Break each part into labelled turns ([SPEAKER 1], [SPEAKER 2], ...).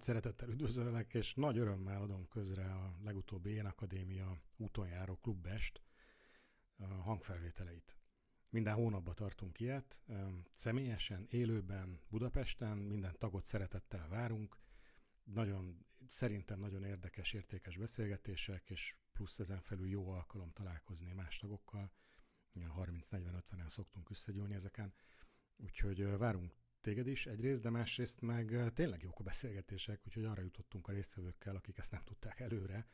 [SPEAKER 1] Nagy szeretettel üdvözöllek, és nagy örömmel adom közre a legutóbbi Én Akadémia úton járó klubest hangfelvételeit. Minden hónapban tartunk ilyet, személyesen, élőben, Budapesten, minden tagot szeretettel várunk, nagyon, szerintem nagyon érdekes, értékes beszélgetések, és plusz ezen felül jó alkalom találkozni más tagokkal. 30-40-50-en szoktunk összegyűlni ezeken, úgyhogy várunk téged is egyrészt, de másrészt meg tényleg jók a beszélgetések, úgyhogy arra jutottunk a résztvevőkkel, akik ezt nem tudták előre,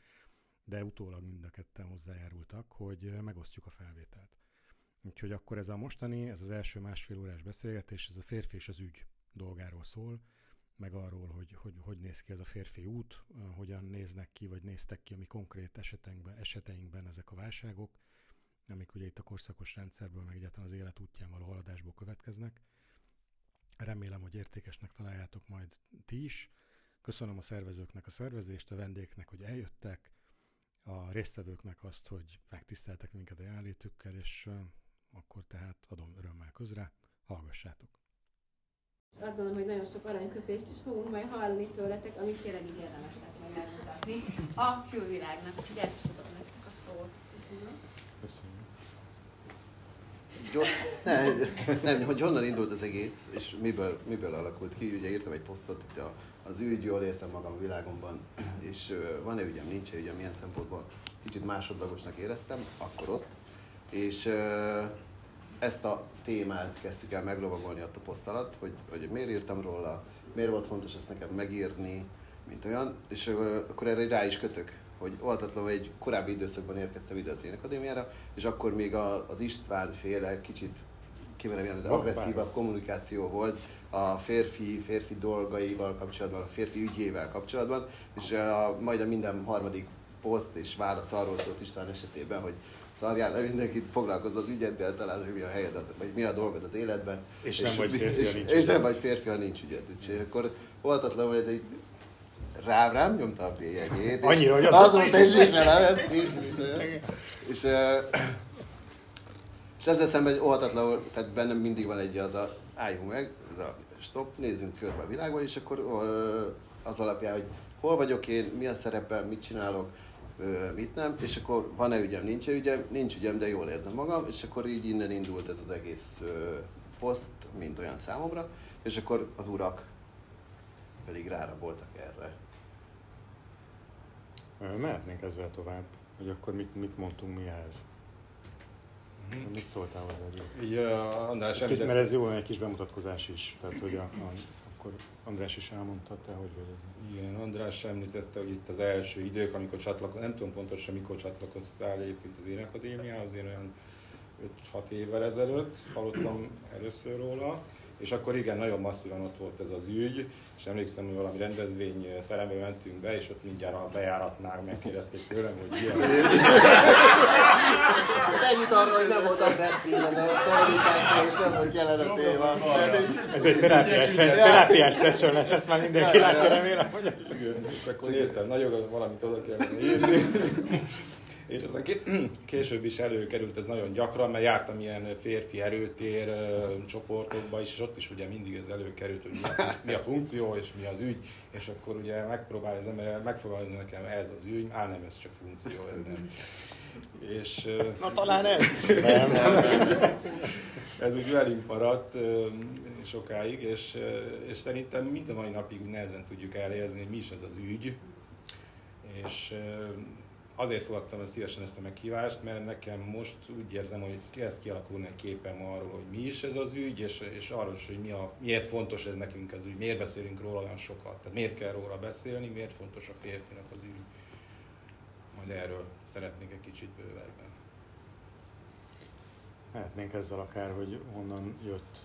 [SPEAKER 1] de utólag mind a ketten hozzájárultak, hogy megosztjuk a felvételt. Úgyhogy akkor ez a mostani, ez az első másfél órás beszélgetés, ez a férfi és az ügy dolgáról szól, meg arról, hogy, hogy hogy néz ki ez a férfi út, hogyan néznek ki, vagy néztek ki a mi konkrét eseteinkben, eseteinkben ezek a válságok, amik ugye itt a korszakos rendszerből, meg egyáltalán az élet útján való haladásból következnek. Remélem, hogy értékesnek találjátok majd ti is. Köszönöm a szervezőknek a szervezést, a vendégnek, hogy eljöttek, a résztvevőknek azt, hogy megtiszteltek minket a jelenlétükkel, és akkor tehát adom örömmel közre, hallgassátok.
[SPEAKER 2] Azt gondolom, hogy nagyon sok aranyköpést is fogunk majd hallani tőletek, amit tényleg így érdemes lesz meg elmutatni a külvilágnak. Úgyhogy el is adom nektek a szót.
[SPEAKER 1] Köszönöm.
[SPEAKER 3] John, nem, hogy honnan indult az egész, és miből, miből alakult ki. Ugye írtam egy posztot, hogy a, az ügy, jól érzem magam a világomban, és van-e ügyem, nincs-e ügyem, milyen szempontból kicsit másodlagosnak éreztem, akkor ott. És ezt a témát kezdtük el meglovagolni ott a poszt alatt, hogy, hogy miért írtam róla, miért volt fontos ezt nekem megírni, mint olyan, és akkor erre rá is kötök, hogy oltatlanul egy korábbi időszakban érkeztem ide az Énekadémiára, és akkor még a, az István féle kicsit kimerem az agresszívabb kommunikáció volt a férfi, férfi dolgaival kapcsolatban, a férfi ügyével kapcsolatban, és a, majd a minden harmadik poszt és válasz arról szólt István esetében, hogy szarjál le mindenkit, foglalkozz az ügyeddel, talán, hogy mi a helyed, az, vagy mi a dolgod az életben.
[SPEAKER 1] És, és nem vagy férfi,
[SPEAKER 3] és,
[SPEAKER 1] nincs
[SPEAKER 3] és, és nem vagy férfi, ha nincs ügyed. Úgyhogy akkor oltatlanul ez egy rám, rám nyomta a bélyegét.
[SPEAKER 1] Annyira, hogy az
[SPEAKER 3] azóta is viselem ezt is. És, és ezzel szemben oltatlanul, tehát bennem mindig van egy az a álljunk meg, ez a stop, nézzünk körbe a világban, és akkor az alapján, hogy hol vagyok én, mi a szerepem, mit csinálok, mit nem, és akkor van-e ügyem, nincs-e ügyem, nincs ügyem, de jól érzem magam, és akkor így innen indult ez az egész poszt, mint olyan számomra, és akkor az urak pedig ráraboltak erre.
[SPEAKER 1] Mehetnénk ezzel tovább, hogy akkor mit, mit mondtunk mi ehhez. Uh-huh. Mit szóltál hozzá?
[SPEAKER 4] Így, uh, András
[SPEAKER 1] Kicsit, mert ez jó, egy kis bemutatkozás is. Tehát, hogy a, a, akkor András is elmondta te, hogy vagy ez.
[SPEAKER 4] Igen, András említette, hogy itt az első idők, amikor csatlakoztál, nem tudom pontosan mikor csatlakoztál egyébként az Énekadémiához, én olyan 5-6 évvel ezelőtt hallottam először róla és akkor igen, nagyon masszívan ott volt ez az ügy, és emlékszem, hogy valami rendezvény terembe mentünk be, és ott mindjárt a bejáratnál megkérdezték tőlem, hogy ilyen.
[SPEAKER 3] Hát ennyit arról, hogy nem volt agresszív ez a kommunikáció, és nem volt jelen a téma.
[SPEAKER 1] Ez egy terápiás, terápiás session lesz, ezt már mindenki látja, remélem. Hogy...
[SPEAKER 4] És akkor néztem, nagyon valamit oda kellene írni és aztán később is előkerült ez nagyon gyakran, mert jártam ilyen férfi erőtér csoportokba is, és ott is ugye mindig ez előkerült, hogy mi a, mi a funkció és mi az ügy, és akkor ugye megpróbálja az ember megfogalmazni nekem ez az ügy, á nem, ez csak funkció, ez nem. És,
[SPEAKER 1] Na talán ez?
[SPEAKER 4] Nem. ez úgy velünk maradt sokáig, és, és szerintem mind a mai napig nehezen tudjuk elhelyezni, hogy mi is ez az ügy, és azért fogadtam el szívesen ezt a meghívást, mert nekem most úgy érzem, hogy kezd kialakulni egy képem arról, hogy mi is ez az ügy, és, és arról is, hogy mi a, miért fontos ez nekünk az ügy, miért beszélünk róla olyan sokat, tehát miért kell róla beszélni, miért fontos a férfinak az ügy. Majd erről szeretnék egy kicsit bővebben.
[SPEAKER 1] Mehetnénk ezzel akár, hogy honnan jött,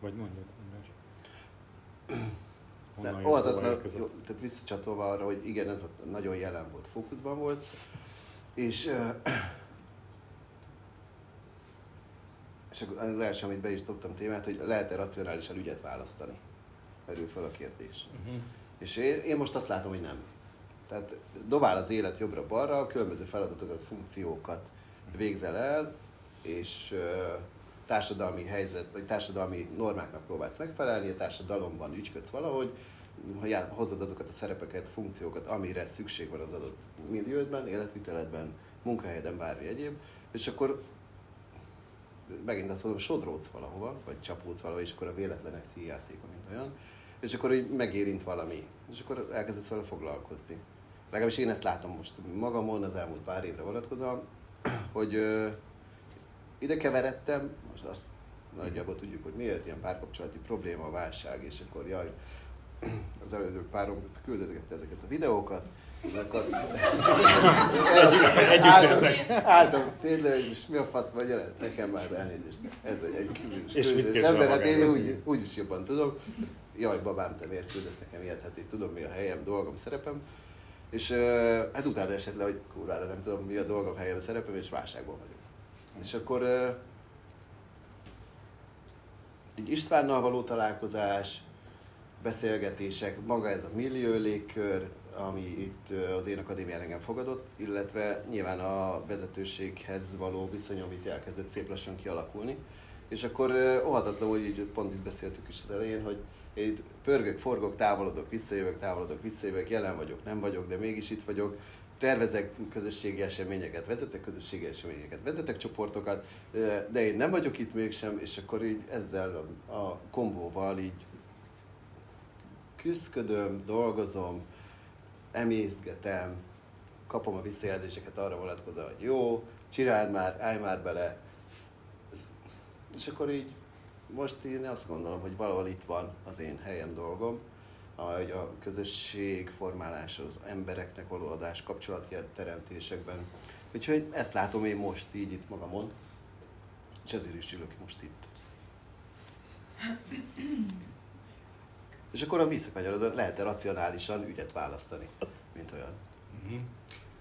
[SPEAKER 1] vagy mondjad, András.
[SPEAKER 3] De oldatlan, jó, tehát visszacsatolva arra, hogy igen, ez a nagyon jelen volt, fókuszban volt, és, és az első, amit be is dobtam témát, hogy lehet-e racionálisan ügyet választani? Merül fel a kérdés. Uh-huh. És én, én most azt látom, hogy nem. Tehát dobál az élet jobbra-balra, különböző feladatokat, funkciókat végzel el, és társadalmi helyzet, vagy társadalmi normáknak próbálsz megfelelni, a társadalomban ügyködsz valahogy, hozod azokat a szerepeket, funkciókat, amire szükség van az adott milliódban, életviteledben, munkahelyeden, bármi egyéb, és akkor megint azt mondom, sodródsz valahova, vagy csapódsz valahova, és akkor a véletlenek színjátéka, mint olyan, és akkor így megérint valami, és akkor elkezdesz vele foglalkozni. Legalábbis én ezt látom most magamon az elmúlt pár évre vonatkozóan, hogy ö, ide keveredtem, most azt nagyjából tudjuk, hogy miért ilyen párkapcsolati probléma, válság, és akkor jaj, az előző párom küldözgette ezeket a videókat, és akkor álltam, álltam tényleg, most mi a fasz vagy ez nekem már elnézést. Ez egy, egy különös,
[SPEAKER 1] És mit
[SPEAKER 3] ember, hát én úgy, úgy is jobban tudom. Jaj, babám, te miért küldesz nekem ilyet? Hát én tudom, mi a helyem, dolgom, szerepem. És hát utána esett le, hogy kurvára nem tudom, mi a dolgom, helyem, szerepem, és válságban vagyok. És akkor egy Istvánnal való találkozás, beszélgetések, maga ez a millió légkör, ami itt az én akadémián engem fogadott, illetve nyilván a vezetőséghez való viszonyom itt elkezdett szép lassan kialakulni. És akkor óhatatlanul, így pont itt beszéltük is az elején, hogy én itt pörgök, forgok, távolodok, visszajövök, távolodok, visszajövök, jelen vagyok, nem vagyok, de mégis itt vagyok. Tervezek közösségi eseményeket, vezetek közösségi eseményeket, vezetek csoportokat, de én nem vagyok itt mégsem, és akkor így ezzel a kombóval így küzdködöm, dolgozom, emészgetem, kapom a visszajelzéseket arra vonatkozóan, hogy jó, csináld már, állj már bele. És akkor így most én azt gondolom, hogy valahol itt van az én helyem dolgom, hogy a közösség formálás, az embereknek való adás, kapcsolati teremtésekben. Úgyhogy ezt látom én most így itt magamon, és ezért is ülök most itt. És akkor a visszakanyarodva lehet-e racionálisan ügyet választani, mint olyan.
[SPEAKER 4] Mhm.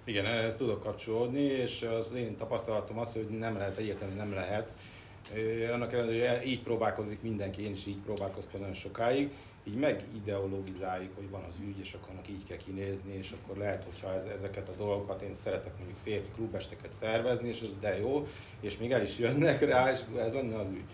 [SPEAKER 4] Igen, ehhez tudok kapcsolódni, és az én tapasztalatom az, hogy nem lehet, egyértelműen nem lehet. Annak ellenére, hogy így próbálkozik mindenki, én is így próbálkoztam nagyon sokáig, így megideologizáljuk, hogy van az ügy, és akkor annak így kell kinézni, és akkor lehet, hogyha ez, ezeket a dolgokat, én szeretek mondjuk férfi klubesteket szervezni, és ez de jó, és még el is jönnek rá, és ez lenne az ügy.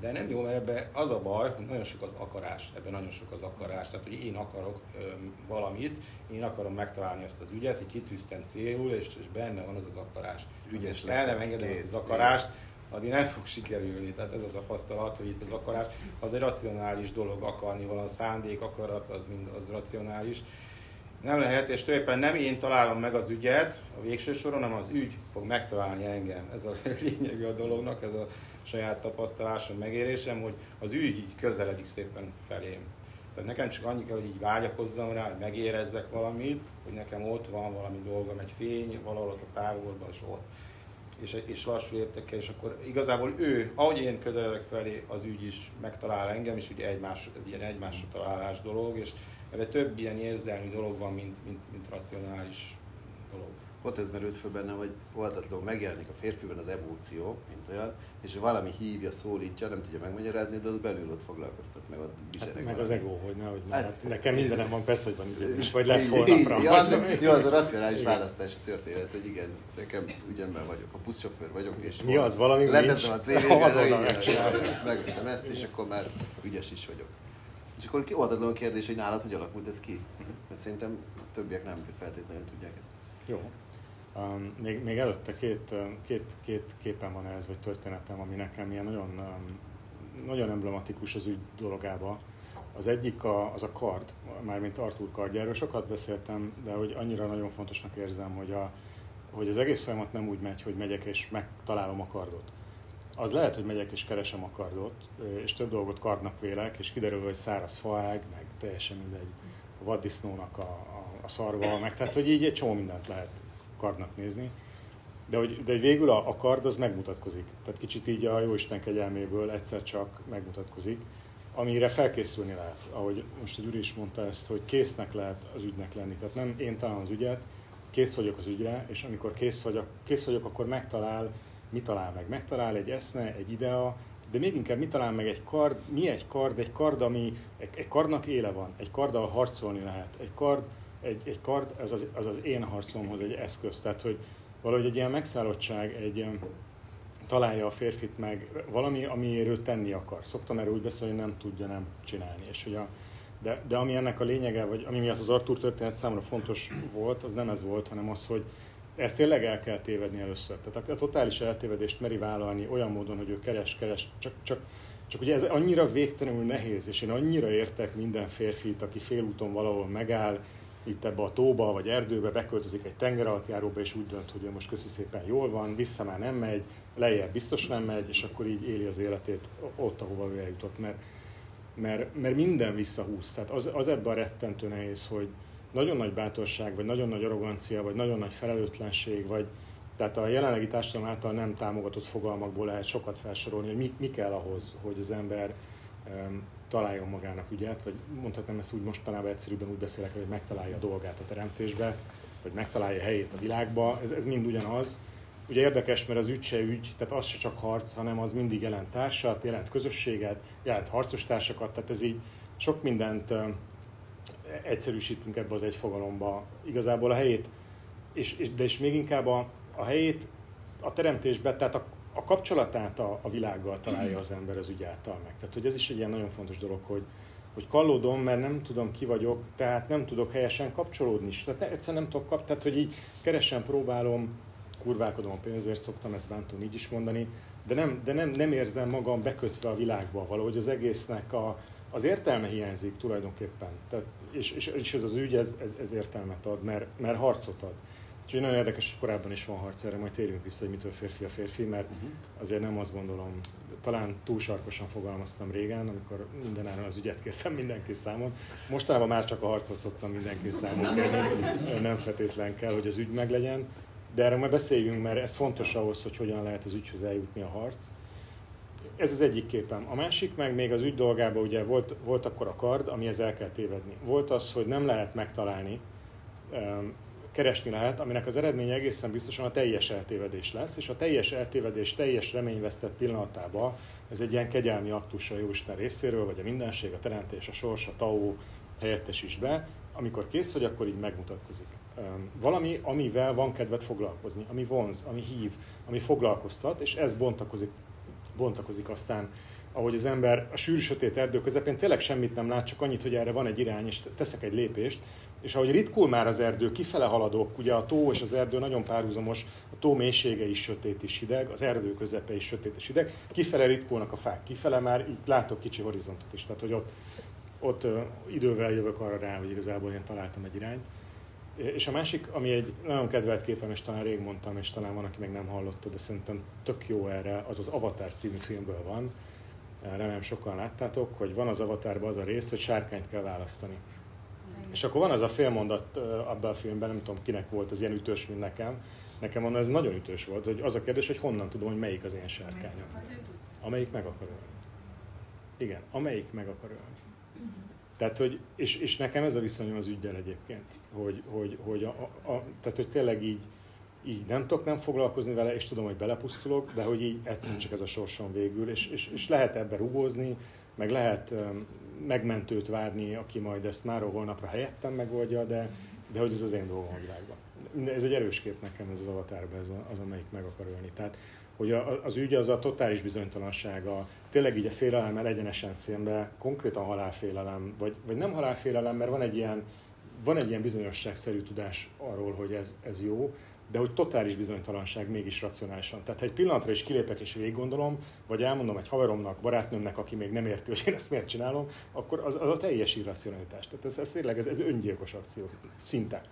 [SPEAKER 4] De nem jó, mert ebbe az a baj, hogy nagyon sok az akarás, ebben nagyon sok az akarás. Tehát, hogy én akarok ö, valamit, én akarom megtalálni ezt az ügyet, így kitűztem célul, és, és benne van az az akarás.
[SPEAKER 3] Ügyes
[SPEAKER 4] és el nem engedem ezt az akarást, addig nem fog sikerülni. Tehát ez az a tapasztalat, hogy itt az akarás, az egy racionális dolog akarni, valami szándék, akarat, az mind az racionális. Nem lehet, és tulajdonképpen nem én találom meg az ügyet a végső soron, hanem az ügy fog megtalálni engem. Ez a lényeg a dolognak, ez a saját tapasztalásom, megérésem, hogy az ügy így közeledik szépen felém. Tehát nekem csak annyi kell, hogy így vágyakozzam rá, hogy megérezzek valamit, hogy nekem ott van valami dolgom, egy fény, valahol ott a távolban, és ott. És, és lassú értekkel, és akkor igazából ő, ahogy én közeledek felé, az ügy is megtalál engem, és ugye egymás, ez ilyen egymásra találás dolog, és ebben több ilyen érzelmi dolog van, mint, mint, mint racionális.
[SPEAKER 3] Pont ez merült föl bennem, hogy voltatlanul megjelenik a férfiben az emóció, mint olyan, és valami hívja, szólítja, nem tudja megmagyarázni, de az belül ott foglalkoztat, meg ott bizsereg
[SPEAKER 1] Hát, meg
[SPEAKER 3] valami.
[SPEAKER 1] az ego, hogy nehogy
[SPEAKER 3] Hát-
[SPEAKER 1] hát, nekem mindenem van, persze, hogy van időm is, vagy lesz holnapra.
[SPEAKER 3] Ja, az, jó, az a racionális
[SPEAKER 1] Igen.
[SPEAKER 3] választás a történet, hogy igen, nekem ügyemben vagyok, a buszsofőr vagyok, és
[SPEAKER 1] Mi az, valami
[SPEAKER 3] leteszem a? CV-re,
[SPEAKER 1] Azonnal
[SPEAKER 3] megveszem ezt, és akkor már ügyes is vagyok. És akkor kioldatlan a kérdés, hogy nálad hogy alakult ez ki? Mert szerintem többiek nem feltétlenül tudják ezt.
[SPEAKER 1] Jó. Um, még, még előtte két, um, két, két képen van ez, vagy történetem, ami nekem ilyen nagyon, um, nagyon emblematikus az ügy dologába. Az egyik a, az a kard, mármint Artur kardjáról sokat beszéltem, de hogy annyira nagyon fontosnak érzem, hogy, a, hogy az egész folyamat nem úgy megy, hogy megyek és megtalálom a kardot. Az lehet, hogy megyek és keresem a kardot, és több dolgot kardnak vélek, és kiderül, hogy száraz faág, meg teljesen mindegy, a vaddisznónak a, a, a szarva, meg tehát, hogy így egy csomó mindent lehet kardnak nézni. De hogy, de végül a, a kard az megmutatkozik. Tehát kicsit így a Jóisten kegyelméből egyszer csak megmutatkozik, amire felkészülni lehet. Ahogy most a Gyuri is mondta ezt, hogy késznek lehet az ügynek lenni. Tehát nem én találom az ügyet, kész vagyok az ügyre, és amikor kész vagyok, kész vagyok akkor megtalál, mi talál meg? Megtalál egy eszme, egy idea, de még inkább mi talál meg egy kard, mi egy kard, egy kard, ami, egy, egy kardnak éle van, egy karddal harcolni lehet, egy kard, egy, egy kard, az az, az az én harcomhoz egy eszköz, tehát hogy valahogy egy ilyen megszállottság, egy ilyen, találja a férfit meg valami, amiért ő tenni akar. Szoktam erről úgy beszélni, hogy nem tudja nem csinálni, és hogy a, De, de ami ennek a lényege, vagy ami miatt az Artur történet számomra fontos volt, az nem ez volt, hanem az, hogy ezt tényleg el kell tévedni először. Tehát a, a totális eltévedést meri vállalni olyan módon, hogy ő keres, keres, csak, csak, csak ugye ez annyira végtelenül nehéz, és én annyira értek minden férfit, aki félúton valahol megáll, itt ebbe a tóba vagy erdőbe, beköltözik egy tengeralattjáróba, és úgy dönt, hogy ő most köszi szépen jól van, vissza már nem megy, lejjebb biztos nem megy, és akkor így éli az életét ott, ahova ő eljutott, mert, mert, mert minden visszahúz. Tehát az, az ebben a rettentő nehéz, hogy nagyon nagy bátorság, vagy nagyon nagy arrogancia, vagy nagyon nagy felelőtlenség, vagy tehát a jelenlegi társadalom által nem támogatott fogalmakból lehet sokat felsorolni, hogy mi, mi kell ahhoz, hogy az ember találjon magának ügyet, vagy mondhatnám ezt úgy mostanában egyszerűbben úgy beszélek, hogy megtalálja a dolgát a teremtésbe, vagy megtalálja a helyét a világba. Ez, ez mind ugyanaz. Ugye érdekes, mert az ügy se ügy, tehát az se csak harc, hanem az mindig jelent társat, jelent közösséget, jelent harcos társakat, tehát ez így sok mindent egyszerűsítünk ebbe az egy fogalomba. Igazából a helyét, és, és, de és még inkább a, a helyét a teremtésbe, tehát a, a kapcsolatát a, a világgal találja az ember az ügy által meg. Tehát, hogy ez is egy ilyen nagyon fontos dolog, hogy, hogy kallódom, mert nem tudom ki vagyok, tehát nem tudok helyesen kapcsolódni. Tehát ne, egyszerűen nem tudok kap, tehát hogy így keresen próbálom, kurválkodom a pénzért, szoktam ezt bántón így is mondani, de nem, de nem, nem érzem magam bekötve a világba, valahogy az egésznek a, az értelme hiányzik tulajdonképpen. Tehát, és, és, és ez az ügy, ez, ez, ez értelmet ad, mert, mert harcot ad. Úgyhogy nagyon érdekes, hogy korábban is van harc erre, majd térjünk vissza, hogy mitől férfi a férfi, mert uh-huh. azért nem azt gondolom, talán túl sarkosan fogalmaztam régen, amikor mindenáron az ügyet kértem mindenki számon. Mostanában már csak a harcot szoktam mindenki számon kérni, nem feltétlen kell, hogy az ügy meglegyen, de erről majd beszéljünk, mert ez fontos ahhoz, hogy hogyan lehet az ügyhöz eljutni a harc. Ez az egyik képem. A másik meg még az ügy dolgában ugye volt, volt akkor a kard, amihez el kell tévedni. Volt az, hogy nem lehet megtalálni, keresni lehet, aminek az eredménye egészen biztosan a teljes eltévedés lesz, és a teljes eltévedés teljes reményvesztett pillanatában ez egy ilyen kegyelmi aktus a Jóisten részéről, vagy a mindenség, a teremtés, a sors, a tau helyettesíts be, amikor kész vagy, akkor így megmutatkozik. Valami, amivel van kedved foglalkozni, ami vonz, ami hív, ami foglalkoztat, és ez bontakozik, bontakozik aztán ahogy az ember a sűrű sötét erdő közepén tényleg semmit nem lát, csak annyit, hogy erre van egy irány, és teszek egy lépést, és ahogy ritkul már az erdő, kifele haladok, ugye a tó és az erdő nagyon párhuzamos, a tó mélysége is sötét és hideg, az erdő közepe is sötét és hideg, kifele ritkulnak a fák, kifele már így látok kicsi horizontot is, tehát hogy ott, ott idővel jövök arra rá, hogy igazából én találtam egy irányt. És a másik, ami egy nagyon kedvelt képem, és talán rég mondtam, és talán van, aki meg nem hallotta, de szerintem tök jó erre, az az Avatar című filmből van, remélem sokan láttátok, hogy van az avatárban az a rész, hogy sárkányt kell választani. És akkor van az a félmondat abban a filmben, nem tudom kinek volt az ilyen ütős, mint nekem. Nekem mondom, ez nagyon ütős volt, hogy az a kérdés, hogy honnan tudom, hogy melyik az én sárkányom. Amelyik meg akar ölni. Igen, amelyik meg akar ölni. Tehát, hogy, és, és nekem ez a viszonyom az ügyel egyébként, hogy, hogy, hogy, a, a, a, tehát, hogy tényleg így, így nem tudok nem foglalkozni vele, és tudom, hogy belepusztulok, de hogy így egyszerűen csak ez a sorsom végül, és, és, és lehet ebbe rugózni, meg lehet megmentőt várni, aki majd ezt már holnapra helyettem megoldja, de, de hogy ez az én dolgom a világban. Ez egy erős kép nekem ez az avatárban, ez az, amelyik meg akar ölni. Tehát, hogy a, az ügy az a totális bizonytalansága, tényleg így a félelemmel egyenesen szembe, konkrétan halálfélelem, vagy, vagy nem halálfélelem, mert van egy ilyen, van egy ilyen bizonyosságszerű tudás arról, hogy ez, ez jó, de hogy totális bizonytalanság mégis racionálisan. Tehát ha egy pillanatra is kilépek és végig gondolom, vagy elmondom egy haveromnak, barátnőmnek, aki még nem érti, hogy én ezt miért csinálom, akkor az, az a teljes irracionalitás. Tehát ez, ez tényleg ez, ez öngyilkos akció, szinte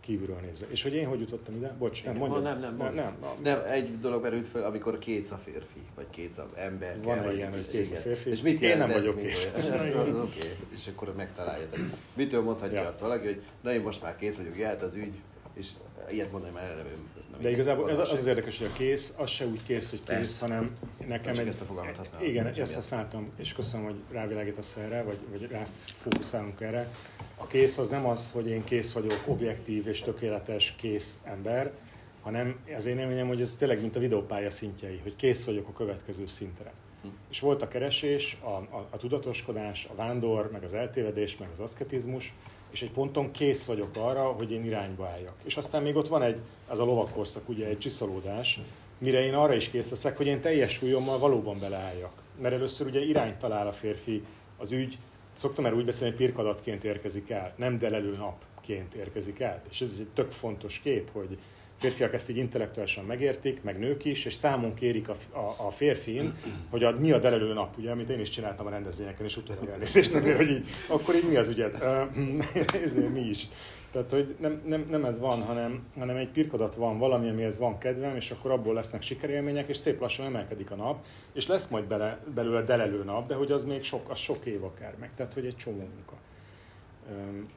[SPEAKER 1] kívülről nézve. És hogy én hogy jutottam ide? Bocs, nem, mondjam.
[SPEAKER 3] Nem, nem, nem, nem, nem. egy dolog merült fel, amikor kész a férfi, vagy kész a ember.
[SPEAKER 1] Van kell, ilyen, hogy kész a férfi.
[SPEAKER 3] És mit én nem vagyok kész. Ez, oké, és akkor megtalálja. Mitől mondhatja ja. azt valaki, hogy na én most már kész vagyok, jöhet az ügy, és ilyet mondani már eleve
[SPEAKER 1] nem De igazából ez az az érdekes, hogy a kész, az se úgy kész, hogy kész, Persze. hanem nekem
[SPEAKER 3] egy... ezt a fogalmat használom.
[SPEAKER 1] Igen, ezt használtam, és köszönöm, hogy rávilágítasz erre, vagy, vagy ráfókuszálunk erre. A kész az nem az, hogy én kész vagyok, objektív és tökéletes kész ember, hanem az én élményem, hogy ez tényleg mint a videópálya szintjei, hogy kész vagyok a következő szintre. Hm. És volt a keresés, a, a, a tudatoskodás, a vándor, meg az eltévedés, meg az aszketizmus, és egy ponton kész vagyok arra, hogy én irányba álljak. És aztán még ott van egy, az a lovakkorszak, ugye egy csiszolódás, mire én arra is kész leszek, hogy én teljes súlyommal valóban beleálljak. Mert először ugye irányt talál a férfi az ügy szoktam már úgy beszélni, hogy pirkadatként érkezik el, nem delelő napként érkezik el. És ez egy tök fontos kép, hogy férfiak ezt így intellektuálisan megértik, meg nők is, és számon kérik a, a, a férfin, hogy a, mi a delelő nap, ugye, amit én is csináltam a rendezvényeken, és utána elnézést azért, hogy így, akkor így mi az ügyed? ezért mi is. Tehát, hogy nem, nem, nem ez van, hanem, hanem egy pirkadat van, valami, amihez van kedvem, és akkor abból lesznek sikerélmények, és szép lassan emelkedik a nap, és lesz majd bele, belőle delelő nap, de hogy az még sok, az sok év akár meg, tehát hogy egy csomó munka.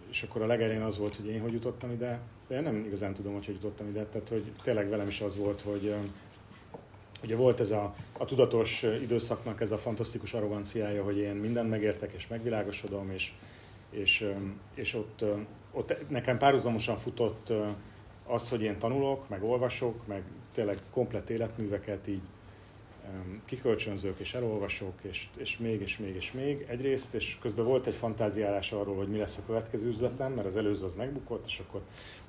[SPEAKER 1] És akkor a legelején az volt, hogy én hogy jutottam ide, de én nem igazán tudom, hogy hogy jutottam ide, tehát hogy tényleg velem is az volt, hogy ugye volt ez a, a tudatos időszaknak ez a fantasztikus arroganciája, hogy én mindent megértek és megvilágosodom, és, és, és ott, ott nekem párhuzamosan futott az, hogy én tanulok, meg olvasok, meg tényleg komplet életműveket így kikölcsönzök és elolvasok, és, és még, és még, és még. Egyrészt, és közben volt egy fantáziálás arról, hogy mi lesz a következő üzletem, mert az előző az megbukott, és akkor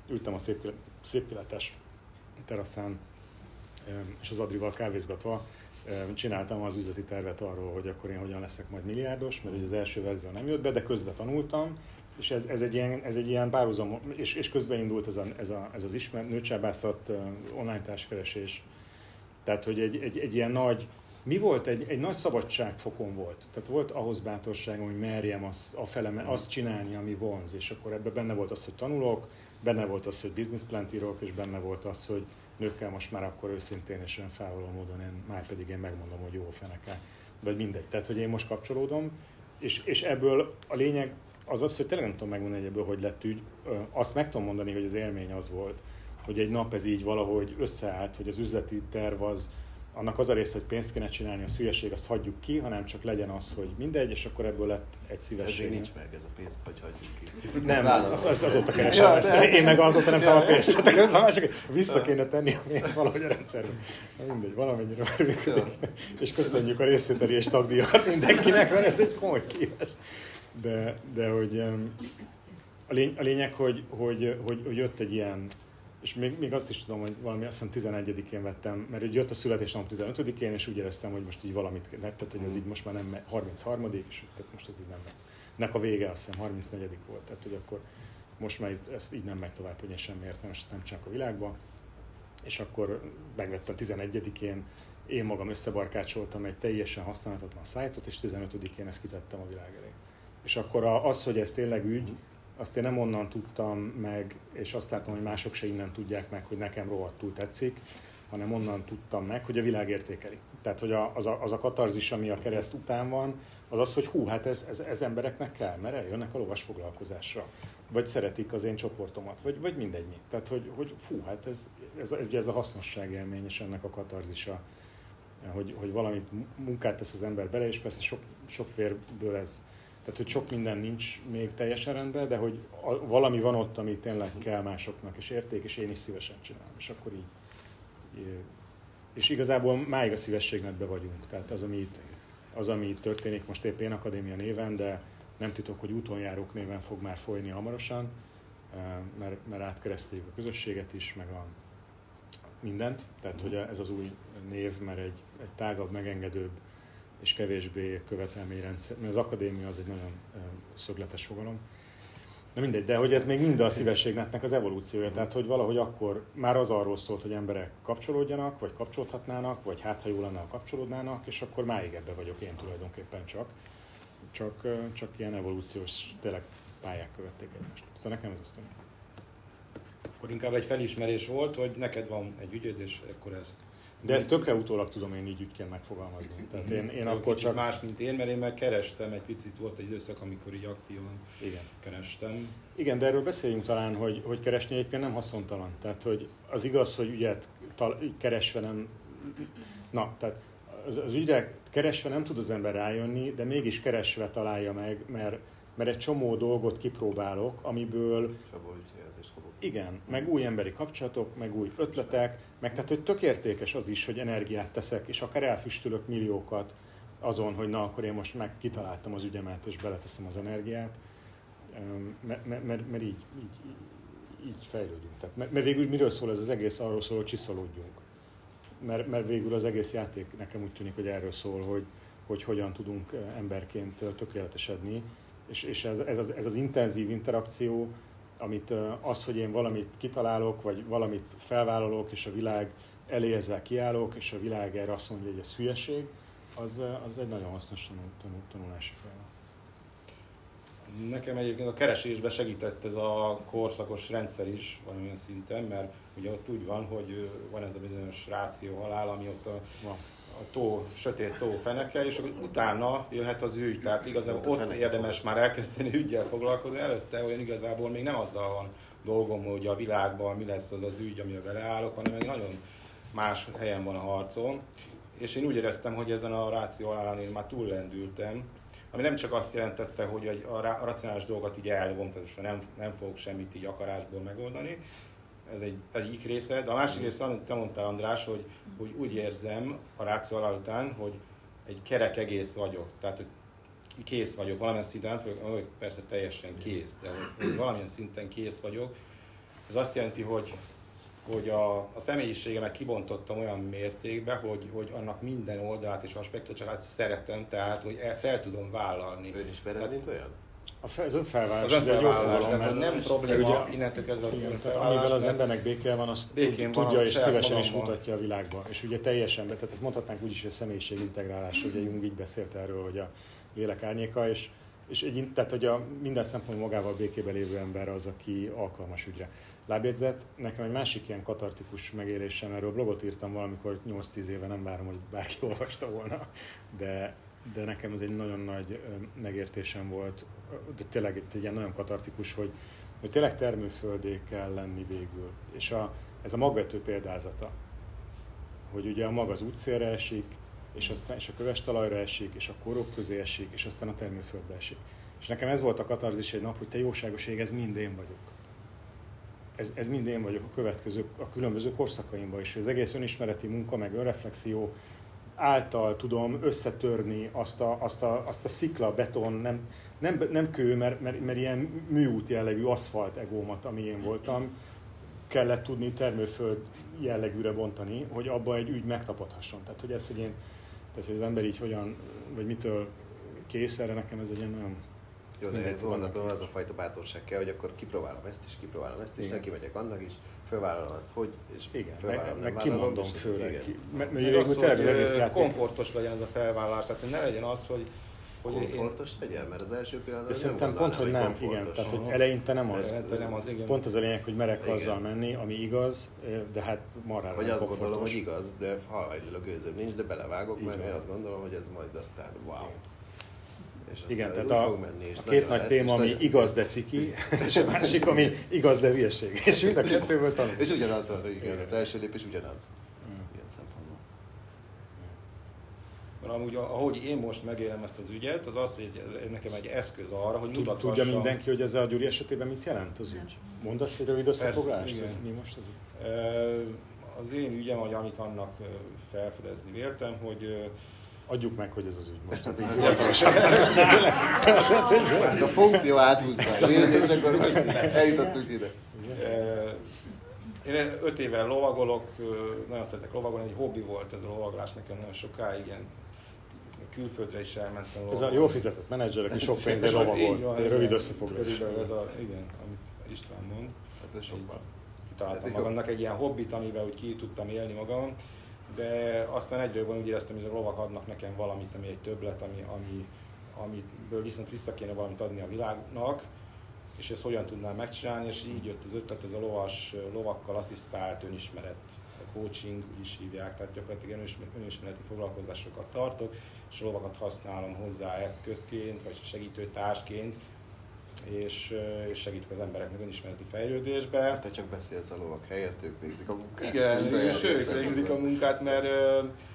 [SPEAKER 1] ültem a szép, szép teraszán, és az Adrival kávézgatva csináltam az üzleti tervet arról, hogy akkor én hogyan leszek majd milliárdos, mert az első verzió nem jött be, de közben tanultam, és ez, ez, egy ilyen, ez egy ilyen párhuzam, és, és közben indult ez, a, ez, a, ez az ismert nőcsábászat, online társkeresés, tehát hogy egy, egy, egy ilyen nagy, mi volt? Egy, egy nagy szabadságfokon volt. Tehát volt ahhoz bátorságom, hogy merjem azt, a fele, azt csinálni, ami vonz, és akkor ebben benne volt az, hogy tanulok, benne volt az, hogy business plant írok, és benne volt az, hogy nőkkel most már akkor őszintén és olyan felvaló módon, én, már pedig én megmondom, hogy jó feneke, vagy mindegy. Tehát, hogy én most kapcsolódom, és, és ebből a lényeg az az, hogy tényleg nem tudom megmondani, hogy ebből hogy lett ügy. Azt meg tudom mondani, hogy az élmény az volt, hogy egy nap ez így valahogy összeállt, hogy az üzleti terv az, annak az a része, hogy pénzt kéne csinálni, az hülyeség, azt hagyjuk ki, hanem csak legyen az, hogy mindegy, és akkor ebből lett egy szívesség.
[SPEAKER 3] nincs meg ez a pénzt, hogy hagyjuk ki.
[SPEAKER 1] Nem, az, az, az, azóta keresem ja, ezt. De... Én meg azóta nem ja. a pénzt. Tehát ez a másik, vissza kéne tenni a pénzt valahogy a rendszerbe. Na mindegy, valamennyire már Ja. És köszönjük a részvételi és tagdíjakat mindenkinek, mert ez egy komoly kívás. De, de hogy a, lény, a lényeg, hogy, hogy, hogy, hogy jött egy ilyen és még, még azt is tudom, hogy valami azt hiszem 11-én vettem, mert jött a születésnap 15-én, és úgy éreztem, hogy most így valamit, tehát hogy ez így most már nem 33 és tehát most ez így nem megy. Nek a vége azt hiszem 34 volt, tehát hogy akkor most már itt, ezt így nem megy tovább, hogy én semmi értelmes nem csak a világba. És akkor megvettem 11-én, én magam összebarkácsoltam egy teljesen használhatatlan szájtot, és 15-én ezt kitettem a világ elé. És akkor az, hogy ez tényleg ügy, azt én nem onnan tudtam meg, és azt látom, hogy mások se innen tudják meg, hogy nekem rohadtul tetszik, hanem onnan tudtam meg, hogy a világ értékeli. Tehát, hogy az, a, az a katarzis, ami a kereszt után van, az az, hogy hú, hát ez, ez, ez embereknek kell, mert eljönnek a lovas foglalkozásra. Vagy szeretik az én csoportomat, vagy, vagy mindennyi. Tehát, hogy, hogy fú, hát ez, ez, ugye ez a hasznosság élmény, és ennek a katarzisa, hogy, hogy valamit munkát tesz az ember bele, és persze sok, sok férből ez, tehát, hogy sok minden nincs még teljesen rendben, de hogy valami van ott, ami tényleg kell másoknak, és érték, és én is szívesen csinálom. És akkor így. És igazából máig a szívességnetbe vagyunk. Tehát az, ami itt, az, ami itt történik most épp én akadémia néven, de nem titok, hogy útonjárók néven fog már folyni hamarosan, mert, mert átkereszteljük a közösséget is, meg a mindent. Tehát, hogy ez az új név, mert egy, egy tágabb, megengedőbb, és kevésbé követelményrendszer, mert az akadémia az egy nagyon szögletes fogalom. Na mindegy, de hogy ez még mind a szívességnetnek az evolúciója, tehát hogy valahogy akkor már az arról szólt, hogy emberek kapcsolódjanak, vagy kapcsolódhatnának, vagy hát ha jó lenne, ha kapcsolódnának, és akkor máig ebbe vagyok én tulajdonképpen csak. Csak, csak ilyen evolúciós tényleg pályák követték egymást. Szóval nekem ez azt mondja.
[SPEAKER 4] Akkor inkább egy felismerés volt, hogy neked van egy ügyed, és akkor ez
[SPEAKER 1] de ezt tökre utólag tudom én így ügyként megfogalmazni. Tehát én, én akkor csak...
[SPEAKER 4] Más, mint én, mert én meg kerestem, egy picit volt egy időszak, amikor így aktívan Igen. kerestem.
[SPEAKER 1] Igen, de erről beszéljünk talán, hogy, hogy keresni egyébként nem haszontalan. Tehát, hogy az igaz, hogy ügyet tal- keresve nem... Na, tehát az, az ügyre keresve nem tud az ember rájönni, de mégis keresve találja meg, mert, mert egy csomó dolgot kipróbálok, amiből...
[SPEAKER 3] És abból
[SPEAKER 1] igen, meg új emberi kapcsolatok, meg új ötletek, meg tehát, hogy tök értékes az is, hogy energiát teszek, és akár elfüstülök milliókat azon, hogy na, akkor én most meg kitaláltam az ügyemet, és beleteszem az energiát, mert, mert, mert, mert így, így, így fejlődünk. Tehát, mert, mert végül miről szól ez az egész? Arról szól, hogy csiszolódjunk. Mert, mert végül az egész játék nekem úgy tűnik, hogy erről szól, hogy, hogy hogyan tudunk emberként tökéletesedni, és, és ez, ez, az, ez az intenzív interakció, amit az, hogy én valamit kitalálok, vagy valamit felvállalok, és a világ elé ezzel kiállok, és a világ erre azt mondja, hogy ez hülyeség, az, az egy nagyon hasznos tanul, tanul, tanulási folyamat.
[SPEAKER 4] Nekem egyébként a keresésbe segített ez a korszakos rendszer is valamilyen szinten, mert ugye ott úgy van, hogy van ez a bizonyos ráció halál, ami ott a, a tó, sötét tó feneke, és akkor utána jöhet az ügy, tehát igazából ott, ott érdemes már elkezdeni ügyel foglalkozni, előtte olyan igazából még nem azzal van dolgom, hogy a világban mi lesz az az ügy, amivel beleállok, hanem egy nagyon más helyen van a harcom. És én úgy éreztem, hogy ezen a ráció alán én már túllendültem, ami nem csak azt jelentette, hogy a, racionális dolgot így elvom, tehát nem, nem fogok semmit így akarásból megoldani, ez egy egyik része, de a másik része, amit te mondtál András, hogy, hogy úgy érzem a ráció alá után, hogy egy kerek egész vagyok, tehát hogy kész vagyok valamilyen szinten, hogy persze teljesen kész, de hogy valamilyen szinten kész vagyok. Ez azt jelenti, hogy hogy a, a személyiségemet kibontottam olyan mértékbe, hogy, hogy annak minden oldalát és aspektusát szeretem, tehát hogy el, fel tudom vállalni.
[SPEAKER 3] Ön ismered, mint olyan?
[SPEAKER 1] Az önfelvállás,
[SPEAKER 4] az önfelvállás, az tehát nem probléma ugye, innentől kezdve
[SPEAKER 1] igen, tehát amivel az embernek béke van, azt békén tudja van, és szívesen is mutatja a világban. És ugye teljesen, tehát ezt mondhatnánk úgy is, hogy a személyiségintegrálás, ugye Jung így beszélt erről, hogy a lélek árnyéka, és és egy, tehát, hogy a minden szempontból magával békében lévő ember az, aki alkalmas ügyre. Lábjegyzet, nekem egy másik ilyen katartikus megélésem, erről blogot írtam valamikor 8-10 éve, nem várom, hogy bárki olvasta volna, de, de nekem ez egy nagyon nagy megértésem volt, de tényleg egy ilyen nagyon katartikus, hogy, hogy tényleg termőföldé kell lenni végül. És a, ez a magvető példázata, hogy ugye a mag az útszélre esik, és, aztán, és a köves talajra esik, és a korok közé esik, és aztán a termőföldbe esik. És nekem ez volt a katarzis egy nap, hogy te jóságos ég, ez mind én vagyok ez, ez mind én vagyok a következő, a különböző korszakaimban is. Az egész önismereti munka, meg önreflexió által tudom összetörni azt a, azt a, azt a szikla, beton, nem, nem, nem kő, mert, mert, mert ilyen műút jellegű aszfalt egómat, ami én voltam, kellett tudni termőföld jellegűre bontani, hogy abban egy ügy megtapadhasson. Tehát, hogy ez, hogy én, tehát, hogy az ember így hogyan, vagy mitől kész erre, nekem ez egy ilyen nagyon
[SPEAKER 3] jó, de ez mondatom az a fajta bátorság kell, hogy akkor kipróbálom ezt is, kipróbálom ezt is, neki megyek annak is, fölvállalom azt, hogy, és
[SPEAKER 1] igen, fölvállalom, meg, meg kimondom főleg. Ki,
[SPEAKER 4] mert, mert az, hogy az egész komfortos legyen ez a felvállalás, tehát ne legyen az, hogy
[SPEAKER 3] hogy komfortos én... legyen, mert az első pillanatban
[SPEAKER 1] De szerintem pont, hogy nem, igen. Tehát, hogy eleinte nem az.
[SPEAKER 4] Eleinte nem az igen.
[SPEAKER 1] Pont az a lényeg, hogy merek igen. azzal menni, ami igaz, de hát marhára
[SPEAKER 3] Vagy azt gondolom, hogy igaz, de ha a gőzöm nincs, de belevágok, mert én azt gondolom, hogy ez majd aztán wow. Igen.
[SPEAKER 1] És Igen, tehát a, fog menni, és a két nagy téma, ami nagyon... igaz, de ciki, és a másik, ami igaz, de hülyeség. És mind a kettőből tanul.
[SPEAKER 3] És ugyanaz, igen, igen, az első lépés ugyanaz. Mm. Ilyen szempontból.
[SPEAKER 4] Mert amúgy, ahogy én most megélem ezt az ügyet, az az, hogy ez nekem egy eszköz arra, hogy
[SPEAKER 1] mutathassam... Tudja mindenki, hogy ez a Gyuri esetében mit jelent az ügy? Mondasz egy rövid összefoglalást, mi most az ügy?
[SPEAKER 4] Az én ügyem, hogy amit annak felfedezni véltem, hogy
[SPEAKER 1] adjuk meg, hogy ez az ügy most.
[SPEAKER 3] Ez a funkció áthúzza, és akkor eljutottunk ide.
[SPEAKER 4] Én öt éve lovagolok, nagyon szeretek lovagolni, egy hobbi volt ez a lovaglás nekem nagyon sokáig, ilyen külföldre is elmentem lovagolni.
[SPEAKER 1] Ez a jó fizetett menedzser, aki sok pénzért lovagolt, egy rövid összefoglalás.
[SPEAKER 4] ez a, igen, amit István mond.
[SPEAKER 3] Hát ez sokban.
[SPEAKER 4] Kitaláltam magamnak egy ilyen hobbit, amivel úgy ki tudtam élni magam de aztán egyről úgy éreztem, hogy a lovak adnak nekem valamit, ami egy többlet, ami, ami, amiből viszont vissza kéne valamit adni a világnak, és ezt hogyan tudnám megcsinálni, és így jött az ötlet, ez a lovas, lovakkal asszisztált önismeret, coaching, úgy is hívják, tehát gyakorlatilag önismereti foglalkozásokat tartok, és a lovakat használom hozzá eszközként, vagy segítőtársként, és, és segítik az embereknek önismereti fejlődésbe.
[SPEAKER 3] Te csak beszélsz a lovak helyett, ők végzik a munkát.
[SPEAKER 4] Igen, és ők végzik a munkát, mert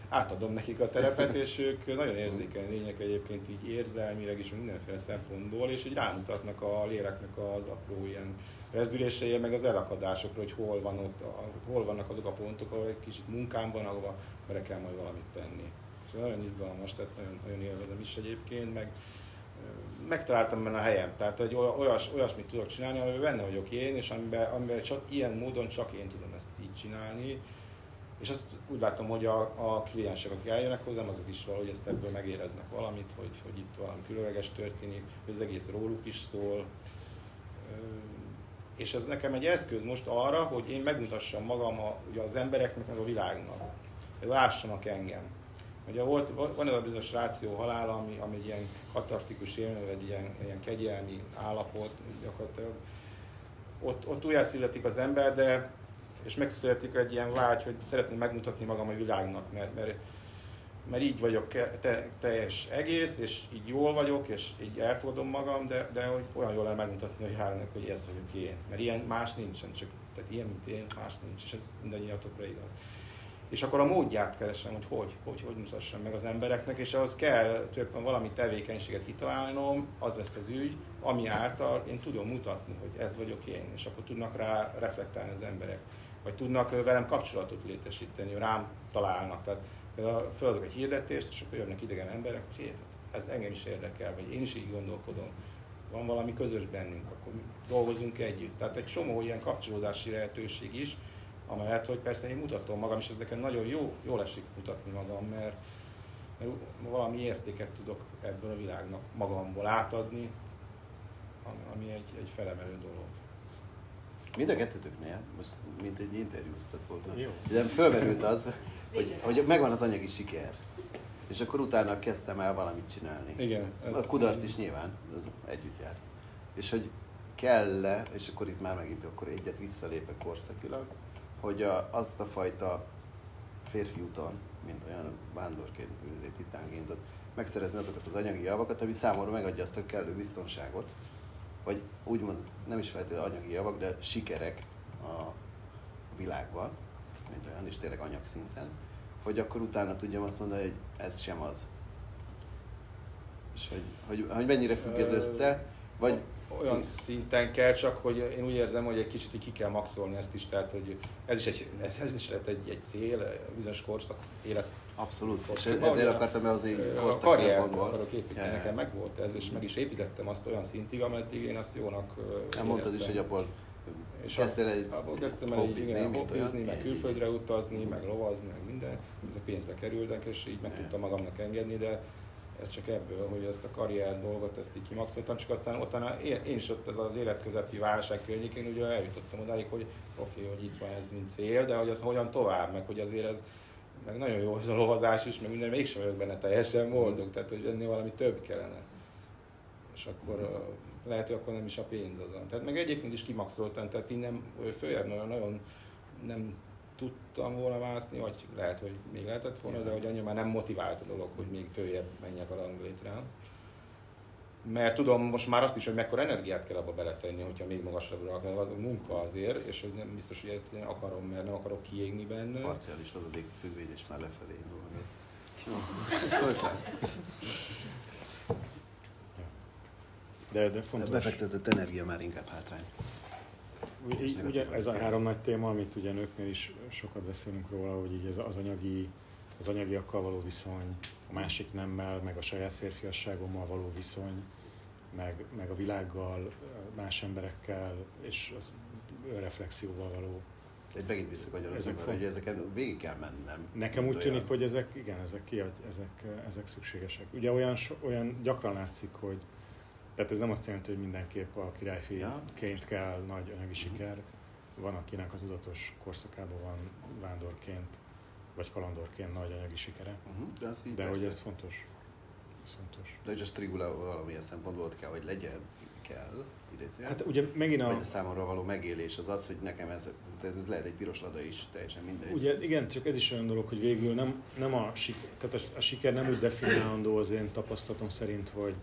[SPEAKER 4] átadom nekik a terepet, és ők nagyon érzékeny lények egyébként így érzelmileg és mindenféle szempontból, és így rámutatnak a léleknek az apró ilyen rezdülései, meg az elakadásokra, hogy hol, van ott, hol vannak azok a pontok, ahol egy kicsit munkám van, ahova bele kell majd valamit tenni. És nagyon izgalmas, tehát nagyon, nagyon élvezem is egyébként, meg megtaláltam benne a helyem. Tehát hogy olyas, olyasmit tudok csinálni, amiben benne vagyok én, és amiben, amiben csak ilyen módon csak én tudom ezt így csinálni. És azt úgy látom, hogy a, a kliensek, akik eljönnek hozzám, azok is valahogy ezt ebből megéreznek valamit, hogy, hogy itt valami különleges történik, hogy az egész róluk is szól. És ez nekem egy eszköz most arra, hogy én megmutassam magam a, ugye az embereknek, meg a világnak. Lássanak engem. Ugye volt, van ez a bizonyos ráció halál, ami, ami egy ilyen katartikus élmény, egy ilyen, ilyen kegyelmi állapot, gyakorlatilag ott, ott újjászületik az ember, de és megszületik egy ilyen vágy, hogy szeretném megmutatni magam a világnak, mert, mert, mert így vagyok te, teljes egész, és így jól vagyok, és így elfogadom magam, de, de hogy olyan jól el megmutatni, hogy hálnak, hogy ez vagyok én. Mert ilyen más nincsen, csak tehát ilyen, mint én, más nincs, és ez mindannyiatokra igaz. És akkor a módját keresem, hogy hogy, hogy, hogy mutassam meg az embereknek, és ahhoz kell tulajdonképpen valami tevékenységet kitalálnom, az lesz az ügy, ami által én tudom mutatni, hogy ez vagyok én, és akkor tudnak rá reflektálni az emberek vagy tudnak velem kapcsolatot létesíteni, rám találnak. Tehát például föladok egy hirdetést, és akkor jönnek idegen emberek, hogy ez engem is érdekel, vagy én is így gondolkodom. Van valami közös bennünk, akkor dolgozunk együtt. Tehát egy csomó ilyen kapcsolódási lehetőség is, amellett, hogy persze én mutatom magam, és ez nekem nagyon jó, jól esik mutatni magam, mert, mert valami értéket tudok ebből a világnak magamból átadni, ami egy, egy felemelő dolog.
[SPEAKER 3] Mind a kettőtöknél, most mint egy interjúztat volt, de fölmerült az, hogy, hogy megvan az anyagi siker. És akkor utána kezdtem el valamit csinálni.
[SPEAKER 4] Igen.
[SPEAKER 3] A kudarc is nyilván, ez együtt jár. És hogy kell -e, és akkor itt már megint akkor egyet visszalépek korszakilag, hogy a, azt a fajta férfi úton, mint olyan vándorként, titánként, megszerezni azokat az anyagi javakat, ami számomra megadja azt a kellő biztonságot, vagy úgymond nem is feltétlenül anyagi javak, de sikerek a világban, mint olyan, és tényleg anyagszinten, hogy akkor utána tudjam azt mondani, hogy ez sem az. És hogy, hogy, hogy mennyire függ ez össze, vagy
[SPEAKER 4] olyan szinten kell, csak hogy én úgy érzem, hogy egy kicsit ki kell maxolni ezt is, tehát hogy ez is, egy, ez is lehet egy, egy cél, bizonyos korszak, élet.
[SPEAKER 3] Abszolút, és ezért akartam behozni
[SPEAKER 4] korszak A karriert akarok építeni, yeah. nekem meg volt ez, és meg is építettem azt olyan szintig, ameddig én azt jónak
[SPEAKER 3] éreztem. Mondtad is, hogy abból
[SPEAKER 4] és kezdtél egy abból kezdtem el hobbizni, meg külföldre utazni, meg lovazni, meg minden. Ezek pénzbe kerültek, és így meg tudtam magamnak engedni, de ez csak ebből, hogy ezt a karrier dolgot ezt így kimaxoltam, csak aztán utána én, én is ott ez az életközepi válság környékén ugye eljutottam odáig, hogy oké, okay, hogy itt van ez mint cél, de hogy az hogyan tovább, meg hogy azért ez meg nagyon jó ez a lovazás is, meg minden, mégsem vagyok benne teljesen boldog, mm. tehát hogy ennél valami több kellene. És akkor mm. lehet, hogy akkor nem is a pénz azon. Tehát meg egyébként is kimaxoltam, tehát innen följebb nagyon, nagyon nem tudtam volna mászni, vagy lehet, hogy még lehetett volna, de hogy annyira már nem motivált a dolog, hogy még följebb menjek a ranglétrán. Mert tudom most már azt is, hogy mekkora energiát kell abba beletenni, hogyha még magasabbra akar, az a munka azért, és hogy nem biztos, hogy ezt akarom, mert nem akarok kiégni benne.
[SPEAKER 3] Parciális vezeték függvény, már lefelé indul.
[SPEAKER 1] De, de fontos.
[SPEAKER 3] A befektetett energia már inkább hátrány.
[SPEAKER 1] Ugye, ugye ez a három nagy téma, amit ugye nőknél is sokat beszélünk róla, hogy így ez az anyagi, az anyagiakkal való viszony, a másik nemmel, meg a saját férfiasságommal való viszony, meg, meg a világgal, más emberekkel, és az reflexióval való
[SPEAKER 3] egy megint visszakanyarodunk ezek arra, hogy ezeken végig kell mennem.
[SPEAKER 1] Nekem úgy tűnik, hogy ezek, igen, ezek, ezek, ezek szükségesek. Ugye olyan, olyan gyakran látszik, hogy tehát ez nem azt jelenti, hogy mindenképp a királyfiként kell nagy anyagi siker. Van, akinek a tudatos korszakában van vándorként, vagy kalandorként nagy anyagi sikere. Uh-huh, de az így de hogy ez fontos. Ez fontos.
[SPEAKER 3] De hogy a strigula valamilyen szempontból kell, hogy legyen, kell, idézően.
[SPEAKER 1] Hát ugye megint a...
[SPEAKER 3] Vagy a számomra való megélés az az, hogy nekem ez, ez lehet egy piros lada is, teljesen mindegy.
[SPEAKER 1] Ugye igen, csak ez is olyan dolog, hogy végül nem, nem a, siker, tehát a, a siker nem úgy definiálandó az én tapasztalatom szerint, hogy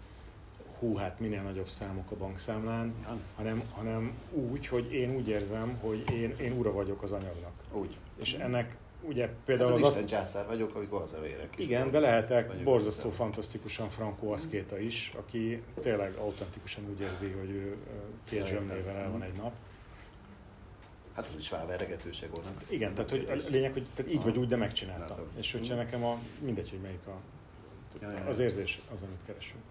[SPEAKER 1] hú, hát minél nagyobb számok a bankszámlán, ja. hanem, hanem úgy, hogy én úgy érzem, hogy én, én ura vagyok az anyagnak.
[SPEAKER 3] Úgy.
[SPEAKER 1] És ennek ugye például
[SPEAKER 3] hát az, az Isten császár vagyok, amikor érek.
[SPEAKER 1] Igen, de lehetek borzasztó, fantasztikusan Franco Aszkéta is, aki tényleg autentikusan úgy érzi, hogy ő két zsömnével el van egy nap.
[SPEAKER 3] Hát az is váveregetőség volna.
[SPEAKER 1] Igen, tehát hogy a lényeg, hogy tehát így vagy úgy, de megcsináltam. És hogyha nekem a, mindegy, hogy melyik a, az érzés az, amit keresünk.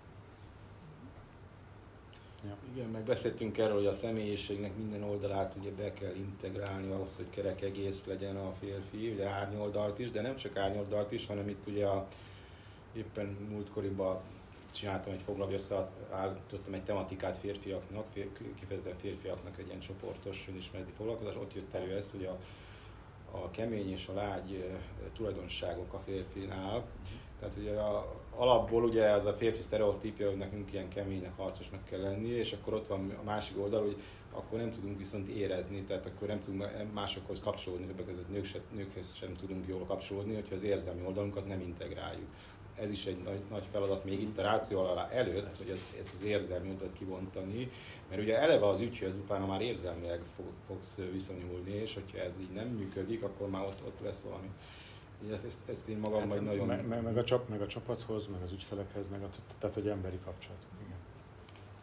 [SPEAKER 1] Ja.
[SPEAKER 4] Igen, meg beszéltünk erről, hogy a személyiségnek minden oldalát ugye be kell integrálni ahhoz, hogy kerek egész legyen a férfi, ugye árnyoldalt is, de nem csak árnyoldalt is, hanem itt ugye a, éppen múltkoriban csináltam egy foglalva, összeállítottam egy tematikát férfiaknak, fér, kifejezetten férfiaknak egy ilyen csoportos önismereti foglalkozás, ott jött elő ez, hogy a, a kemény és a lágy tulajdonságok a férfinál, tehát ugye a, alapból ugye az a férfi sztereotípia, hogy nekünk ilyen keménynek, harcosnak kell lenni, és akkor ott van a másik oldal, hogy akkor nem tudunk viszont érezni, tehát akkor nem tudunk másokhoz kapcsolódni, többek között nők se, nőkhez sem tudunk jól kapcsolódni, hogyha az érzelmi oldalunkat nem integráljuk. Ez is egy nagy, nagy feladat még itt a ráció alá előtt, hogy ezt az érzelmi oldalat kibontani, mert ugye eleve az ügyhöz utána már érzelmileg fog, fogsz viszonyulni, és hogyha ez így nem működik, akkor már ott, ott lesz valami ezt, ezt, ezt én magam hát, majd nagyon...
[SPEAKER 1] Meg, meg, meg, a csap, meg a csapathoz, meg az ügyfelekhez, meg a, tehát hogy emberi kapcsolatok. Igen.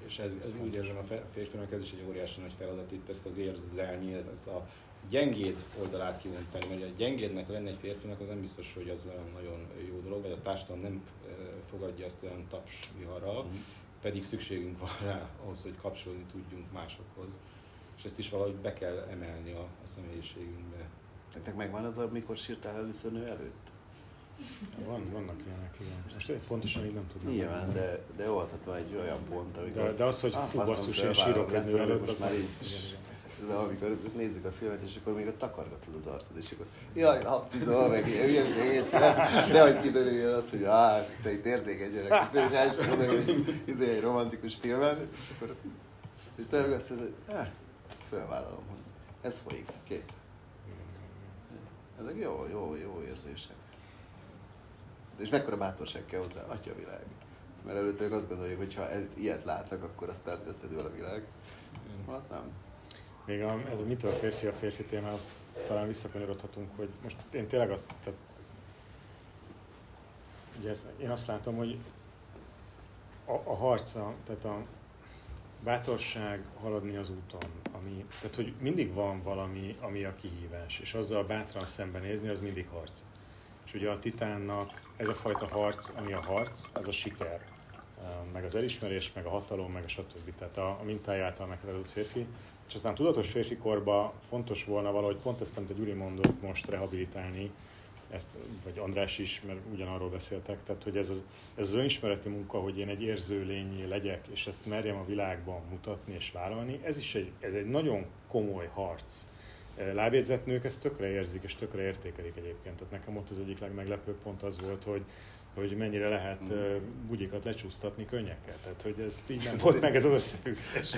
[SPEAKER 4] És ez, ez úgy érzem a férfinak, ez is egy óriási nagy feladat itt ezt az érzelmi, ez, ez a gyengéd oldalát kivonítani, mert a gyengédnek lenne egy férfinak, az nem biztos, hogy az olyan nagyon jó dolog, vagy a társadalom nem fogadja azt olyan taps viharral, mm. pedig szükségünk van rá ahhoz, hogy kapcsolódni tudjunk másokhoz. És ezt is valahogy be kell emelni a, a személyiségünkbe.
[SPEAKER 3] Nektek megvan az, amikor sírtál először nő előtt?
[SPEAKER 1] Van, vannak ilyenek, igen. Most pontosan így nem tudom.
[SPEAKER 3] Nyilván, de, de jó, hát van egy olyan pont, amikor...
[SPEAKER 1] De, de az, hogy fú, basszus, én sírok egy nő előtt, az
[SPEAKER 3] már így... Ez amikor nézzük a filmet, és akkor még a takargatod az arcod, és akkor jaj, lapcizol, meg ilyen hülyeséget de hogy kiderüljön az, hogy áh, te itt érzékeny gyerek, és elsősorban hogy izé egy romantikus filmen, és akkor és te meg azt mondod, hogy fölvállalom, hogy ez folyik, kész. Ezek jó, jó, jó érzések. És mekkora bátorság kell hozzá, atya világ. Mert előtte azt gondoljuk, hogy ha ez, ilyet látnak, akkor aztán összedől a világ. Hát nem.
[SPEAKER 1] Még a, ez a mitől a férfi a férfi témához talán visszakanyarodhatunk, hogy most én tényleg azt, tehát, ugye ez, én azt látom, hogy a, a harca, tehát a bátorság haladni az úton, ami, tehát hogy mindig van valami, ami a kihívás, és azzal bátran szembenézni, az mindig harc. És ugye a titánnak ez a fajta harc, ami a harc, az a siker, meg az elismerés, meg a hatalom, meg a stb. Tehát a, a mintája által meghatározott férfi. És aztán tudatos férfi korban fontos volna valahogy pont ezt, amit a Gyuri mondott, most rehabilitálni, ezt, vagy András is, mert ugyanarról beszéltek, tehát hogy ez az, ez az önismereti munka, hogy én egy érző lényé legyek, és ezt merjem a világban mutatni és vállalni, ez is egy, ez egy nagyon komoly harc. Lábjegyzett nők ezt tökre érzik, és tökre értékelik egyébként. Tehát nekem ott az egyik legmeglepőbb pont az volt, hogy hogy mennyire lehet uh, bugyikat lecsúsztatni könnyekkel. Tehát, hogy ez így nem volt meg ez az összefüggés.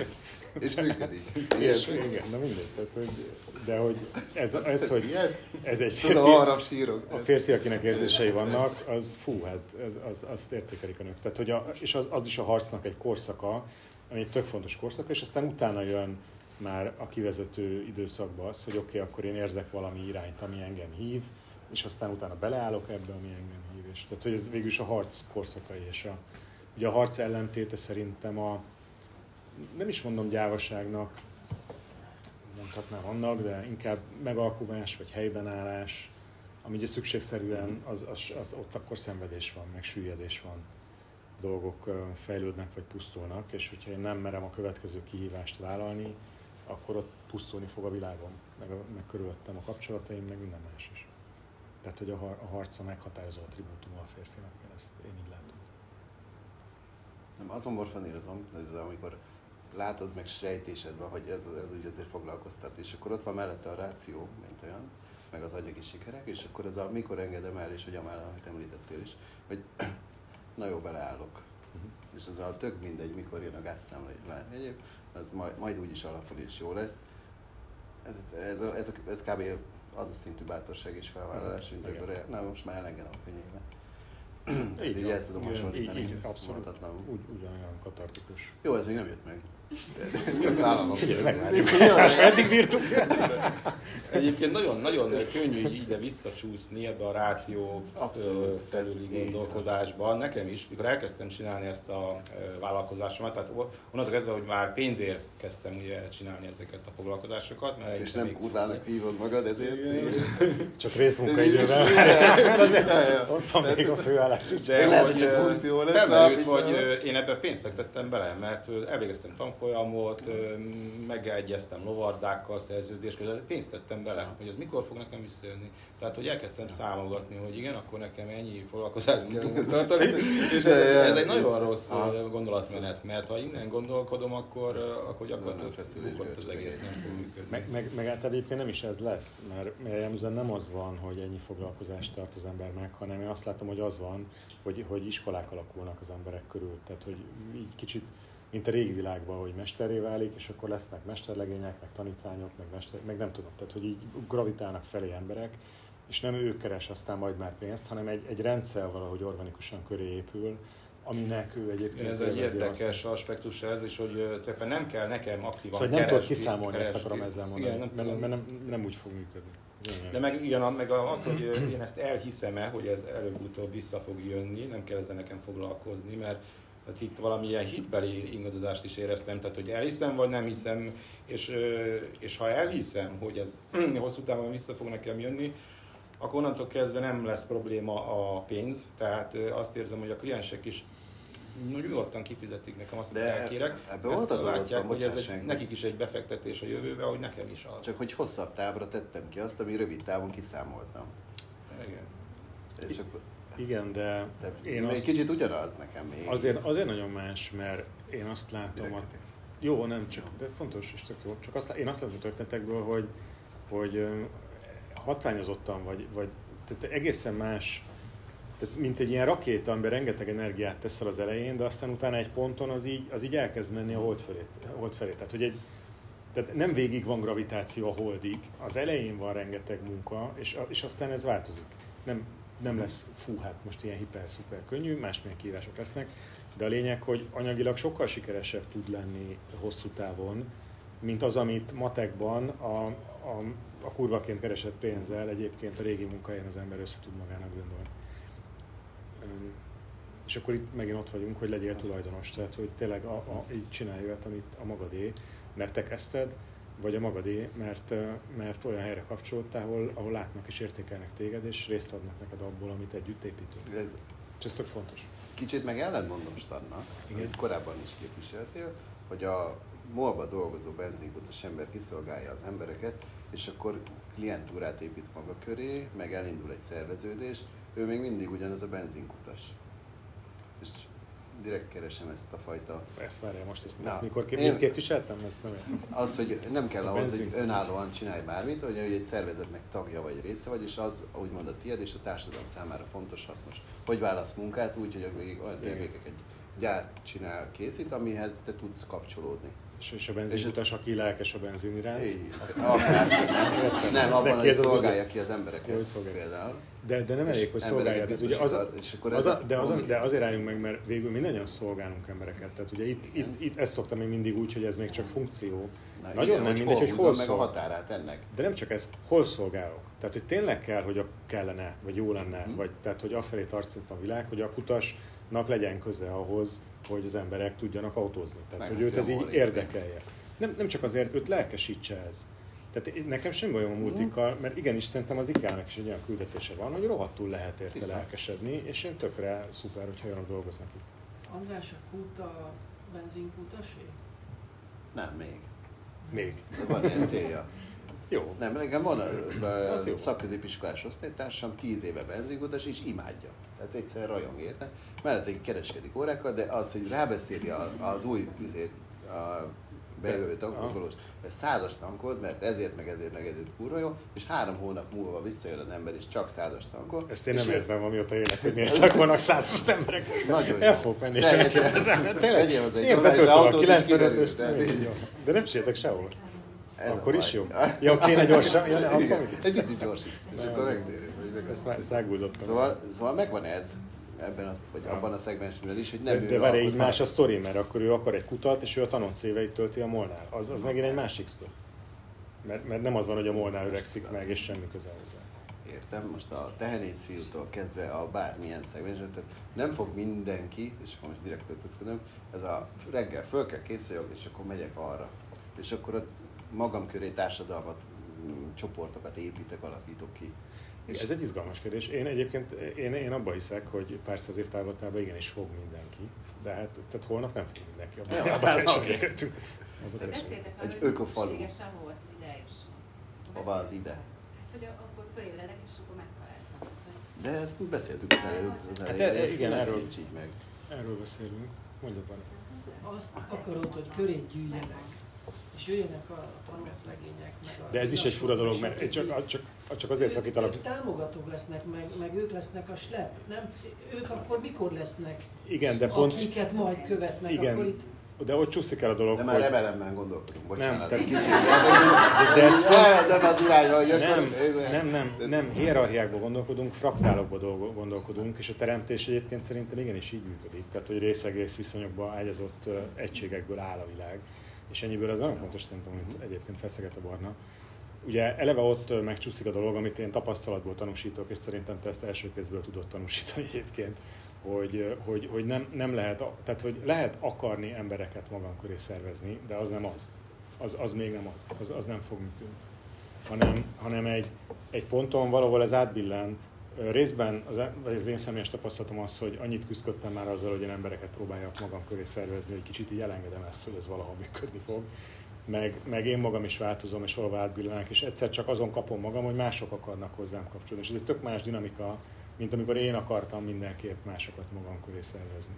[SPEAKER 3] és működik.
[SPEAKER 1] És, igen, na mindegy. Tehát, hogy, de hogy ez, ez, hogy ez egy
[SPEAKER 3] férfi,
[SPEAKER 1] a férfi, akinek érzései vannak, az fú, hát ez, az, azt értékelik a nők. Tehát, hogy a, és az, az, is a harcnak egy korszaka, ami egy tök fontos korszaka, és aztán utána jön már a kivezető időszakban az, hogy oké, okay, akkor én érzek valami irányt, ami engem hív, és aztán utána beleállok ebbe, ami engem És tehát, hogy ez végül is a harc korszakai, és a, ugye a harc ellentéte szerintem a, nem is mondom gyávaságnak, mondhatnám annak, de inkább megalkuvás vagy helyben állás, ami ugye szükségszerűen az, az, az, ott akkor szenvedés van, meg süllyedés van, dolgok fejlődnek vagy pusztulnak, és hogyha én nem merem a következő kihívást vállalni, akkor ott pusztulni fog a világom, meg, meg körülöttem a kapcsolataim, meg minden más is. Tehát, hogy a, har- a harca meghatározó attribútum a férfinak, én ezt én így látom.
[SPEAKER 3] Nem, azon morfanírozom, ez amikor látod meg sejtésed van, hogy ez, ez úgy azért foglalkoztat, és akkor ott van mellette a ráció, mint olyan, meg az anyagi sikerek, és akkor ez a mikor engedem el, és hogy amellett, amit említettél is, hogy na jó, beleállok. Uh-huh. És ez a tök mindegy, mikor jön a gázszámla, hogy már egyéb, az majd, majd úgy is alakul, és jó lesz. Ez, ez, ez, ez, ez kb. Az a szintű bátorság és felvállalás, mint akkor, na most már elengedem a könyvébe. Így, így ezt tudom hasonlítani.
[SPEAKER 1] Így, így, abszolút. Úgy, ugyanolyan katartikus.
[SPEAKER 3] Jó, ez még nem jött meg. Vállalom.
[SPEAKER 1] Figyelj, megvárjuk. Hát, eddig bírtuk.
[SPEAKER 4] Egyébként nagyon-nagyon könnyű ide visszacsúszni ebbe a ráció
[SPEAKER 3] Abszolút.
[SPEAKER 4] felüli gondolkodásba. Nekem is, mikor elkezdtem csinálni ezt a vállalkozásomat, tehát onnantól kezdve, hogy már pénzért kezdtem ugye csinálni ezeket a foglalkozásokat. Mert
[SPEAKER 3] És nem kurvának hívod magad, ezért...
[SPEAKER 1] Csak részmunkaidővel. Ott van még a főállás.
[SPEAKER 3] De lehet, hogy csak funkció lesz,
[SPEAKER 4] ö, én ebbe pénzt fektettem bele, mert elvégeztem tanfolyamot, ö, megegyeztem lovardákkal, szerződést, között, pénzt tettem bele, hogy ez mikor fog nekem visszajönni. Tehát, hogy elkezdtem számolgatni, hogy igen, akkor nekem ennyi foglalkozást kell tartani, és ez, ez egy nagyon rossz
[SPEAKER 3] Aha.
[SPEAKER 4] ö, gondolatmenet, mert ha innen gondolkodom, akkor, akkor gyakorlatilag bukott az egész,
[SPEAKER 3] egész.
[SPEAKER 4] nem fog működni.
[SPEAKER 1] Meg, meg, meg általában egyébként nem is ez lesz, mert jellemzően nem az van, hogy ennyi foglalkozást tart az ember meg, hanem én azt látom, hogy az van, hogy, hogy iskolák alakulnak az emberek körül. Tehát, hogy így kicsit, mint a régi világban, hogy mesteré válik, és akkor lesznek mesterlegények, meg tanítványok, meg, mester, meg nem tudom. Tehát, hogy így gravitálnak felé emberek, és nem ő keres aztán majd már pénzt, hanem egy, egy rendszer valahogy organikusan köré épül, aminek ő egyébként
[SPEAKER 4] Ez egy érdekes aspektus ez, és hogy tulajdonképpen nem kell nekem aktívan
[SPEAKER 1] Szóval nem tudod
[SPEAKER 4] keresni-
[SPEAKER 1] kiszámolni, ezt
[SPEAKER 4] keresni.
[SPEAKER 1] akarom ezzel mondani,
[SPEAKER 4] Igen, nem
[SPEAKER 1] mert, mert nem, nem úgy fog működni. Igen.
[SPEAKER 4] De meg igen, meg az, hogy én ezt elhiszem-e, hogy ez előbb-utóbb vissza fog jönni, nem kell ezzel nekem foglalkozni, mert tehát itt valamilyen hitbeli ingadozást is éreztem, tehát hogy elhiszem vagy nem hiszem, és, és ha elhiszem, hogy ez hosszú távon vissza fog nekem jönni, akkor onnantól kezdve nem lesz probléma a pénz, tehát azt érzem, hogy a kliensek is nyugodtan kifizetik nekem azt,
[SPEAKER 3] De
[SPEAKER 4] elkérek. mert
[SPEAKER 3] volt a
[SPEAKER 4] látják,
[SPEAKER 3] van,
[SPEAKER 4] hogy ez egy, nekik is egy befektetés a jövőbe, hogy nekem is az.
[SPEAKER 3] Csak hogy hosszabb távra tettem ki azt, ami rövid távon kiszámoltam.
[SPEAKER 4] Igen.
[SPEAKER 3] És akkor,
[SPEAKER 1] Igen, de
[SPEAKER 3] tehát
[SPEAKER 1] én
[SPEAKER 3] én
[SPEAKER 1] azt,
[SPEAKER 3] kicsit ugyanaz nekem még.
[SPEAKER 1] azért, azért nagyon más, mert én azt látom, a, jó, nem csak, de fontos és tök jó, csak azt, én azt látom a történetekből, hogy, hogy hatványozottan vagy, vagy tehát egészen más, tehát mint egy ilyen rakéta, amiben rengeteg energiát teszel az elején, de aztán utána egy ponton az így, az így elkezd menni a hold felé. Hold felé. Tehát, hogy egy, tehát nem végig van gravitáció a holdig, az elején van rengeteg munka, és, és aztán ez változik. Nem, nem lesz, fú, hát most ilyen hiper-szuper könnyű, másmilyen kívások lesznek, de a lényeg, hogy anyagilag sokkal sikeresebb tud lenni hosszú távon, mint az, amit matekban a, a, a kurvaként keresett pénzzel egyébként a régi munkahelyen az ember össze tud magának gondolni. És akkor itt megint ott vagyunk, hogy legyél tulajdonos, tehát hogy tényleg a, a, így csinálj olyat, amit a magadé, mert te kezdted, vagy a magadé, mert, mert olyan helyre kapcsolódtál, ahol, ahol látnak és értékelnek téged, és részt adnak neked abból, amit együtt építünk.
[SPEAKER 3] Ez
[SPEAKER 1] És ez tök fontos.
[SPEAKER 3] kicsit meg ellentmondom Stannak,
[SPEAKER 1] Igen.
[SPEAKER 3] amit korábban is képviseltél, hogy a molba dolgozó benzinkutas ember kiszolgálja az embereket, és akkor klientúrát épít maga köré, meg elindul egy szerveződés, ő még mindig ugyanaz a benzinkutas. Direkt keresem ezt a fajta
[SPEAKER 1] Ezt várjál most, ezt,
[SPEAKER 3] Na,
[SPEAKER 1] ezt mikor kép,
[SPEAKER 3] én-
[SPEAKER 1] képviseltem? Ezt nem értem.
[SPEAKER 3] Az, hogy nem kell ahhoz,
[SPEAKER 1] benzin.
[SPEAKER 3] hogy önállóan csinálj bármit, hogy egy szervezetnek tagja vagy része vagy, és az úgymond a tiéd és a társadalom számára fontos, hasznos. Hogy válasz munkát úgy, hogy még olyan termékeket gyárt csinál, készít, amihez te tudsz kapcsolódni.
[SPEAKER 1] És, és a benzinkutas, aki lelkes a benzin iránt.
[SPEAKER 3] Így, akár, nem, nem, abban,
[SPEAKER 1] Neki
[SPEAKER 3] hogy
[SPEAKER 1] ez az
[SPEAKER 3] szolgálja ki az embereket.
[SPEAKER 1] Jó, hogy.
[SPEAKER 3] Például.
[SPEAKER 1] De, de nem elég, hogy szolgáljad. Ez ugye az, a,
[SPEAKER 3] és akkor
[SPEAKER 1] az a, de, az, a, de azért álljunk meg, mert végül mindannyian szolgálunk embereket. Tehát ugye itt, itt, itt ezt szoktam még mindig úgy, hogy ez még csak funkció.
[SPEAKER 3] Na,
[SPEAKER 1] Nagyon
[SPEAKER 3] igen,
[SPEAKER 1] nem
[SPEAKER 3] hogy
[SPEAKER 1] mindegy, hogy
[SPEAKER 3] húzom
[SPEAKER 1] hol
[SPEAKER 3] meg a határát ennek.
[SPEAKER 1] De nem csak ez, hol szolgálok. Tehát, hogy tényleg kell, hogy a kellene, vagy jó lenne,
[SPEAKER 3] Mhm.
[SPEAKER 1] vagy tehát, hogy afelé tartsz a világ, hogy a kutasnak legyen köze ahhoz, hogy az emberek tudjanak autózni. Tehát, hogy
[SPEAKER 3] Megveszi
[SPEAKER 1] őt ez így érdekelje. Nem, nem csak azért, őt lelkesítse ez. Tehát nekem sem bajom a multikkal, mert igenis szerintem az IKEA-nak is egy olyan küldetése van, hogy rohadtul lehet érte
[SPEAKER 3] Tisztán.
[SPEAKER 1] lelkesedni, és én tökre szuper, hogyha olyanok dolgoznak itt.
[SPEAKER 5] András, a kút a benzinkútasé?
[SPEAKER 3] Nem, még.
[SPEAKER 1] Még.
[SPEAKER 3] De Van ilyen célja.
[SPEAKER 1] Jó.
[SPEAKER 3] Nem, nekem van a szakközépiskolás osztálytársam, 10 éve benzinkutas, és imádja. Tehát egyszerűen rajong érte. Mellette kereskedik órákkal, de az, hogy rábeszéli a- az új üzét, a bejövő tankolós, hogy százas tankod, mert ezért, meg ezért, meg ezért kurva jó, és három hónap múlva visszajön az ember, és csak százas tankol.
[SPEAKER 1] Ezt én nem értem, amióta élek, hogy miért tankolnak százas emberek.
[SPEAKER 3] Nagyon
[SPEAKER 1] El fogok menni, és tényleg. Én betöltöm a
[SPEAKER 3] autót, és
[SPEAKER 1] 95-ös,
[SPEAKER 3] kiderül, tehát így.
[SPEAKER 1] jó. De nem sétek sehol.
[SPEAKER 3] Ez
[SPEAKER 1] Akkor is jó. Ja, kéne gyorsan. Ja, de akkor?
[SPEAKER 3] Egy picit gyorsít, és akkor megtérünk.
[SPEAKER 1] Ezt már száguldottam.
[SPEAKER 3] Szóval, szóval megvan ez, ebben az, vagy abban a szegmensben is, hogy nem
[SPEAKER 1] De, de várj, így más a sztori, mert akkor ő akar egy kutat, és ő a tanonc éveit tölti a Molnál. Az, az megint egy másik sztori. Mert, mert nem az van, hogy a Molnál öregszik meg, és semmi köze hozzá.
[SPEAKER 3] Értem, most a tehenész fiútól kezdve a bármilyen szegmensben, tehát nem fog mindenki, és akkor most direkt öltözködöm, ez a reggel föl kell készüljök, és akkor megyek arra. És akkor a magam köré társadalmat, mm, csoportokat építek, alakítok ki. És
[SPEAKER 1] Ez egy izgalmas kérdés. Én egyébként, én, én abban hiszek, hogy pár száz év távlatában igenis fog mindenki. De hát, tehát holnap nem fog mindenki. Abban,
[SPEAKER 3] Ja,
[SPEAKER 1] abban
[SPEAKER 3] hát
[SPEAKER 1] teljesen
[SPEAKER 2] Beszéltek
[SPEAKER 3] Egy ökofalu.
[SPEAKER 2] ahhoz, hogy ide eljusson.
[SPEAKER 3] Hova az ide?
[SPEAKER 2] Hát, hogy a- akkor fölébredek, és akkor megtaláltam.
[SPEAKER 3] De ezt mi beszéltük az előbb, az elején,
[SPEAKER 1] e-
[SPEAKER 3] de ezt
[SPEAKER 1] igen,
[SPEAKER 3] nem
[SPEAKER 1] erről-
[SPEAKER 3] így meg.
[SPEAKER 1] Erről beszélünk. Mondja van.
[SPEAKER 5] Azt akarod, hogy köré gyűjjenek, és jöjjenek a meg a...
[SPEAKER 1] De ez is egy fura dolog, mert csak, csak, csak azért szakítalak.
[SPEAKER 5] Ők támogatók lesznek, meg, meg ők lesznek a slep. Nem, ők akkor mikor lesznek,
[SPEAKER 1] Igen, de pont,
[SPEAKER 5] akiket majd követnek,
[SPEAKER 1] Igen.
[SPEAKER 5] akkor itt
[SPEAKER 1] de ott csúszik el a dolog,
[SPEAKER 3] De már
[SPEAKER 1] hogy
[SPEAKER 3] rebelemben gondolkodunk, bocsánat.
[SPEAKER 1] Nem,
[SPEAKER 3] Nem,
[SPEAKER 1] tehát-
[SPEAKER 3] kicsit.
[SPEAKER 1] de, de ez font,
[SPEAKER 3] Nem az irányba, hogy
[SPEAKER 1] nem, nem, nem, nem, hierarchiákban gondolkodunk, fraktálokban dolgo- gondolkodunk, és a teremtés egyébként szerintem igenis így működik. Tehát, hogy részegész viszonyokba ágyazott egységekből áll a világ. És ennyiből ez nagyon fontos szerintem, amit egyébként feszeget a barna. Ugye eleve ott megcsúszik a dolog, amit én tapasztalatból tanúsítok, és szerintem te ezt első kézből tudod tanúsítani egyébként, hogy, hogy, hogy nem, nem lehet, tehát hogy lehet akarni embereket magam köré szervezni, de az nem az. Az, az még nem az. Az, az nem fog működni hanem, hanem egy, egy ponton valahol ez átbillen. Részben az, vagy az én személyes tapasztalatom az, hogy annyit küzdöttem már azzal, hogy én embereket próbáljak magam köré szervezni, hogy kicsit így elengedem ezt, hogy ez valahol működni fog. Meg, meg én magam is változom, és valahol átbillenek, és egyszer csak azon kapom magam, hogy mások akarnak hozzám kapcsolódni. És ez egy tök más dinamika, mint amikor én akartam mindenképp másokat magam köré szervezni.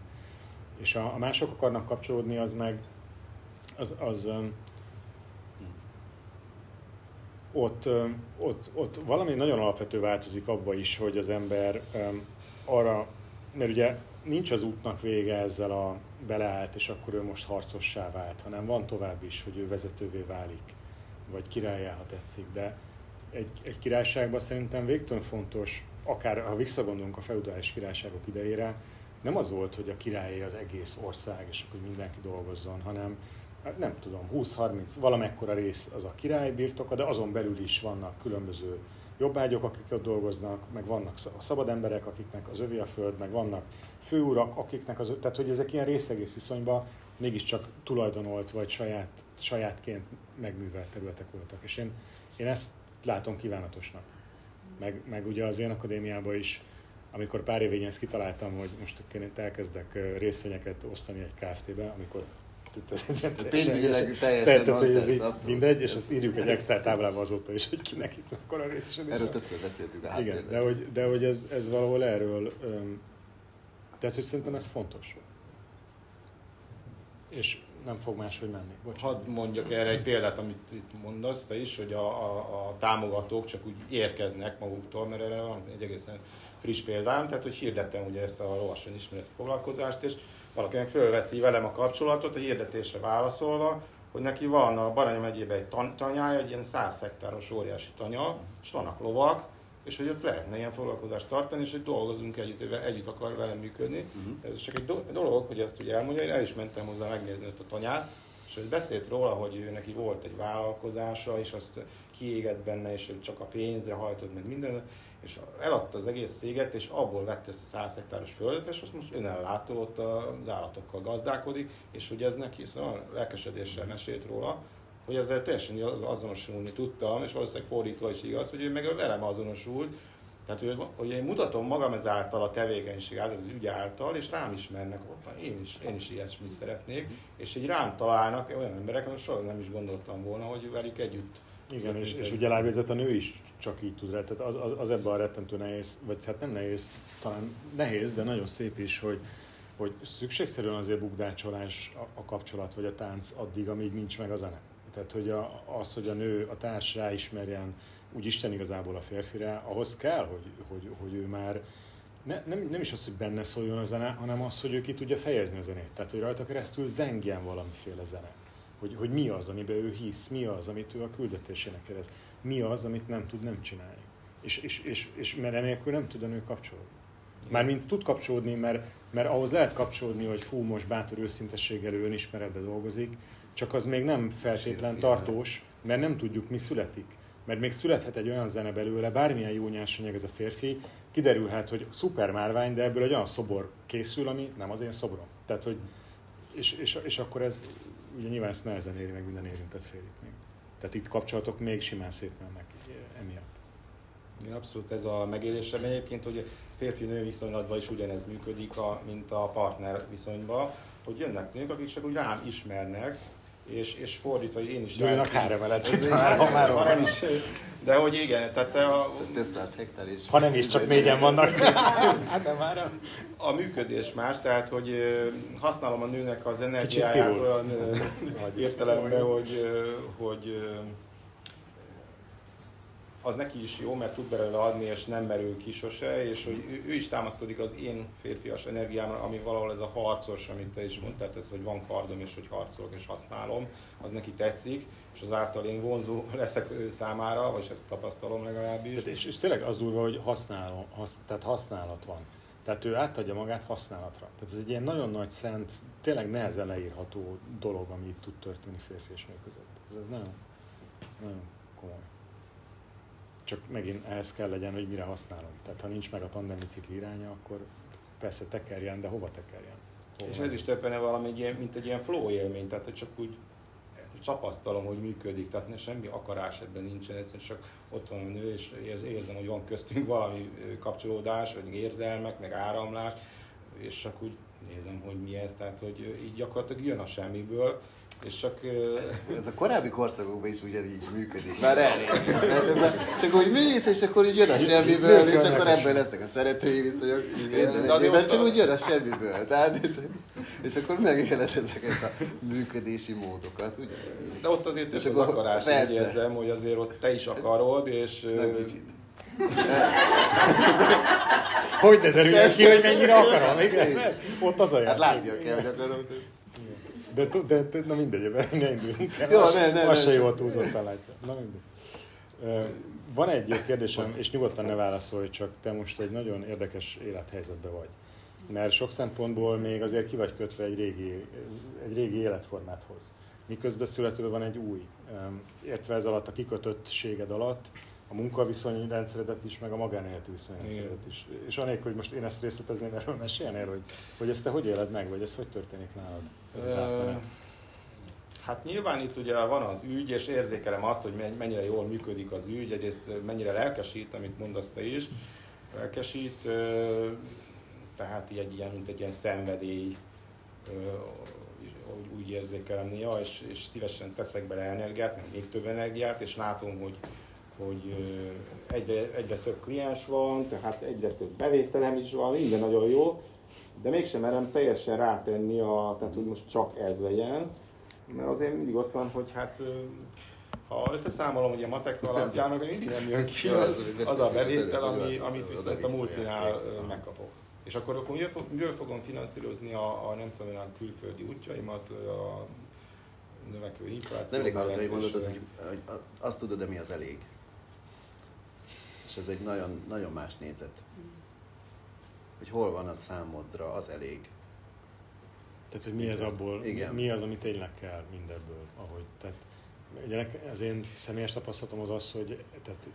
[SPEAKER 1] És a, a mások akarnak kapcsolódni, az meg az, az, ott, ott, ott valami nagyon alapvető változik abba is, hogy az ember arra, mert ugye nincs az útnak vége ezzel a beleállt, és akkor ő most harcossá vált, hanem van tovább is, hogy ő vezetővé válik, vagy királyá, ha tetszik, de egy, egy királyságban szerintem végtelen fontos, akár ha visszagondolunk a feudális királyságok idejére, nem az volt, hogy a királyé az egész ország, és akkor mindenki dolgozzon, hanem nem tudom, 20-30, valamekkora rész az a király birtoka, de azon belül is vannak különböző jobbágyok, akik ott dolgoznak, meg vannak sz- szabad emberek, akiknek az övé a föld, meg vannak főurak, akiknek az, tehát hogy ezek ilyen részegész viszonyban mégiscsak tulajdonolt, vagy saját, sajátként megművelt területek voltak. És én, én ezt látom kívánatosnak. Meg, meg ugye az én akadémiában is, amikor pár évig ezt kitaláltam, hogy most elkezdek részvényeket osztani egy Kft-be, amikor
[SPEAKER 3] Pénzügyileg teljesen
[SPEAKER 1] tehát, hogy ez így
[SPEAKER 3] abszolút.
[SPEAKER 1] mindegy, és ezt írjuk egy Excel táblába azóta is, hogy kinek itt akkor a részesedés.
[SPEAKER 3] Erről többször beszéltünk a
[SPEAKER 1] Igen, de hogy, de hogy ez, ez valahol erről, öm, tehát hogy szerintem ez fontos. És nem fog máshogy menni. Bocsánat.
[SPEAKER 4] Hadd mondjak erre egy példát, amit itt mondasz te is, hogy a, a, a támogatók csak úgy érkeznek maguktól, mert erre van egy egészen friss példám, tehát hogy hirdettem ugye ezt a lassan ismereti foglalkozást, és valakinek fölveszi velem a kapcsolatot, a hirdetésre válaszolva, hogy neki van a Baranya megyében egy tan- tanyája, egy ilyen 100 hektáros óriási tanya, és vannak lovak, és hogy ott lehetne ilyen foglalkozást tartani, és hogy dolgozunk együtt, ő együtt akar velem működni.
[SPEAKER 3] Mhm.
[SPEAKER 4] Ez csak egy do- dolog, hogy ezt ugye elmondja, én el is mentem hozzá megnézni ezt a tanyát, és hogy beszélt róla, hogy ő neki volt egy vállalkozása, és azt kiégett benne, és hogy csak a pénzre hajtott meg minden, és eladta az egész céget, és abból vette ezt a 100 hektáros földet, és azt most önellátó ott az állatokkal gazdálkodik, és hogy ez neki szóval lelkesedéssel mesélt róla, hogy ezzel teljesen az- azonosulni tudtam, és valószínűleg fordítva is igaz, hogy ő meg velem azonosult, tehát, hogy, hogy én mutatom magam ezáltal a tevékenység által, az ügy által, és rám ismernek, ott én is, én is ilyesmit szeretnék, és így rám találnak olyan emberek, amit soha nem is gondoltam volna, hogy velük együtt.
[SPEAKER 1] Igen, és, és ugye lábjegyzet a nő is csak így tud rá, tehát az, az, az ebben a rettentő nehéz, vagy hát nem nehéz, talán nehéz, de nagyon szép is, hogy, hogy szükségszerűen azért bukdácsolás a, a kapcsolat vagy a tánc addig, amíg nincs meg a zene. Tehát, hogy a, az, hogy a nő, a társ ráismerjen úgy Isten igazából a férfire, ahhoz kell, hogy, hogy, hogy ő már ne, nem, nem is az, hogy benne szóljon a zene, hanem az, hogy ő ki tudja fejezni a zenét. Tehát, hogy rajta keresztül zengjen valamiféle zene. Hogy, hogy mi az, amiben ő hisz, mi az, amit ő a küldetésének érez, mi az, amit nem tud nem csinálni. És, és, és, és mert enélkül nem tud a nő kapcsolódni. Mármint tud kapcsolódni, mert, mert ahhoz lehet kapcsolódni, hogy fú, most bátor őszintességgel ő önismeretbe dolgozik, csak az még nem feltétlen tartós, mert nem tudjuk, mi születik. Mert még születhet egy olyan zene belőle, bármilyen jó nyersanyag ez a férfi, kiderülhet, hogy szuper márvány, de ebből egy olyan szobor készül, ami nem az én szobrom. Tehát, hogy, és, és, és akkor ez, ugye nyilván ezt nehezen éri meg minden érintett félit még. Tehát itt kapcsolatok még simán szétmennek emiatt.
[SPEAKER 4] Igen, abszolút ez a megélésem egyébként, hogy férfi-nő viszonylatban is ugyanez működik, a, mint a partner viszonyban, hogy jönnek nők, akik csak úgy rám ismernek, és, és fordítva, hogy én is...
[SPEAKER 1] Nőnek három emelet,
[SPEAKER 4] ha már ha nem is. De hogy igen, tehát te a...
[SPEAKER 3] Több száz hektár is.
[SPEAKER 1] Ha nem is, csak négyen vannak. hát
[SPEAKER 4] nem már a... a működés más, tehát hogy használom a nőnek az energiáját olyan értelemben, hogy, hogy az neki is jó, mert tud belőle adni, és nem merül ki sose, és hogy ő, ő is támaszkodik az én férfias energiámra, ami valahol ez a harcos, amit te is mondtál, ez, hogy van kardom, és hogy harcolok, és használom, az neki tetszik, és azáltal én vonzó leszek ő számára, vagy ezt tapasztalom legalábbis.
[SPEAKER 1] Tehát és, és tényleg az durva, hogy használom, hasz, tehát használat van. Tehát ő átadja magát használatra. Tehát ez egy ilyen nagyon nagy szent, tényleg nehezen leírható dolog, ami itt tud történni férfi és nő között. Ez, ez nagyon, ez nagyon csak megint ehhez kell legyen, hogy mire használom. Tehát ha nincs meg a tandem bicikli iránya, akkor persze tekerjen, de hova tekerjen?
[SPEAKER 4] Hova és ez is többen valami mint egy ilyen flow élmény, tehát hogy csak úgy tapasztalom, hogy működik, tehát semmi akarás ebben nincsen, egyszerűen csak ott van nő, és érzem, hogy van köztünk valami kapcsolódás, vagy érzelmek, meg áramlás, és csak úgy nézem, hogy mi ez, tehát hogy így gyakorlatilag jön a semmiből, és csak...
[SPEAKER 3] Ez, ez a korábbi korszakokban is ugyanígy működik. Már elég. ez a, csak úgy mész, és akkor így jön a semmiből, és akkor ebből lesznek a szeretői viszonyok. Igen, mert csak úgy jön a semmiből. Tehát, és, és akkor megéled ezeket a működési módokat. Ugyanígy.
[SPEAKER 4] De ott azért és az akarás, így érzem, hogy azért ott te is akarod, és...
[SPEAKER 3] Nem kicsit.
[SPEAKER 1] hogy ne derüljön ki, hogy mennyire akarom, igen? Ott az a
[SPEAKER 3] Hát látnia kell, hogy akarom.
[SPEAKER 1] De, de, de na mindegy, ne induljunk
[SPEAKER 3] el. Jó, ne, ne,
[SPEAKER 1] az se jó, túlzottan látja. Na mindegy. Van egy kérdésem, és nyugodtan ne válaszolj, csak te most egy nagyon érdekes élethelyzetben vagy. Mert sok szempontból még azért ki vagy kötve egy régi, egy régi életformát hoz. Miközben születő van egy új. Értve ez alatt a kikötöttséged alatt, a munkaviszony rendszeredet is, meg a magánéleti viszonyrendszeredet is. És anélkül, hogy most én ezt részletezném, erről mesélnél, hogy, hogy ezt te hogy éled meg, vagy ez hogy történik nálad? Ez az
[SPEAKER 4] Hát nyilván itt ugye van az ügy, és érzékelem azt, hogy mennyire jól működik az ügy, egyrészt mennyire lelkesít, amit mondasz te is, lelkesít, tehát egy ilyen, mint egy ilyen szenvedély, úgy érzékelem néha, és, és szívesen teszek bele energiát, meg még több energiát, és látom, hogy hogy egyre, egyre több kliens van, tehát egyre több bevételem is van, minden nagyon jó, de mégsem merem teljesen rátenni, a, tehát hogy most csak ez legyen, mert azért mindig ott van, hogy hát ha összeszámolom, hogy a matek alapján, akkor mindig nem jön ki az, az a bevétel, ami, amit viszont a multinál megkapok. És akkor, akkor mivel fogom finanszírozni a, a nem tudom, a külföldi útjaimat, a növekvő infláció.
[SPEAKER 3] Nemrég hallottam hogy mondod, hogy, hogy azt tudod, de mi az elég és ez egy nagyon, nagyon más nézet. Hogy hol van a számodra az elég.
[SPEAKER 1] Tehát, hogy mi Minden. ez abból, Igen. mi az, ami tényleg kell mindebből, ahogy, tehát ugye az én személyes tapasztalatom az az, hogy tehát,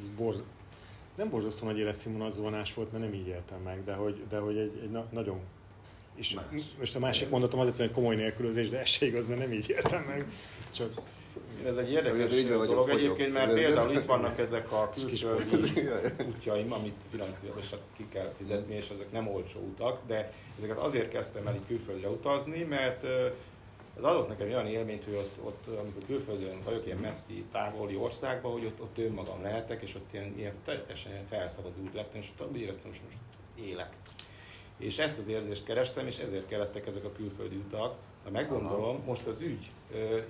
[SPEAKER 1] ez borz, nem borzasztó nagy életszínvonalzóanás volt, mert nem így éltem meg, de hogy, de hogy egy, egy na, nagyon és Más. most a másik mondatom azért, hogy komoly nélkülözés, de ez se igaz, mert nem így éltem meg. Csak
[SPEAKER 4] ez egy érdekes dolog egyébként, mert például itt vannak ezek a külföldi útjaim, amit finanszírozását ki kell fizetni, és ezek nem olcsó utak, de ezeket azért kezdtem el így külföldre utazni, mert ez adott nekem olyan élményt, hogy ott, ott amikor külföldön vagyok, ilyen messzi, távoli országban, hogy ott, ott önmagam lehetek, és ott ilyen, ilyen teljesen ilyen felszabadult lettem, és ott úgy éreztem, hogy most élek. És ezt az érzést kerestem, és ezért kellettek ezek a külföldi utak. Ha meggondolom, Aha. most az ügy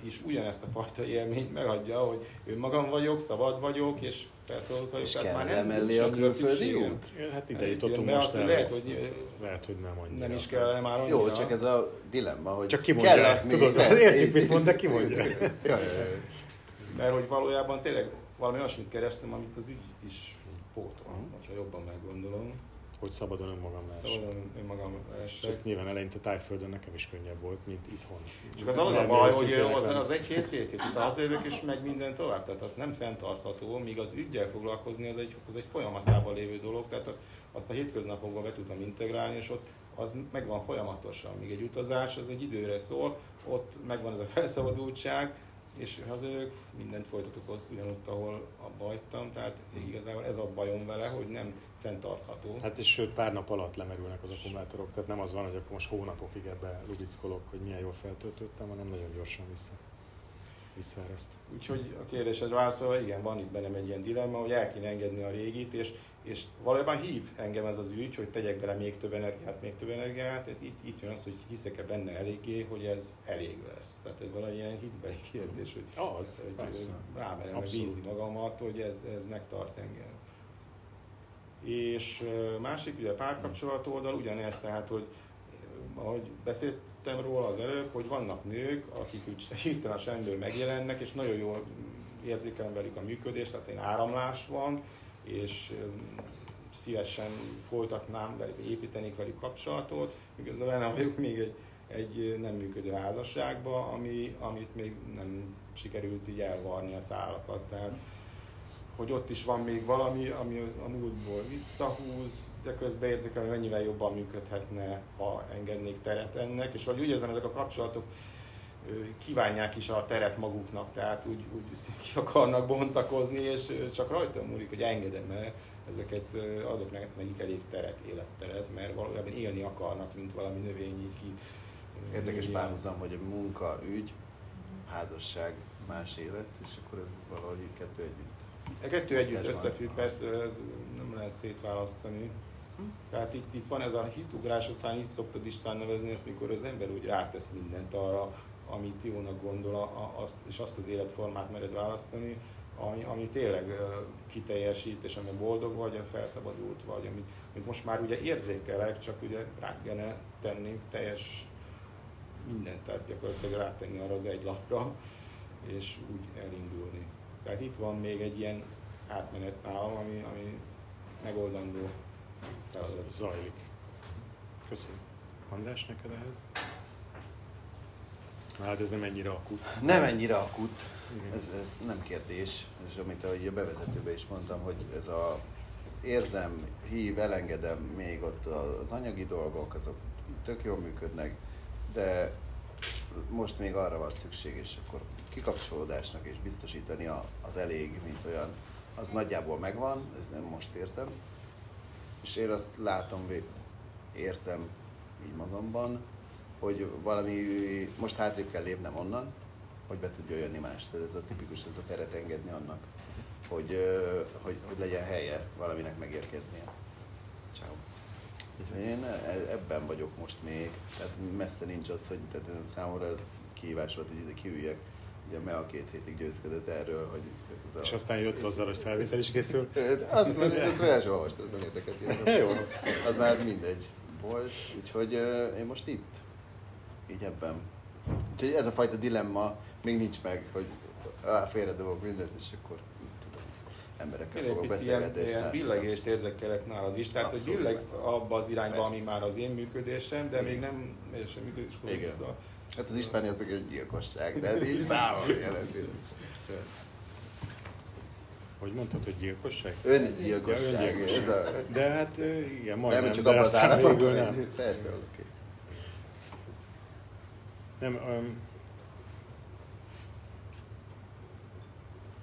[SPEAKER 4] is ugyanezt a fajta élményt megadja, hogy önmagam vagyok, szabad vagyok, és felszabadult vagyok.
[SPEAKER 3] És kell már nem mellé a külföldi út?
[SPEAKER 1] Hát ide jutottunk most el, lehet, hogy, lehet, hogy nem annyira.
[SPEAKER 4] Nem is kell már annyira.
[SPEAKER 3] Jó, csak ez a dilemma, hogy
[SPEAKER 1] csak ki mondja, kell az tudod, még, értjük, mit mond, de ki mondja.
[SPEAKER 4] Mert hogy valójában tényleg valami olyasmit kerestem, amit az ügy is pótol, ha jobban meggondolom.
[SPEAKER 1] Hogy szabadon önmagam lehessen.
[SPEAKER 4] Szabadon önmagam
[SPEAKER 1] És
[SPEAKER 4] lehessen.
[SPEAKER 1] ezt nyilván eleinte tájföldön nekem is könnyebb volt, mint itthon.
[SPEAKER 4] Csak az az a baj, hogy az, az egy hét, két hét, utána hazajövök és meg minden tovább, tehát az nem fenntartható, míg az ügyel foglalkozni az egy, az egy folyamatában lévő dolog, tehát azt, azt a hétköznapokban be tudtam integrálni, és ott az megvan folyamatosan, míg egy utazás az egy időre szól, ott megvan ez a felszabadultság, és hazajövök, mindent folytatok ott ugyanott, ahol abba hagytam, tehát igazából ez a bajom vele, hogy nem fenntartható.
[SPEAKER 1] Hát és sőt, pár nap alatt lemerülnek az akkumulátorok, tehát nem az van, hogy akkor most hónapokig ebbe lubickolok, hogy milyen jól feltöltöttem, hanem nagyon gyorsan vissza, visszaereszt.
[SPEAKER 4] Úgyhogy a kérdésedre válaszolva, igen, van itt bennem egy ilyen dilemma, hogy el kéne engedni a régit, és, és valójában hív engem ez az ügy, hogy tegyek bele még több energiát, még több energiát, tehát itt, itt jön az, hogy hiszek-e benne eléggé, hogy ez elég lesz. Tehát ez valamilyen hitbeli kérdés, hogy,
[SPEAKER 1] Az,
[SPEAKER 4] hogy
[SPEAKER 1] persze.
[SPEAKER 4] rámerem bízni magamat, hogy ez, ez megtart engem. És másik, ugye a párkapcsolat oldal ugyanez, tehát, hogy ahogy beszéltem róla az előbb, hogy vannak nők, akik úgy hirtelen a semmiből megjelennek, és nagyon jól érzékelem velük a működést, tehát én áramlás van, és szívesen folytatnám velük, építenék velük kapcsolatot, miközben benne vagyok még egy, egy nem működő házasságba, ami, amit még nem sikerült így elvarni a szálakat. Tehát, hogy ott is van még valami, ami a múltból visszahúz, de közben érzékelem, hogy mennyivel jobban működhetne, ha engednék teret ennek, és hogy úgy érzem, ezek a kapcsolatok kívánják is a teret maguknak, tehát úgy, úgy ki akarnak bontakozni, és csak rajtam múlik, hogy engedem el ezeket, adok ne- nekik elég teret, életteret, mert valójában élni akarnak, mint valami növény így ki.
[SPEAKER 3] Érdekes párhuzam, hogy a munka, ügy, házasság, más élet, és akkor ez valahogy kettő együtt.
[SPEAKER 4] A kettő együtt összefügg, persze ez nem lehet szétválasztani. Tehát itt, itt van ez a hitugrás után, így szoktad István nevezni ezt, mikor az ember úgy rátesz mindent arra, amit jónak gondol, a, a, azt, és azt az életformát mered választani, ami, ami tényleg ö, kiteljesít, és amiben boldog vagy, felszabadult vagy, amit, amit most már ugye érzékelek, csak ugye rá kellene tenni teljes mindent, tehát gyakorlatilag rátenni arra az egy lapra, és úgy elindulni. Tehát itt van még egy ilyen átmenet nálam, ami, ami megoldandó feladat.
[SPEAKER 1] zajlik. Köszönöm. András, neked ehhez? Hát ez nem ennyire akut.
[SPEAKER 3] Nem ennyire akut, ez, ez nem kérdés, és amit ahogy a bevezetőben is mondtam, hogy ez a érzem, hív, elengedem még ott az anyagi dolgok, azok tök jól működnek, de most még arra van szükség, és akkor kikapcsolódásnak és biztosítani a, az elég, mint olyan, az nagyjából megvan, ez nem most érzem, és én azt látom, érzem így magamban, hogy valami, most hátrébb kell lépnem onnan, hogy be tudjon jönni más. Tehát ez a tipikus, ez a teret engedni annak, hogy, hogy, hogy legyen helye valaminek megérkeznie. Ciao. Úgyhogy én e- ebben vagyok most még, tehát messze nincs az, hogy tehát számomra ez kihívás volt, hogy ide kiüljek. Ugye Mea két hétig győzködött erről, hogy ez a,
[SPEAKER 1] És aztán jött azzal, hogy felvétel is készül.
[SPEAKER 3] azt már, ezt már el sem olvastam, ez nem érdekelt.
[SPEAKER 1] Jó.
[SPEAKER 3] Az már mindegy volt, úgyhogy én most itt, így ebben. Úgyhogy ez a fajta dilemma még nincs meg, hogy á, félredobok mindent, és akkor emberekkel
[SPEAKER 4] Én
[SPEAKER 3] fogok
[SPEAKER 4] pici ilyen, billegést érzékelek nálad is, tehát
[SPEAKER 3] Abszolút.
[SPEAKER 4] hogy billegsz abba az irányba,
[SPEAKER 3] Persze.
[SPEAKER 4] ami már az én működésem, de
[SPEAKER 3] Igen.
[SPEAKER 4] még nem teljesen működés
[SPEAKER 3] Igen.
[SPEAKER 4] vissza.
[SPEAKER 3] Hát az Istváni az meg egy gyilkosság, de hát így számol jelenti.
[SPEAKER 1] Hogy mondtad, hogy gyilkosság?
[SPEAKER 3] Öngyilkosság,
[SPEAKER 1] Ja, öngyilkosság.
[SPEAKER 3] ez a...
[SPEAKER 1] De hát igen,
[SPEAKER 3] Nem,
[SPEAKER 1] majdnem,
[SPEAKER 3] csak
[SPEAKER 1] de
[SPEAKER 3] abban az állapotban,
[SPEAKER 1] nem.
[SPEAKER 3] persze, az oké.
[SPEAKER 1] Nem, um,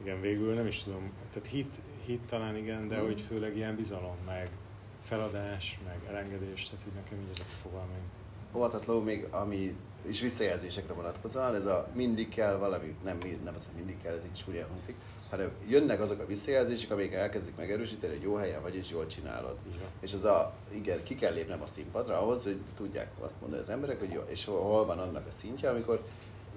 [SPEAKER 1] igen, végül nem is tudom. Tehát hit, hit talán igen, de
[SPEAKER 3] Mhm.
[SPEAKER 1] hogy főleg ilyen bizalom, meg feladás, meg elengedés, tehát hogy nekem így ezek a fogalmaim.
[SPEAKER 3] óvatatlanul még, ami is visszajelzésekre vonatkozóan, ez a mindig kell valami, nem, nem az, hogy mindig kell, ez így súlyan hangzik, hanem jönnek azok a visszajelzések, amik elkezdik megerősíteni, hogy jó helyen vagy és jól csinálod.
[SPEAKER 1] Van.
[SPEAKER 3] És az a, igen, ki kell lépnem a színpadra ahhoz, hogy tudják azt mondani az emberek, hogy jó, és hol, hol van annak a szintje, amikor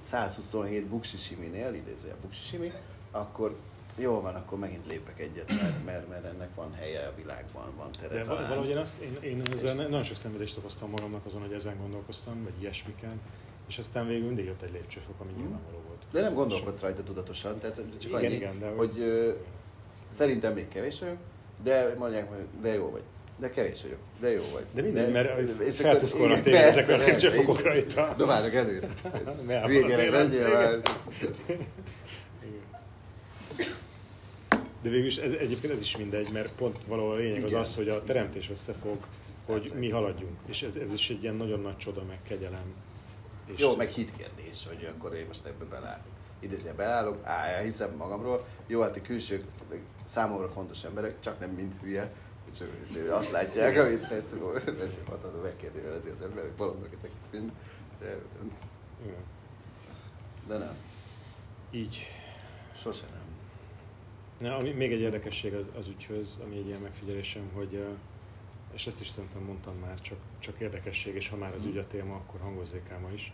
[SPEAKER 3] 127 buksisiminél, idézője buksisimi, akkor jó van, akkor megint lépek egyet, mert, mert, mert ennek van helye a világban, van tere
[SPEAKER 1] De
[SPEAKER 3] talán.
[SPEAKER 1] valahogy én, azt, én, én ezzel nagyon sok szenvedést okoztam magamnak azon, hogy ezen gondolkoztam, vagy ilyesmiken, és aztán végül mindig jött egy lépcsőfok, ami
[SPEAKER 3] Mhm.
[SPEAKER 1] nyilvánvaló volt.
[SPEAKER 3] De nem gondolkodsz rajta tudatosan, tehát csak
[SPEAKER 1] Igen,
[SPEAKER 3] annyi,
[SPEAKER 1] igen, de
[SPEAKER 3] hogy ö, szerintem még kevés vagyok, de mondják, hogy de jó vagy. De kevés vagyok, de jó vagy.
[SPEAKER 1] De mindegy, mert feltuszkolnak téged ezek a
[SPEAKER 3] persze,
[SPEAKER 1] lépcsőfokokra itt a...
[SPEAKER 3] Dobálnak előre.
[SPEAKER 1] Élet-
[SPEAKER 3] menjél már.
[SPEAKER 1] De végül is ez, egyébként ez is mindegy, mert pont valahol a lényeg az
[SPEAKER 3] Igen.
[SPEAKER 1] az, hogy a teremtés összefog, hogy
[SPEAKER 3] Persze.
[SPEAKER 1] mi haladjunk. És ez, ez is egy ilyen nagyon nagy csoda, meg kegyelem. És
[SPEAKER 3] Jó, meg hit kérdés, hogy akkor én most ebbe beleállok. Idézően beleállok, á, elhiszem magamról. Jó, hát a külsők számomra fontos emberek, csak nem mind hülye. Csak azt látják, amit persze hatadó megkérdőjelezi az emberek, bolondok ezek mind. De, de nem,
[SPEAKER 1] Így.
[SPEAKER 3] sose nem.
[SPEAKER 1] Na, ami, még egy érdekesség az, az ügyhöz, ami egy ilyen megfigyelésem, hogy, és ezt is szerintem mondtam már, csak, csak érdekesség, és ha már az ügy a téma, akkor hangozzék el ma is,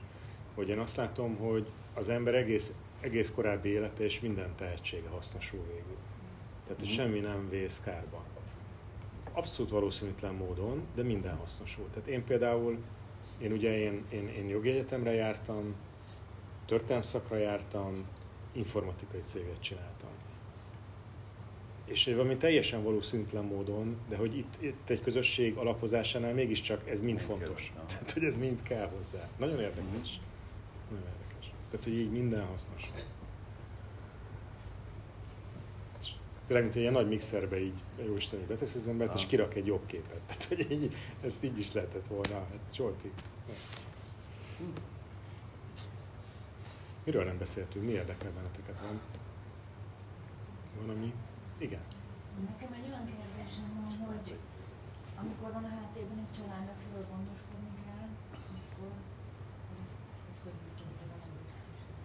[SPEAKER 1] hogy én azt látom, hogy az ember egész, egész korábbi élete és minden tehetsége hasznosul végül. Tehát, hogy
[SPEAKER 3] Mhm.
[SPEAKER 1] semmi nem vész kárba. Abszolút valószínűtlen módon, de minden hasznosul. Tehát én például, én ugye én, én, én jogi egyetemre jártam, történelmi szakra jártam, informatikai céget csináltam. És valami teljesen valószínűtlen módon, de hogy itt, itt egy közösség alapozásánál mégiscsak ez mind fontos.
[SPEAKER 3] kell.
[SPEAKER 1] Tehát, hogy ez mind kell hozzá. Nagyon érdekes. Nagyon érdekes. Tehát, hogy így minden hasznos. És Tényleg, mint egy ilyen nagy mixerbe így, jó Isten, így betesz az embert, és
[SPEAKER 3] Ah.
[SPEAKER 1] kirak egy jobb képet. Tehát, hogy így, ezt így is lehetett volna. Hát, Zsolti. Miről nem beszéltünk? Mi érdekel benneteket? Van, van ami... Igen.
[SPEAKER 6] Nekem egy olyan kérdésem van, hogy amikor van a háttérben egy család, akiről gondoskodni kell, akkor ez, ez hogy működik valamit?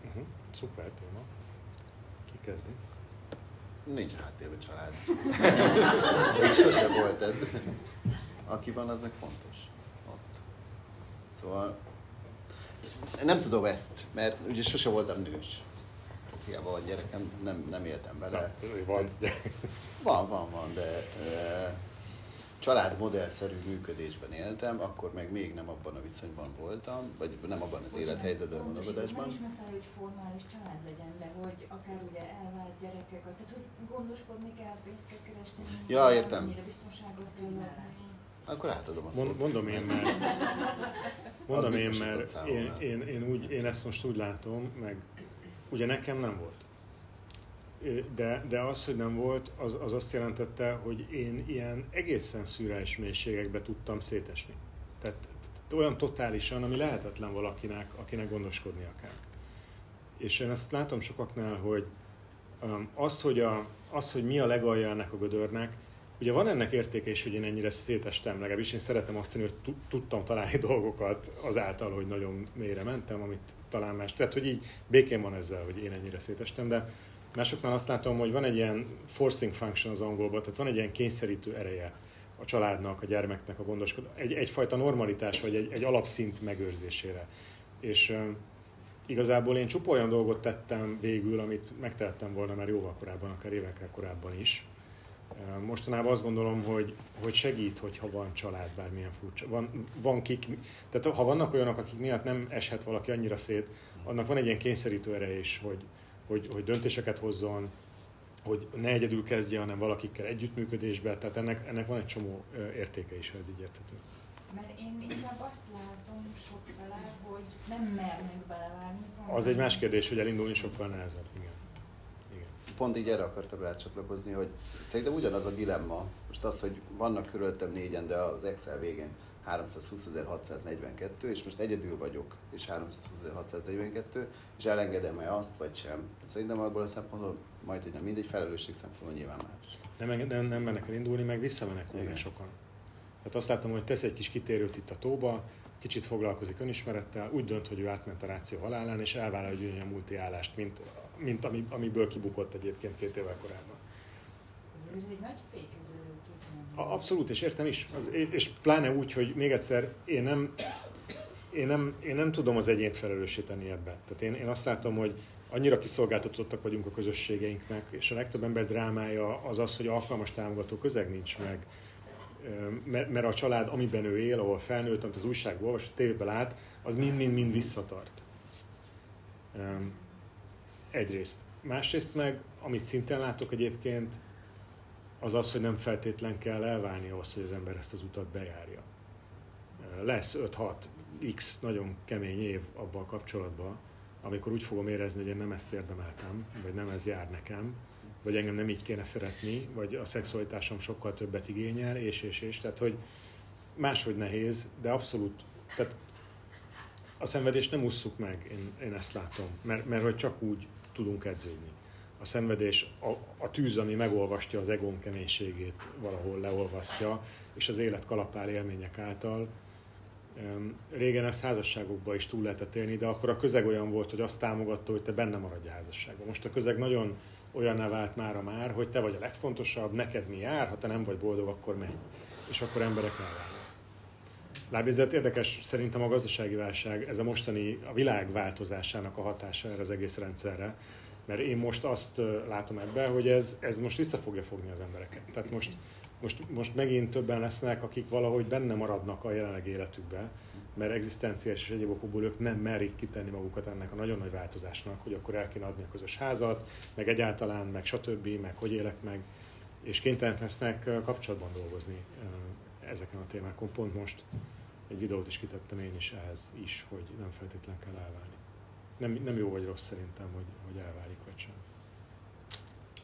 [SPEAKER 1] Uh-huh. Szuper téma. Ki kezdi?
[SPEAKER 3] Nincs háttérben család. Még sose volt ez. Aki van, az meg fontos. Ott. Szóval nem tudom ezt, mert ugye sose voltam nős. Hiába van gyerekem, nem, nem éltem vele.
[SPEAKER 1] van.
[SPEAKER 3] Van, van, van, de e, családmodellszerű működésben éltem, akkor meg még nem abban a viszonyban voltam, vagy nem abban az élethelyzetben, gondolkodásban.
[SPEAKER 6] Nem is muszáj, hogy formális család legyen, de hogy akár ugye elvált gyerekek, tehát hogy gondoskodni kell, pénzt kell keresni,
[SPEAKER 3] Ja, értem.
[SPEAKER 6] mennyire biztonságot.
[SPEAKER 3] Akkor átadom a szót.
[SPEAKER 1] Mond, mondom én, mert, mondom én, mert én, én, én, úgy, én ezt most úgy látom, meg ugye nekem nem volt. De, de az, hogy nem volt, az, az azt jelentette, hogy én ilyen egészen szürreális mélységekbe tudtam szétesni. Tehát, olyan totálisan, ami lehetetlen valakinek, akinek gondoskodnia kell. És én azt látom sokaknál, hogy azt, hogy, a, az, hogy mi a legalja ennek a gödörnek, ugye van ennek értéke is, hogy én ennyire szétestem, legalábbis én szeretem azt tenni, hogy tu- tudtam találni dolgokat azáltal, hogy nagyon mélyre mentem, amit talán más. Tehát, hogy így békén van ezzel, hogy én ennyire szétestem, de másoknál azt látom, hogy van egy ilyen forcing function az angolban, tehát van egy ilyen kényszerítő ereje a családnak, a gyermeknek a gondoskodás, egy, egyfajta normalitás, vagy egy, egy alapszint megőrzésére. És igazából én csupa olyan dolgot tettem végül, amit megtehettem volna már jóval korábban, akár évekkel korábban is. Mostanában azt gondolom, hogy, hogy segít, hogyha van család, bármilyen furcsa. Van, van kik, tehát ha vannak olyanok, akik miatt nem eshet valaki annyira szét, annak van egy ilyen kényszerítő ereje is, hogy, hogy, hogy döntéseket hozzon, hogy ne egyedül kezdje, hanem valakikkel együttműködésbe, tehát ennek, ennek van egy csomó értéke is, ha ez így érthető.
[SPEAKER 6] Mert én inkább azt látom sok fele, hogy nem mernek belevágni.
[SPEAKER 1] Az egy más kérdés, hogy elindulni sokkal nehezebb. Igen.
[SPEAKER 3] Pont így erre akartam rácsatlakozni, hogy szerintem ugyanaz a dilemma, most az, hogy vannak körülöttem négyen, de az Excel végén 320.642, és most egyedül vagyok, és 320.642, és elengedem-e azt, vagy sem. Szerintem abból a szempontból majd, hogy nem mindegy, felelősség szempontból nyilván más.
[SPEAKER 1] Nem, nem, nem mennek elindulni, meg visszamenekülnek sokan. Tehát azt látom, hogy tesz egy kis kitérőt itt a tóba, kicsit foglalkozik önismerettel, úgy dönt, hogy ő átment a ráció halálán, és elvállalja egy olyan multi állást, mint, mint ami, amiből kibukott egyébként két évvel korábban.
[SPEAKER 6] Ez egy nagy fékező
[SPEAKER 1] Abszolút, és értem is. Az, és pláne úgy, hogy még egyszer én nem, én nem, én nem tudom az egyént felelősíteni ebbe. Tehát én, én azt látom, hogy annyira kiszolgáltatottak vagyunk a közösségeinknek, és a legtöbb ember drámája az az, hogy alkalmas támogató közeg nincs meg. Mert a család, amiben ő él, ahol felnőtt, amit az újságból olvas, a tévében lát, az mind-mind-mind visszatart. Egyrészt. Másrészt meg, amit szintén látok egyébként, az az, hogy nem feltétlen kell elválni ahhoz, hogy az ember ezt az utat bejárja. Lesz 5-6 x nagyon kemény év abban a kapcsolatban, amikor úgy fogom érezni, hogy én nem ezt érdemeltem, vagy nem ez jár nekem, vagy engem nem így kéne szeretni, vagy a szexualitásom sokkal többet igényel, és, és, és. Tehát, hogy máshogy nehéz, de abszolút, tehát a szenvedést nem usszuk meg, én, én ezt látom, mert, mert hogy csak úgy tudunk edződni. A szenvedés, a, a tűz, ami megolvastja az egón keménységét, valahol leolvasztja, és az élet kalapál élmények által. Régen ezt házasságokba is túl lehetett élni, de akkor a közeg olyan volt, hogy azt támogatta, hogy te benne maradj a házasságban. Most a közeg nagyon olyan vált a már, hogy te vagy a legfontosabb, neked mi jár, ha te nem vagy boldog, akkor menj. És akkor emberek elválnak. Lábjegyzet érdekes szerintem a gazdasági válság, ez a mostani a világ változásának a hatása erre az egész rendszerre, mert én most azt látom ebben, hogy ez, ez most vissza fogja fogni az embereket. Tehát most, most, most megint többen lesznek, akik valahogy benne maradnak a jelenleg életükbe, mert egzisztenciális és egyéb okokból ők nem merik kitenni magukat ennek a nagyon nagy változásnak, hogy akkor el kéne adni a közös házat, meg egyáltalán, meg stb., meg hogy élek meg, és kénytelenek lesznek kapcsolatban dolgozni ezeken a témákon. Pont most egy videót is kitettem én is ehhez is, hogy nem feltétlenül kell elválni. Nem, nem jó vagy rossz szerintem, hogy, hogy elválik vagy sem.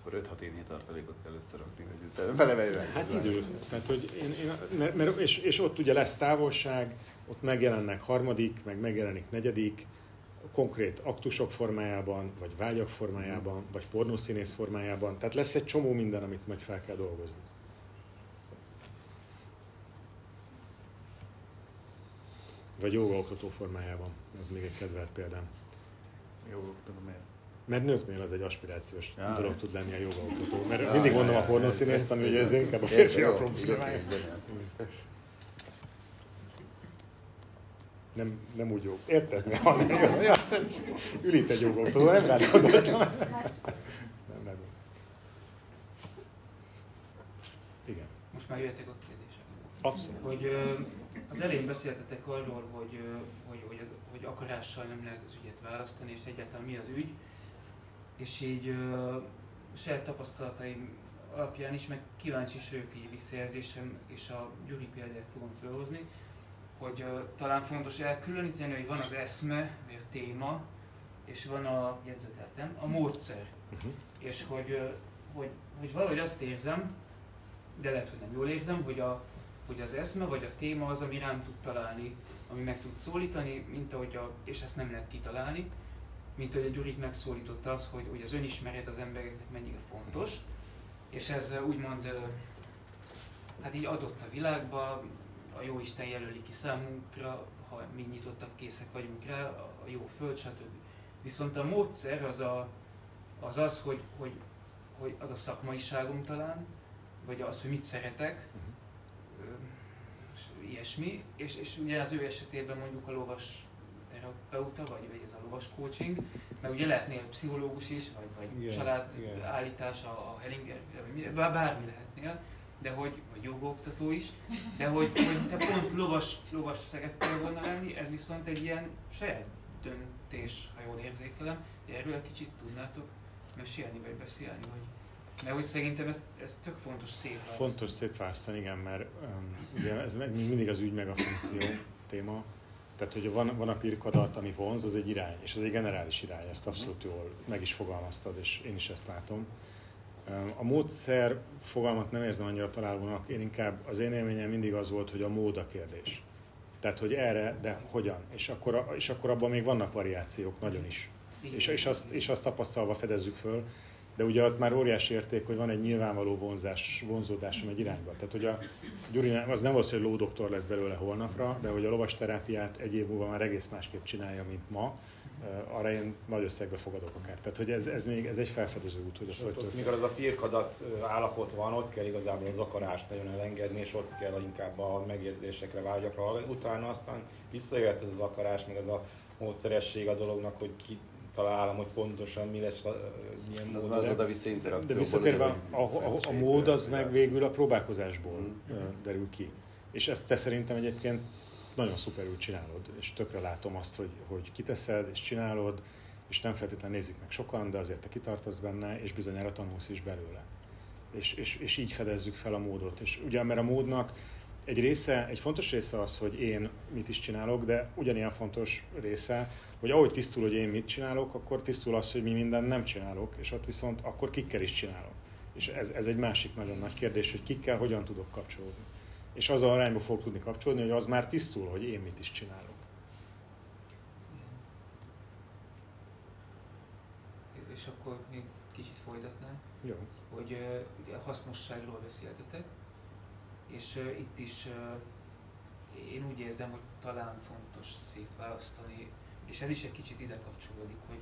[SPEAKER 3] Akkor 5-6 évnyi tartalékot kell összerakni, hogy beleverjen.
[SPEAKER 1] Hát idő. Tehát, hogy én, én, mert, mert, és, és ott ugye lesz távolság, ott megjelennek harmadik, meg megjelenik negyedik, konkrét aktusok formájában, vagy vágyak formájában, vagy pornószínész formájában. Tehát lesz egy csomó minden, amit majd fel kell dolgozni. Vagy jogaoktató formájában. Ez még egy kedvelt példám.
[SPEAKER 3] Jogaoktató miért?
[SPEAKER 1] Mert nőknél az egy aspirációs ja, dolog tud lenni a jogaoktató. Mert ja, mindig ja, mondom ja, a pornószínészt, ami ugye ez inkább a férfiak problémája. Nem, nem úgy jó. Érted? Mi? Hanem, ja, ül itt egy jogaoktató, nem rád gondoltam. Nem rád Igen.
[SPEAKER 7] Most már jöttek a kérdések.
[SPEAKER 1] Abszolút.
[SPEAKER 7] Hogy az elején beszéltetek arról, hogy, hogy, hogy, az, hogy akarással nem lehet az ügyet választani, és egyáltalán mi az ügy. És így uh, saját tapasztalataim alapján is, meg kíváncsi is vagyok így visszajelzésem, és a Gyuri példát fogom felhozni, hogy uh, talán fontos elkülöníteni, hogy van az eszme, vagy a téma, és van a jegyzeteltem, a módszer. Uh-huh. És hogy, uh, hogy, hogy valahogy azt érzem, de lehet, hogy nem jól érzem, hogy a, hogy az eszme vagy a téma az, ami rám tud találni, ami meg tud szólítani, mint ahogy a, és ezt nem lehet kitalálni, mint ahogy a Gyurik megszólította az, hogy, hogy az önismeret az embereknek mennyire fontos, és ez úgymond hát így adott a világba, a jó Isten jelöli ki számunkra, ha mi nyitottak, készek vagyunk rá, a jó föld, stb. Viszont a módszer az a, az, az hogy, hogy, hogy az a szakmaiságom talán, vagy az, hogy mit szeretek, ilyesmi, és, és ugye az ő esetében mondjuk a lovas terapeuta, vagy, vagy ez a lovas coaching, meg ugye lehetnél pszichológus is, vagy, vagy igen, családállítás, a, a Hellinger, vagy bármi lehetnél, de hogy, vagy jogaoktató is, de hogy, hogy te pont lovas, lovas szerettél volna lenni, ez viszont egy ilyen saját döntés, ha jól érzékelem, erről egy kicsit tudnátok mesélni, vagy beszélni, hogy mert hogy szerintem ez, ez tök fontos szétválasztani.
[SPEAKER 1] Fontos szétválasztani, igen, mert um, ugye ez mindig az ügy meg a funkció téma. Tehát, hogy van, van a pirkadat, ami vonz, az egy irány, és az egy generális irány, ezt abszolút jól meg is fogalmaztad, és én is ezt látom. A módszer fogalmat nem érzem annyira találónak, én inkább az én élményem mindig az volt, hogy a mód a kérdés. Tehát, hogy erre, de hogyan? És akkor, és akkor abban még vannak variációk, nagyon is. És, és, azt, és azt tapasztalva fedezzük föl, de ugye ott már óriási érték, hogy van egy nyilvánvaló vonzás, vonzódásom egy irányba. Tehát, hogy a Gyuri, az nem az, hogy lódoktor lesz belőle holnapra, de hogy a lovasterápiát egy év múlva már egész másképp csinálja, mint ma, eh, arra én nagy összegbe fogadok akár. Tehát, hogy ez, ez még ez egy felfedező út, hogy az hogy
[SPEAKER 4] ott, Mikor az a pirkadat eh, állapot van, ott kell igazából az akarást nagyon elengedni, és ott kell inkább a megérzésekre, vágyakra. Utána aztán visszajöhet ez az akarás, meg az a módszeresség a dolognak, hogy ki találom, hogy pontosan mi lesz, a, milyen mód.
[SPEAKER 3] Az már az oda-vissza interakcióból.
[SPEAKER 1] De visszatérve, a, a, a, a mód az meg végül a próbálkozásból mm. derül ki. És ezt te szerintem egyébként nagyon szuperül csinálod, és tökre látom azt, hogy, hogy kiteszed, és csinálod, és nem feltétlenül nézik meg sokan, de azért te kitartasz benne, és bizonyára tanulsz is belőle. és, és, és így fedezzük fel a módot. És ugye, mert a módnak egy része, egy fontos része az, hogy én mit is csinálok, de ugyanilyen fontos része, hogy ahogy tisztul, hogy én mit csinálok, akkor tisztul az, hogy mi mindent nem csinálok, és ott viszont akkor kikkel is csinálok. És ez, ez egy másik nagyon nagy kérdés, hogy kikkel hogyan tudok kapcsolódni. És az arányba fog tudni kapcsolódni, hogy az már tisztul, hogy én mit is csinálok.
[SPEAKER 7] És akkor még kicsit folytatnám,
[SPEAKER 1] Jó.
[SPEAKER 7] hogy ugye a hasznosságról beszéltetek, és uh, itt is uh, én úgy érzem, hogy talán fontos szétválasztani, és ez is egy kicsit ide kapcsolódik, hogy,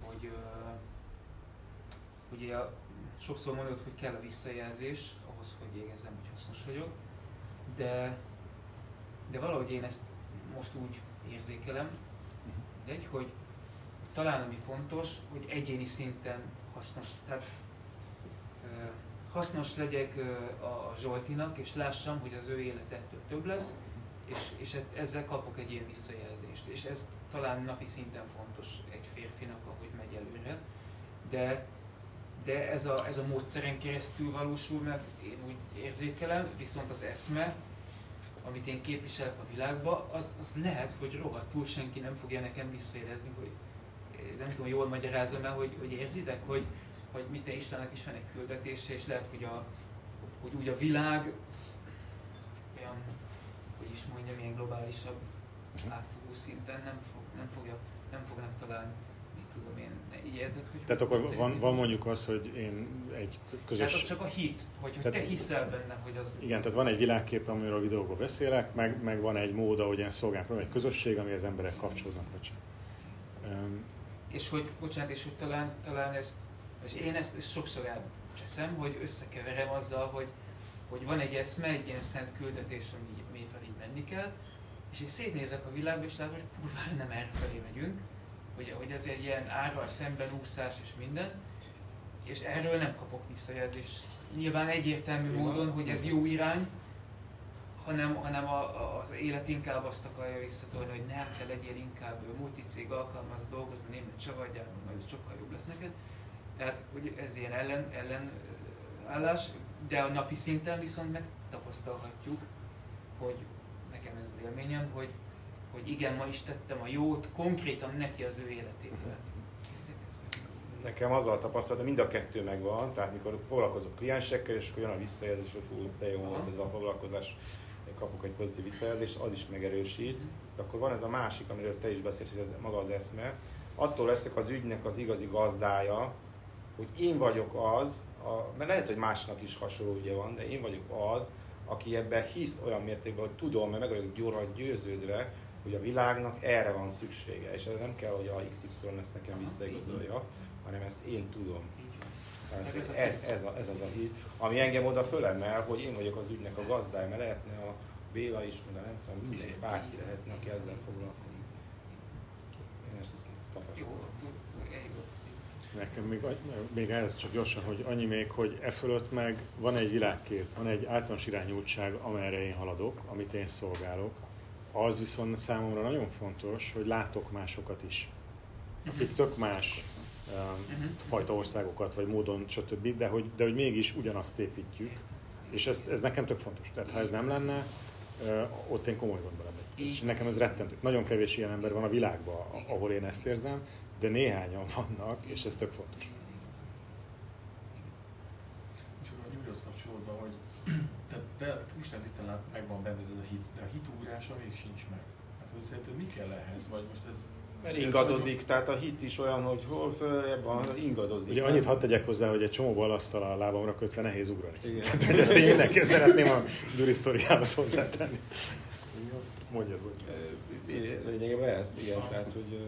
[SPEAKER 7] hogy uh, ugye sokszor mondod, hogy kell a visszajelzés ahhoz, hogy érezzem, hogy hasznos vagyok, de, de valahogy én ezt most úgy érzékelem, egy, hogy talán ami fontos, hogy egyéni szinten hasznos, tehát hasznos legyek a Zsoltinak, és lássam, hogy az ő élete több lesz, és, és e- ezzel kapok egy ilyen visszajelzést. És ez talán napi szinten fontos egy férfinak, ahogy megy előre. De, de ez, a, ez a módszeren keresztül valósul meg, én úgy érzékelem, viszont az eszme, amit én képviselek a világba, az, az lehet, hogy rohadtul senki nem fogja nekem visszajelezni, hogy nem tudom, jól magyarázom el, hogy, hogy érzitek, hogy, hogy mit Istennek is van egy küldetése, és lehet, hogy, a, hogy úgy a világ is mondjam, ilyen globálisabb átfogó szinten nem, fog, nem, fogja, nem fognak talán, mit tudom én, így érzed, hogy...
[SPEAKER 1] Tehát akkor van, van mondjuk az, hogy én egy közös...
[SPEAKER 7] Tehát csak a hit, hogy, hogy
[SPEAKER 1] Tehát-
[SPEAKER 7] te hiszel benne, hogy az...
[SPEAKER 1] Igen, tehát van egy világkép, amiről a videókban beszélek, meg, meg van egy mód, ahogy én szolgálom, van egy közösség, ami az emberek kapcsolódnak, vagy sem. Öm,
[SPEAKER 7] És hogy, bocsánat, és hogy talán, talán ezt, és én ezt, ezt sokszor elcseszem, hogy összekeverem azzal, hogy, hogy van egy eszme, egy ilyen szent küldetés, ami menni kell, és én szétnézek a világba, és látom, hogy kurvára nem erre felé megyünk, hogy, hogy ez egy ilyen árral szemben úszás és minden, és erről nem kapok visszajelzést. Nyilván egyértelmű
[SPEAKER 4] Igen.
[SPEAKER 7] módon, hogy ez jó irány, hanem, hanem a, a, az élet inkább azt akarja visszatolni, hogy nem, te legyél inkább multicég alkalmaz dolgozni, német csavadjál, majd sokkal jobb lesz neked. Tehát hogy ez ilyen ellen, ellen állás, de a napi szinten viszont megtapasztalhatjuk, hogy ez az élményem, hogy, hogy igen, ma is tettem a jót konkrétan neki az ő életében.
[SPEAKER 4] Nekem az a tapasztalat, hogy mind a kettő megvan, tehát mikor foglalkozok kliensekkel, és akkor jön a visszajelzés, hogy hú, de jó volt ez a foglalkozás, kapok egy pozitív visszajelzést, az is megerősít. De akkor van ez a másik, amiről te is beszélt, hogy ez maga az eszme. Attól leszek az ügynek az igazi gazdája, hogy én vagyok az, a, mert lehet, hogy másnak is hasonló ügye van, de én vagyok az, aki ebben hisz olyan mértékben, hogy tudom, mert meg vagyok gyorsan győződve, hogy a világnak erre van szüksége, és ez nem kell, hogy a XY ezt nekem visszaigazolja, hanem ezt én tudom. Tehát
[SPEAKER 7] ez
[SPEAKER 4] ez, ez, a, ez az a híd, ami engem oda fölemel, hogy én vagyok az ügynek a gazdája, mert lehetne a Béla is, meg a nem tudom, mindegy, bárki lehetne, aki ezzel foglalkozik. Én ezt tapasztalom.
[SPEAKER 7] jó.
[SPEAKER 1] Nekem még, még ez csak gyorsan, hogy annyi még, hogy e fölött meg van egy világkép, van egy általános irányultság, amerre én haladok, amit én szolgálok. Az viszont számomra nagyon fontos, hogy látok másokat is, akik tök más um,
[SPEAKER 7] Mhm.
[SPEAKER 1] fajta országokat, vagy módon, stb., de hogy, de hogy mégis ugyanazt építjük. És ez, ez nekem tök fontos. Tehát ha ez nem lenne, ö, ott én komoly gondba lennék. És nekem ez rettentő. Nagyon kevés ilyen ember van a világban, ahol én ezt érzem, de néhányan vannak, és ez tök fontos.
[SPEAKER 8] És akkor a Gyurihoz kapcsolódva, hogy te, te Isten tisztán lát- megvan benned ez a hit, de a hitugrása még sincs meg. Hát hogy szerinted mi kell ehhez? Vagy most ez...
[SPEAKER 4] Mert ingadozik, tehát a hit is olyan, hogy hol följebb van, ingadozik.
[SPEAKER 1] Ugye annyit hadd tegyek hozzá, hogy egy csomó balasztal a lábamra kötve nehéz ugrani.
[SPEAKER 4] Igen.
[SPEAKER 1] Tehát hogy ezt én mindenképp szeretném a Gyuri sztoriához hozzátenni. Mondjad, hogy.
[SPEAKER 4] Lényegében ez, igen, tehát hogy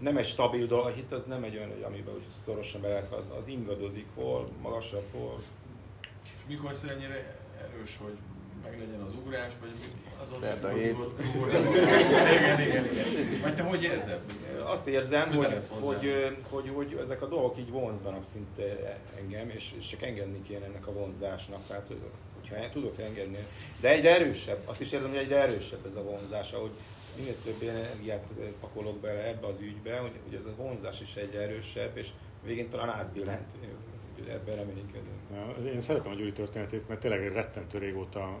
[SPEAKER 4] nem egy stabil dolog, a hit az nem egy olyan, hogy amiben úgy szorosan be lehet, az, az ingadozik, hol magasabb, hol
[SPEAKER 8] És mikor lesz ennyire erős, hogy meglegyen az ugrás, vagy az az...
[SPEAKER 3] Szerda
[SPEAKER 8] az-
[SPEAKER 3] hét.
[SPEAKER 8] Igen, igen, igen. Vagy te hogy érzed?
[SPEAKER 4] Azt érzem, hogy, hogy, hogy, hogy, ezek a dolgok így vonzanak szinte engem, és, és csak engedni kéne ennek a vonzásnak. Tehát, hogy, hogyha tudok engedni. De egyre erősebb, azt is érzem, hogy egyre erősebb ez a vonzás, ahogy minél több energiát pakolok bele ebbe az ügybe, hogy, hogy ez a vonzás is egyre erősebb, és végén talán átbillent. ebben reménykedünk.
[SPEAKER 1] Én szeretem a Gyuri történetét, mert tényleg egy rettentő régóta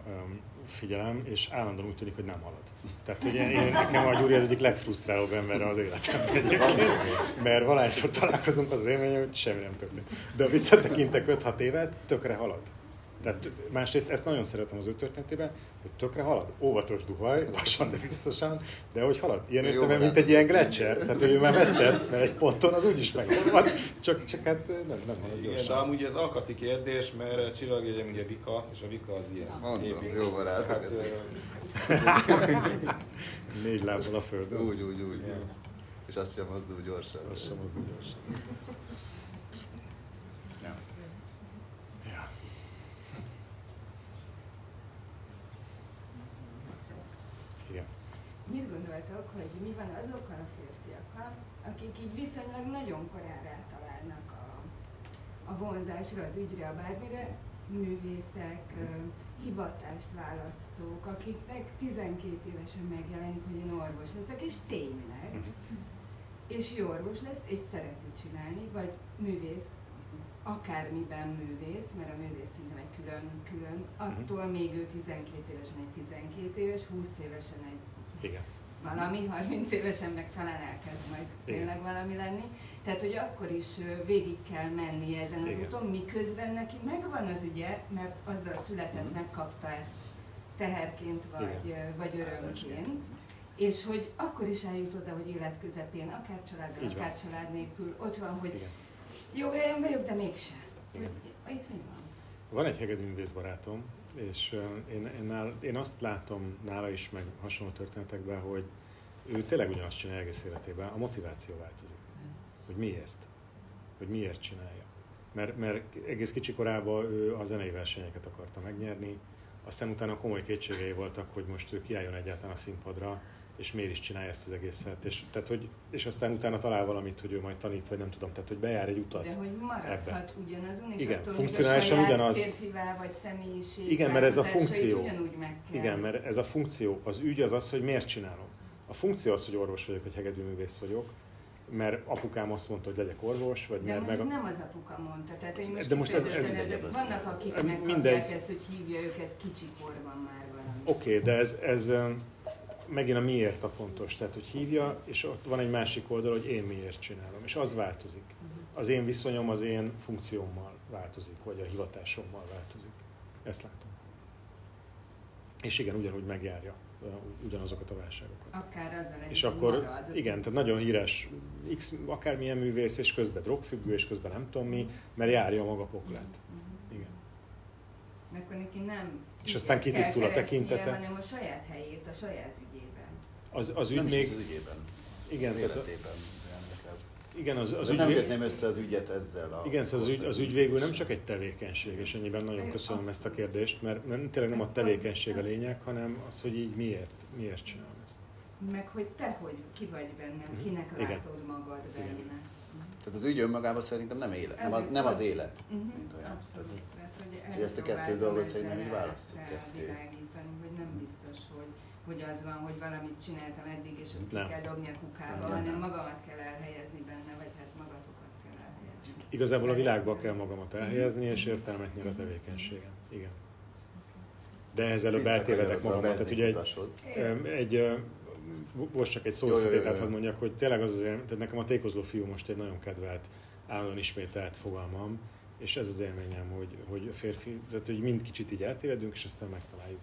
[SPEAKER 1] figyelem, és állandóan úgy tűnik, hogy nem halad. Tehát, hogy én, én nekem a Gyuri az egyik legfrusztrálóbb emberre az életemben egyébként, mert valahányszor találkozunk az, az élmény, hogy semmi nem történt. De visszatekintek 5-6 évet, tökre halad. Tehát másrészt ezt nagyon szeretem az ő történetében, hogy tökre halad. Óvatos duhaj, lassan, de biztosan, de hogy halad. Ilyen értelme, mint egy ilyen gletszer. Tehát, hogy ő már vesztett, mert egy ponton az úgyis megvan. Csak, csak hát nem, nem halad
[SPEAKER 4] Igen, de
[SPEAKER 1] gyorsan.
[SPEAKER 4] amúgy ez alkati kérdés, mert Csillagégyem ugye Vika, és a Vika az ilyen.
[SPEAKER 3] Mondom, jó barátok
[SPEAKER 4] Hát,
[SPEAKER 3] ezek.
[SPEAKER 4] ö,
[SPEAKER 1] Négy lábbal a földön.
[SPEAKER 3] Úgy, úgy, úgy.
[SPEAKER 4] Ja.
[SPEAKER 3] És azt sem mozdul gyorsan.
[SPEAKER 1] Az sem az gyorsan.
[SPEAKER 3] Ja.
[SPEAKER 1] Ja. Igen.
[SPEAKER 9] Mit gondoltok, hogy mi van azokkal a férfiakkal, akik így viszonylag nagyon korán rátalálnak a, a vonzásra, az ügyre, a bármire, művészek, hivatást választók, akiknek 12 évesen megjelenik, hogy én orvos leszek, és tényleg, és jó orvos lesz, és szereti csinálni, vagy művész, akármiben művész, mert a művész szerintem egy külön, külön, attól még ő 12 évesen egy 12 éves, 20 évesen egy
[SPEAKER 1] Igen.
[SPEAKER 9] valami, 30 évesen meg talán elkezd majd
[SPEAKER 1] Igen.
[SPEAKER 9] tényleg valami lenni. Tehát, hogy akkor is végig kell menni ezen az
[SPEAKER 1] Igen.
[SPEAKER 9] úton, miközben neki megvan az ügye, mert azzal született,
[SPEAKER 3] Mhm.
[SPEAKER 9] megkapta ezt teherként vagy,
[SPEAKER 1] Igen.
[SPEAKER 9] vagy örömként. És hogy akkor is eljut oda, hogy élet közepén, akár családdal,
[SPEAKER 1] Így van.
[SPEAKER 9] akár család nélkül, ott van, hogy
[SPEAKER 1] Igen.
[SPEAKER 9] jó helyen vagyok, de mégse.
[SPEAKER 1] Igen.
[SPEAKER 9] Hogy itt mi van?
[SPEAKER 1] Van egy hegedű művész barátom, és én, én, nál, én azt látom nála is, meg hasonló történetekben, hogy ő tényleg ugyanazt csinálja egész életében, a motiváció változik. Hogy miért? Hogy miért csinálja. Mert, mert egész kicsi korában ő a zenei versenyeket akarta megnyerni, aztán utána komoly kétségei voltak, hogy most ő kiálljon egyáltalán a színpadra, és miért is csinálja ezt az egészet. És, tehát, hogy, és aztán utána talál valamit, hogy ő majd tanít, vagy nem tudom, tehát hogy bejár egy utat.
[SPEAKER 9] De hogy maradhat ugyanazon, és
[SPEAKER 1] Igen,
[SPEAKER 9] attól
[SPEAKER 1] funkcionálisan
[SPEAKER 9] még a saját
[SPEAKER 1] ugyanaz.
[SPEAKER 9] férfivá vagy személyiség
[SPEAKER 1] Igen, mert ez a funkció.
[SPEAKER 9] Ugyanúgy meg kell.
[SPEAKER 1] Igen, mert ez a funkció, az ügy az az, hogy miért csinálom. A funkció az, hogy orvos vagyok, hogy hegedűművész vagyok, mert apukám azt mondta, hogy legyek orvos, vagy
[SPEAKER 9] De
[SPEAKER 1] mert meg a...
[SPEAKER 9] nem az apuka mondta, tehát hogy most,
[SPEAKER 1] De most ez- ez-
[SPEAKER 9] ezek,
[SPEAKER 3] ez-
[SPEAKER 9] vannak akik
[SPEAKER 1] ez-
[SPEAKER 9] megkapják
[SPEAKER 1] mindegy.
[SPEAKER 9] ezt, hogy hívja őket kicsikorban már valami.
[SPEAKER 1] Oké, okay, de ez, ez megint a miért a fontos. Tehát, hogy hívja, és ott van egy másik oldal, hogy én miért csinálom. És az változik. Az én viszonyom az én funkciómmal változik, vagy a hivatásommal változik. Ezt látom. És igen, ugyanúgy megjárja ugyanazokat a válságokat.
[SPEAKER 9] Akár azzal
[SPEAKER 1] És akkor,
[SPEAKER 9] marad.
[SPEAKER 1] igen, tehát nagyon híres, X, akármilyen művész, és közben drogfüggő, és közben nem tudom mi, mert járja a maga poklát.
[SPEAKER 9] Mhm.
[SPEAKER 1] Igen.
[SPEAKER 9] Akkor neki nem
[SPEAKER 1] És aztán kitisztul a tekintete.
[SPEAKER 9] hanem a saját helyét, a saját.
[SPEAKER 1] Az, az ügy
[SPEAKER 3] Nem is
[SPEAKER 1] még,
[SPEAKER 3] az ügyében.
[SPEAKER 1] igen,
[SPEAKER 3] az életében.
[SPEAKER 1] igen, az, az
[SPEAKER 3] Az
[SPEAKER 1] ügy,
[SPEAKER 3] nem kötném össze az ügyet ezzel a...
[SPEAKER 1] igen, szóval az ügy, az ügy végül nem csak egy tevékenység, és ennyiben nagyon köszönöm ezt a kérdést, mert nem, tényleg nem a tevékenység a lényeg, hanem az, hogy így miért, miért csinálom ezt.
[SPEAKER 9] Meg hogy te hogy, ki vagy bennem,
[SPEAKER 1] Mhm.
[SPEAKER 9] kinek
[SPEAKER 1] Igen.
[SPEAKER 9] látod magad
[SPEAKER 1] Igen.
[SPEAKER 9] benne.
[SPEAKER 3] Tehát az ügy önmagában szerintem nem élet, nem az, nem az
[SPEAKER 9] az-
[SPEAKER 3] élet,
[SPEAKER 9] Mhm,
[SPEAKER 3] mint olyan.
[SPEAKER 9] Abszolút. Tehát, hogy
[SPEAKER 3] És ezt a kettő dolgot szerintem így
[SPEAKER 9] rá
[SPEAKER 3] ketté.
[SPEAKER 9] világítani, hogy nem biztos, hogy, az van, hogy valamit csináltam eddig, és azt
[SPEAKER 1] Nem.
[SPEAKER 9] ki kell dobni a kukába,
[SPEAKER 3] Nem,
[SPEAKER 9] hanem
[SPEAKER 3] nem.
[SPEAKER 9] magamat kell elhelyezni benne, vagy hát magatokat kell elhelyezni.
[SPEAKER 1] Igazából a világba kell magamat elhelyezni, és értelmet nyer a tevékenységem. Igen. De ehhez előbb eltévedek magamat. Tehát ugye egy, Egy, most csak egy szó
[SPEAKER 3] Jó, jó, jó,
[SPEAKER 1] összetételt
[SPEAKER 3] jó.
[SPEAKER 1] hadd mondjak, hogy tényleg az az élmény, tehát nekem a tékozló fiú most egy nagyon kedvelt, állandóan ismételt fogalmam, és ez az élményem, hogy, hogy a férfi, tehát hogy mind kicsit így eltévedünk, és aztán megtaláljuk.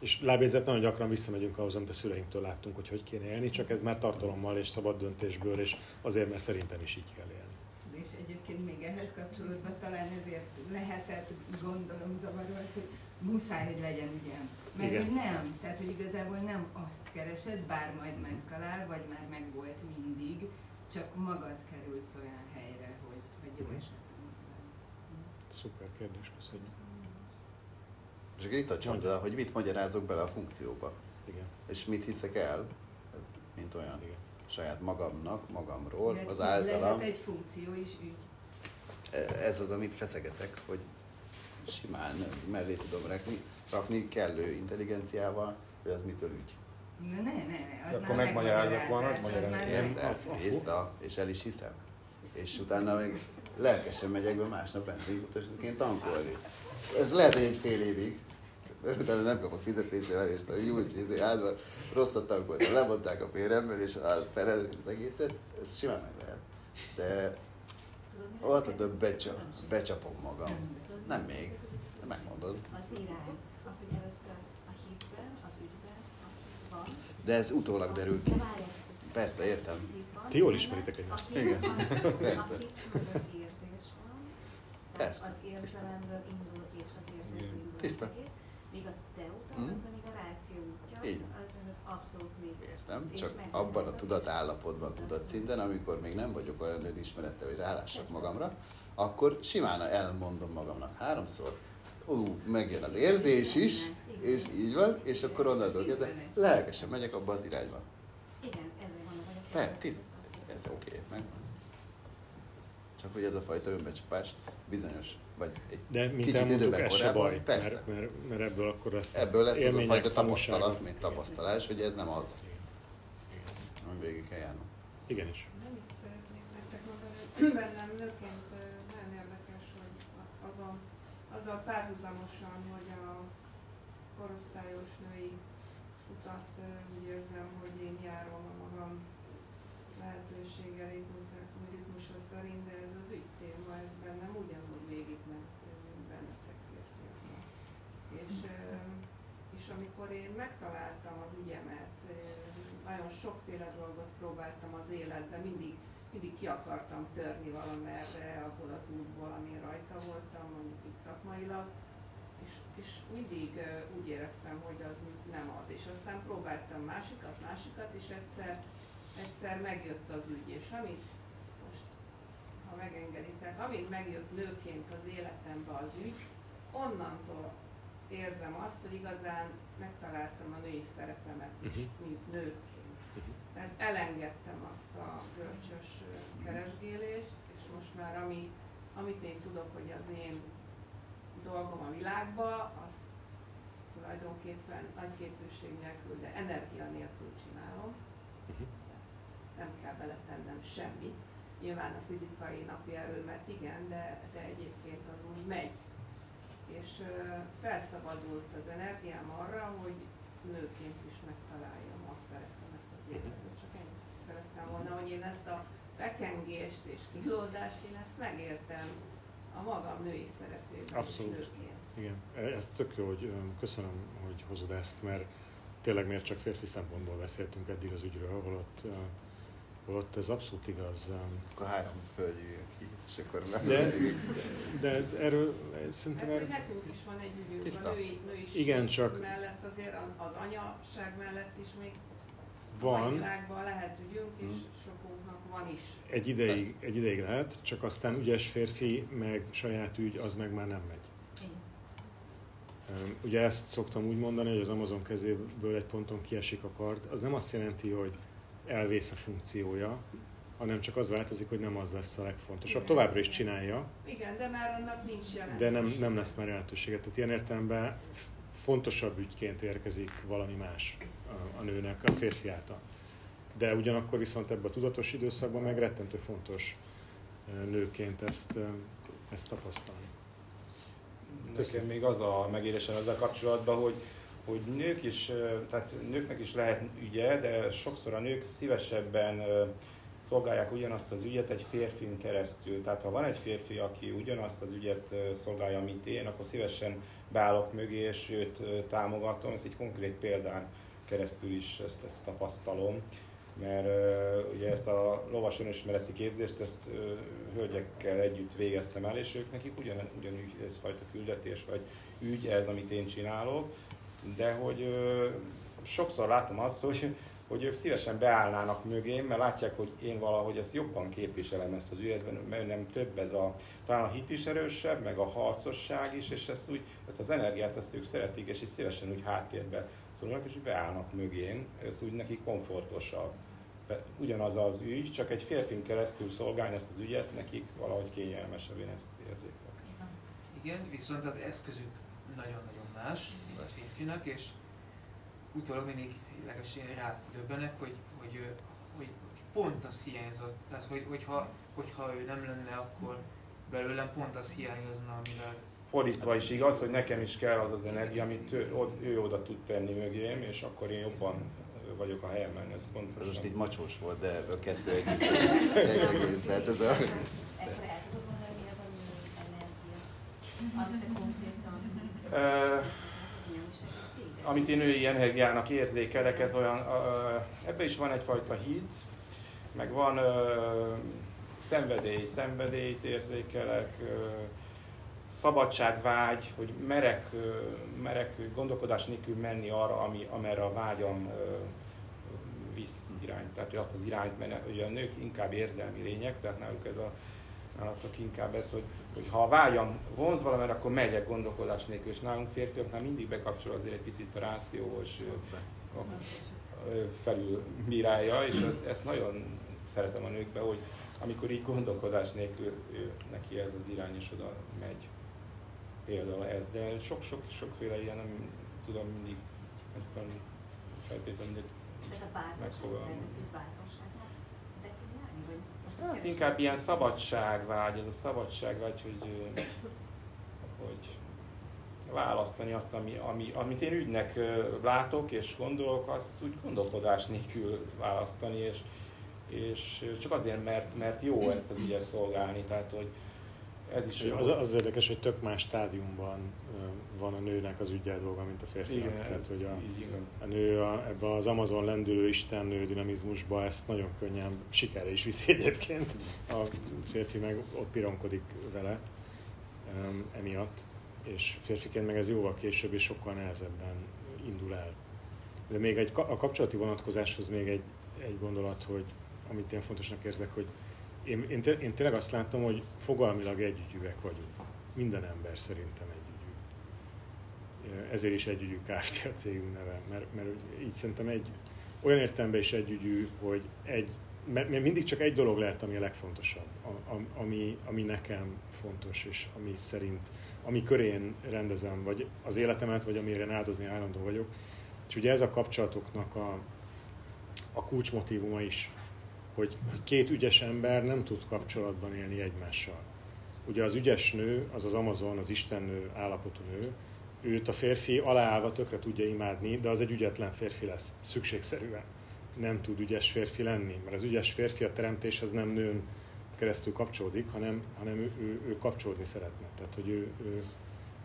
[SPEAKER 1] És lábézet nagyon gyakran visszamegyünk ahhoz, amit a szüleinktől láttunk, hogy hogy kéne élni, csak ez már tartalommal és szabad döntésből, és azért, mert szerintem is így kell élni.
[SPEAKER 9] És egyébként még ehhez kapcsolódva talán ezért lehetett, gondolom zavaró az, hogy muszáj, hogy legyen ügyem. Mert
[SPEAKER 1] Igen.
[SPEAKER 9] hogy nem, tehát hogy igazából nem azt keresed, bár majd megtalál, vagy már megvolt mindig, csak magad kerülsz olyan helyre, hogy, hogy jó
[SPEAKER 1] Mhm.
[SPEAKER 9] esetben.
[SPEAKER 1] Szuper kérdés, köszönjük.
[SPEAKER 3] És akkor itt a csapda, hogy mit magyarázok bele a funkcióba.
[SPEAKER 1] Igen,
[SPEAKER 3] És mit hiszek el, mint olyan.
[SPEAKER 1] igen.
[SPEAKER 3] Saját magamnak, magamról,
[SPEAKER 9] De
[SPEAKER 3] az
[SPEAKER 9] Lehet
[SPEAKER 3] általam.
[SPEAKER 9] egy funkció is ügy.
[SPEAKER 3] Ez az, amit feszegetek, hogy simán mellé tudom rakni, rakni kellő intelligenciával, hogy az mitől ügy.
[SPEAKER 9] Ne, ne, ne, ne, az
[SPEAKER 4] De akkor megmagyarázok
[SPEAKER 9] megmagyarázás,
[SPEAKER 4] valamit,
[SPEAKER 9] az már
[SPEAKER 4] magyarázok.
[SPEAKER 9] nem.
[SPEAKER 3] Érted? Tiszta, és el is hiszem. És utána még lelkesen megyek be másnap benzinkutasaként tankolni. Ez lehet, hogy egy fél évig, utána nem kapok fizetésre, és a Júlcs izé házban rosszat tankoltam, lemondták a féremből, és felezés az egészet, ez simán meg lehet. De ott a több becsa, becsapom magam. Nem még, de megmondod.
[SPEAKER 10] Az irány, az, hogy először a hitben, az ügyben van.
[SPEAKER 3] De ez utólag derül ki. Persze, értem.
[SPEAKER 1] Ti jól ismeritek egymást.
[SPEAKER 10] A
[SPEAKER 3] Igen.
[SPEAKER 10] a-
[SPEAKER 3] Persze.
[SPEAKER 10] A
[SPEAKER 3] Persze.
[SPEAKER 10] az érzelemből indul és az érzésből indul
[SPEAKER 3] Tiszta.
[SPEAKER 10] az egész. Míg a te utad,
[SPEAKER 3] Mhm.
[SPEAKER 10] az pedig a ráció útja,
[SPEAKER 3] Így.
[SPEAKER 10] az abszolút mi.
[SPEAKER 3] Értem,
[SPEAKER 10] És
[SPEAKER 3] csak
[SPEAKER 10] meg-
[SPEAKER 3] abban a tudatállapotban, tudatszinten, amikor még nem vagyok olyan önismerettel, hogy rálássak magamra, akkor simán elmondom magamnak háromszor, ú, megjön az érzés is, és így van, és akkor onnantól kezdve lelkesen megyek abba az irányba.
[SPEAKER 10] Igen, ezért van, hogy a
[SPEAKER 3] Per, tiszt, ez oké, okay, megvan. Csak hogy ez a fajta önbecsapás bizonyos, vagy egy
[SPEAKER 1] De mint
[SPEAKER 3] kicsit időben
[SPEAKER 1] ez
[SPEAKER 3] korábban,
[SPEAKER 1] baj,
[SPEAKER 3] persze.
[SPEAKER 1] mert, mert, mert ebből akkor lesz
[SPEAKER 3] Ebből lesz ez a fajta tapasztalat, mint tapasztalás, hogy ez nem az, ami végig kell járnom.
[SPEAKER 1] Igenis.
[SPEAKER 11] Amit szeretnék nektek mondani, bennem nőként nagyon érdekes, hogy a- azon, azzal párhuzamosan, hogy a korosztályos női utat ö, úgy érzem, hogy én járom a magam lehetősége ritmusa szerint, de ez az ügy téma, ez bennem ugyanúgy végigment ö, mint bennetek férfiaknak. És, ö, és amikor én megtaláltam az ügyemet, ö, nagyon sokféle dolgot próbáltam az életben, mindig, mindig akartam törni valamerre abból az útból, amin rajta voltam, mondjuk itt szakmailag, és, és mindig úgy éreztem, hogy az nem az. És aztán próbáltam másikat, másikat, és egyszer, egyszer megjött az ügy, és amit most, ha megengeditek, amint megjött nőként az életembe az ügy, onnantól érzem azt, hogy igazán megtaláltam a női szerepemet
[SPEAKER 1] Mhm.
[SPEAKER 11] mint nőként. Tehát elengedtem azt a görcsös keresgélést, és most már ami, amit én tudok, hogy az én dolgom a világba, azt tulajdonképpen nagy képűség nélkül, de energia nélkül csinálom.
[SPEAKER 1] Mhm.
[SPEAKER 11] Nem kell beletennem semmit. Nyilván a fizikai napi erőmet igen, de, de egyébként az úgy megy. És felszabadult az energiám arra, hogy nőként is megtaláljam a szerepemet az életben. Csak ennyit szerettem volna, hogy én ezt a bekengést és kilódást, én ezt megértem a magam női szerepében
[SPEAKER 1] Abszolút. Igen, ez tök jó, hogy öm, köszönöm, hogy hozod ezt, mert tényleg miért csak férfi szempontból beszéltünk eddig az ügyről, holott, holott ez abszolút igaz.
[SPEAKER 3] Akkor három ki, és akkor
[SPEAKER 1] De,
[SPEAKER 3] megmegyünk.
[SPEAKER 1] de ez erről szerintem
[SPEAKER 11] Hát,
[SPEAKER 1] erről,
[SPEAKER 11] nekünk is van egy ügyünk a női, női
[SPEAKER 1] Igen, csak-
[SPEAKER 11] mellett azért az anyaság mellett is még
[SPEAKER 1] Van.
[SPEAKER 11] mai világban lehet ügyünk, és
[SPEAKER 3] Hmm.
[SPEAKER 11] sokunknak van is.
[SPEAKER 1] egy ideig, egy ideig lehet, csak aztán ügyes férfi, meg saját ügy, az meg már nem megy. Ugye ezt szoktam úgy mondani, hogy az Amazon kezéből egy ponton kiesik a kard. Az nem azt jelenti, hogy elvész a funkciója, hanem csak az változik, hogy nem az lesz a legfontosabb.
[SPEAKER 11] Igen.
[SPEAKER 1] Továbbra is csinálja,
[SPEAKER 11] Igen, de már annak nincs jelentősége.
[SPEAKER 1] de nem, nem lesz már jelentősége. Tehát ilyen értelemben fontosabb ügyként érkezik valami más a- a nőnek, a férfi által. De ugyanakkor viszont ebben a tudatos időszakban meg rettentő fontos ö, nőként ezt, ö, ezt tapasztalni.
[SPEAKER 4] Nekem még az a megérésem ezzel kapcsolatban, hogy, hogy nők is, ö, tehát nőknek is lehet ügye, de sokszor a nők szívesebben szolgálják ugyanazt az ügyet egy férfin keresztül. Tehát ha van egy férfi, aki ugyanazt az ügyet szolgálja, mint én, akkor szívesen beállok mögé, és őt támogatom. Ez egy konkrét példán keresztül is ezt, ezt tapasztalom. Mert ö, ugye ezt a lovas önismereti képzést, ezt ö, hölgyekkel együtt végeztem el, és ők nekik ugyan, ugyanúgy ez fajta küldetés, vagy ügy ez, amit én csinálok, de hogy ö, sokszor látom azt, hogy, hogy ők szívesen beállnának mögém, mert látják, hogy én valahogy ezt jobban képviselem ezt az ügyet, mert nem több ez a, talán a hit is erősebb, meg a harcosság is, és ezt úgy, ezt az energiát ezt ők szeretik, és így szívesen úgy háttérbe szólnak, és így beállnak mögém, ez úgy neki komfortosabb. Ugyanaz az ügy, csak egy férfin keresztül szolgálni ezt az ügyet, nekik valahogy kényelmesebb, én ezt érzékelem.
[SPEAKER 7] Igen, viszont az eszközük nagyon-nagyon más, mint a férfinak, és utólag mindig legalábbis én rá döbbenek, hogy, hogy, hogy, hogy pont az hiányzott. Tehát, hogy, hogyha, hogyha ő nem lenne, akkor belőlem pont az hiányozna, amivel
[SPEAKER 4] Fordítva is igaz, hogy nekem is kell az az energia, amit ő, ő oda tud tenni mögém, és akkor én jobban vagyok a helyemen, ez pontosan.
[SPEAKER 3] Most így macsós volt, de a kettő egy, egy egész. Tehát ez a...
[SPEAKER 6] Akkor el tudod mondani, mi az a női energia, amit te konkrétan
[SPEAKER 4] Ö,
[SPEAKER 6] az ilyen segít
[SPEAKER 4] amit én női energiának érzékelek, ez olyan, ebbe is van egyfajta hit, meg van szenvedély, szenvedélyt érzékelek, szabadságvágy, hogy merek, merek gondolkodás nélkül menni arra, ami, amerre a vágyam visz irányt. Tehát, hogy azt az irányt, mert ugye a nők inkább érzelmi lények, tehát náluk ez a nálatok inkább ez, hogy, hogy ha a vágyam vonz valamire, akkor megyek gondolkodás nélkül, és nálunk férfiaknál mindig bekapcsol azért egy picit a rációs ö, a- ö, felül bírálja, és ezt, ezt nagyon szeretem a nőkbe, hogy amikor így gondolkodás nélkül ő, neki ez az irány, és oda megy. Például ez, de sok-sok sokféle ilyen, nem tudom mindig egyben feltétlenül megfogalmazni.
[SPEAKER 6] ez egy bátorságnak definiálni, vagy most
[SPEAKER 4] Hát inkább ilyen szabadságvágy, ez a szabadságvágy, hogy, hogy választani azt, ami, ami, amit én ügynek látok és gondolok, azt úgy gondolkodás nélkül választani, és, és csak azért, mert, mert jó ezt az ügyet szolgálni, tehát hogy ez is
[SPEAKER 1] Az, az érdekes, hogy tök más stádiumban van a nőnek az ügyel dolga, mint a férfinak.
[SPEAKER 4] Igen,
[SPEAKER 1] Tehát, hogy a, a nő a, ebbe az Amazon lendülő istennő dinamizmusba ezt nagyon könnyen sikerre is viszi egyébként. A férfi meg ott pironkodik vele um, emiatt, és férfiként meg ez jóval később és sokkal nehezebben indul el. De még egy, a kapcsolati vonatkozáshoz még egy, egy gondolat, hogy amit én fontosnak érzek, hogy én, én, én tényleg azt látom, hogy fogalmilag együgyűek vagyunk. Minden ember szerintem együgyű. Ezért is együgyű Kft. a cégünk neve, mert, mert így szerintem egy, olyan értelemben is együgyű, hogy egy, mert, mindig csak egy dolog lehet, ami a legfontosabb, ami, ami nekem fontos, és ami szerint, ami körén rendezem, vagy az életemet, vagy amire áldozni állandó vagyok. És ugye ez a kapcsolatoknak a, a kulcsmotívuma is, hogy, két ügyes ember nem tud kapcsolatban élni egymással. Ugye az ügyes nő, az az Amazon, az istennő állapotú nő, őt a férfi aláállva tökre tudja imádni, de az egy ügyetlen férfi lesz, szükségszerűen. Nem tud ügyes férfi lenni, mert az ügyes férfi a teremtéshez nem nőn keresztül kapcsolódik, hanem, hanem ő, ő, ő kapcsolódni szeretne. Tehát, hogy ő, ő,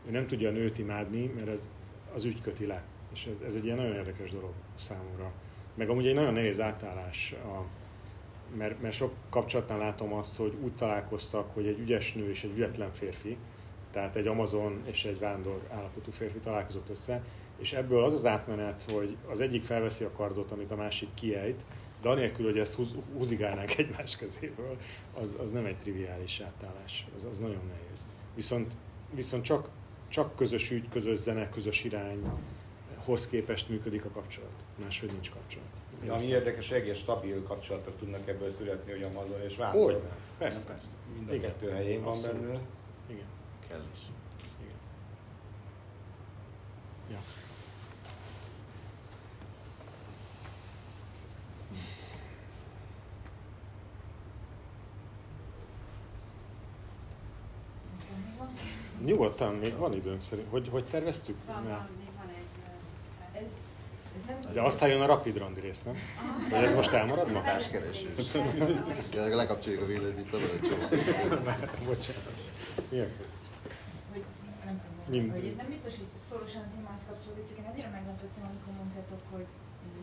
[SPEAKER 1] ő nem tudja a nőt imádni, mert ez, az ügy köti le. És ez, ez egy ilyen nagyon érdekes dolog számomra. Meg amúgy egy nagyon nehéz átállás, a, mert, mert sok kapcsolatnál látom azt, hogy úgy találkoztak, hogy egy ügyes nő és egy ügyetlen férfi, tehát egy Amazon és egy vándor állapotú férfi találkozott össze, és ebből az az átmenet, hogy az egyik felveszi a kardot, amit a másik kiejt, de anélkül, hogy ezt húz, húzigálnánk egymás kezéből, az, az nem egy triviális átállás, az, az nagyon nehéz. Viszont, viszont csak, csak közös ügy, közös zene, közös irányhoz képest működik a kapcsolat. Máshogy nincs kapcsolat.
[SPEAKER 4] De ami érdekes, egész stabil kapcsolatok tudnak ebből születni, hogy Amazon és vándor.
[SPEAKER 1] Hogy? Persze.
[SPEAKER 3] persze.
[SPEAKER 4] Mind a
[SPEAKER 1] Igen.
[SPEAKER 4] kettő helyén van benne.
[SPEAKER 1] Igen.
[SPEAKER 3] Kell is.
[SPEAKER 1] Igen. Ja.
[SPEAKER 6] Még van szó?
[SPEAKER 1] Nyugodtan, még van időnk szerint. Hogy, hogy terveztük?
[SPEAKER 2] Van, van, még van egy ö,
[SPEAKER 6] Ez, ez nem
[SPEAKER 1] De aztán jön a Rapid Randi rész, nem? Vagy ez most elmarad ma?
[SPEAKER 3] Társkeresés. Ja, lekapcsoljuk a villant, így szabad egy csomó.
[SPEAKER 1] Bocsánat. Milyen?
[SPEAKER 6] hogy nem tudom,
[SPEAKER 1] Mind-
[SPEAKER 6] hogy nem biztos, hogy szorosan a témához kapcsolódik, csak én annyira meglepődtem, amikor mondtátok, hogy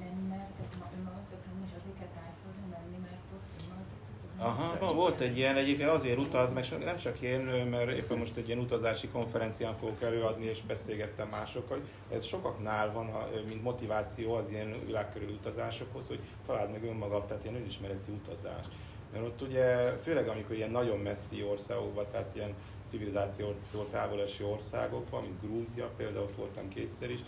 [SPEAKER 6] nem mertek ma önmagatokra, és azért kell tájföldre menni, mert ott önmagatok tudtok.
[SPEAKER 4] Aha,
[SPEAKER 3] Persze.
[SPEAKER 4] volt egy ilyen, egyébként azért utaz, meg nem csak én, mert éppen most egy ilyen utazási konferencián fogok előadni, és beszélgettem másokkal, hogy ez sokaknál van, a- mint motiváció az ilyen világkörüli utazásokhoz, hogy találd meg önmagad, tehát ilyen önismereti utazás. Mert ott ugye, főleg amikor ilyen nagyon messzi országokban, tehát ilyen civilizációtól távol eső országokban, mint Grúzia, például ott voltam kétszer is,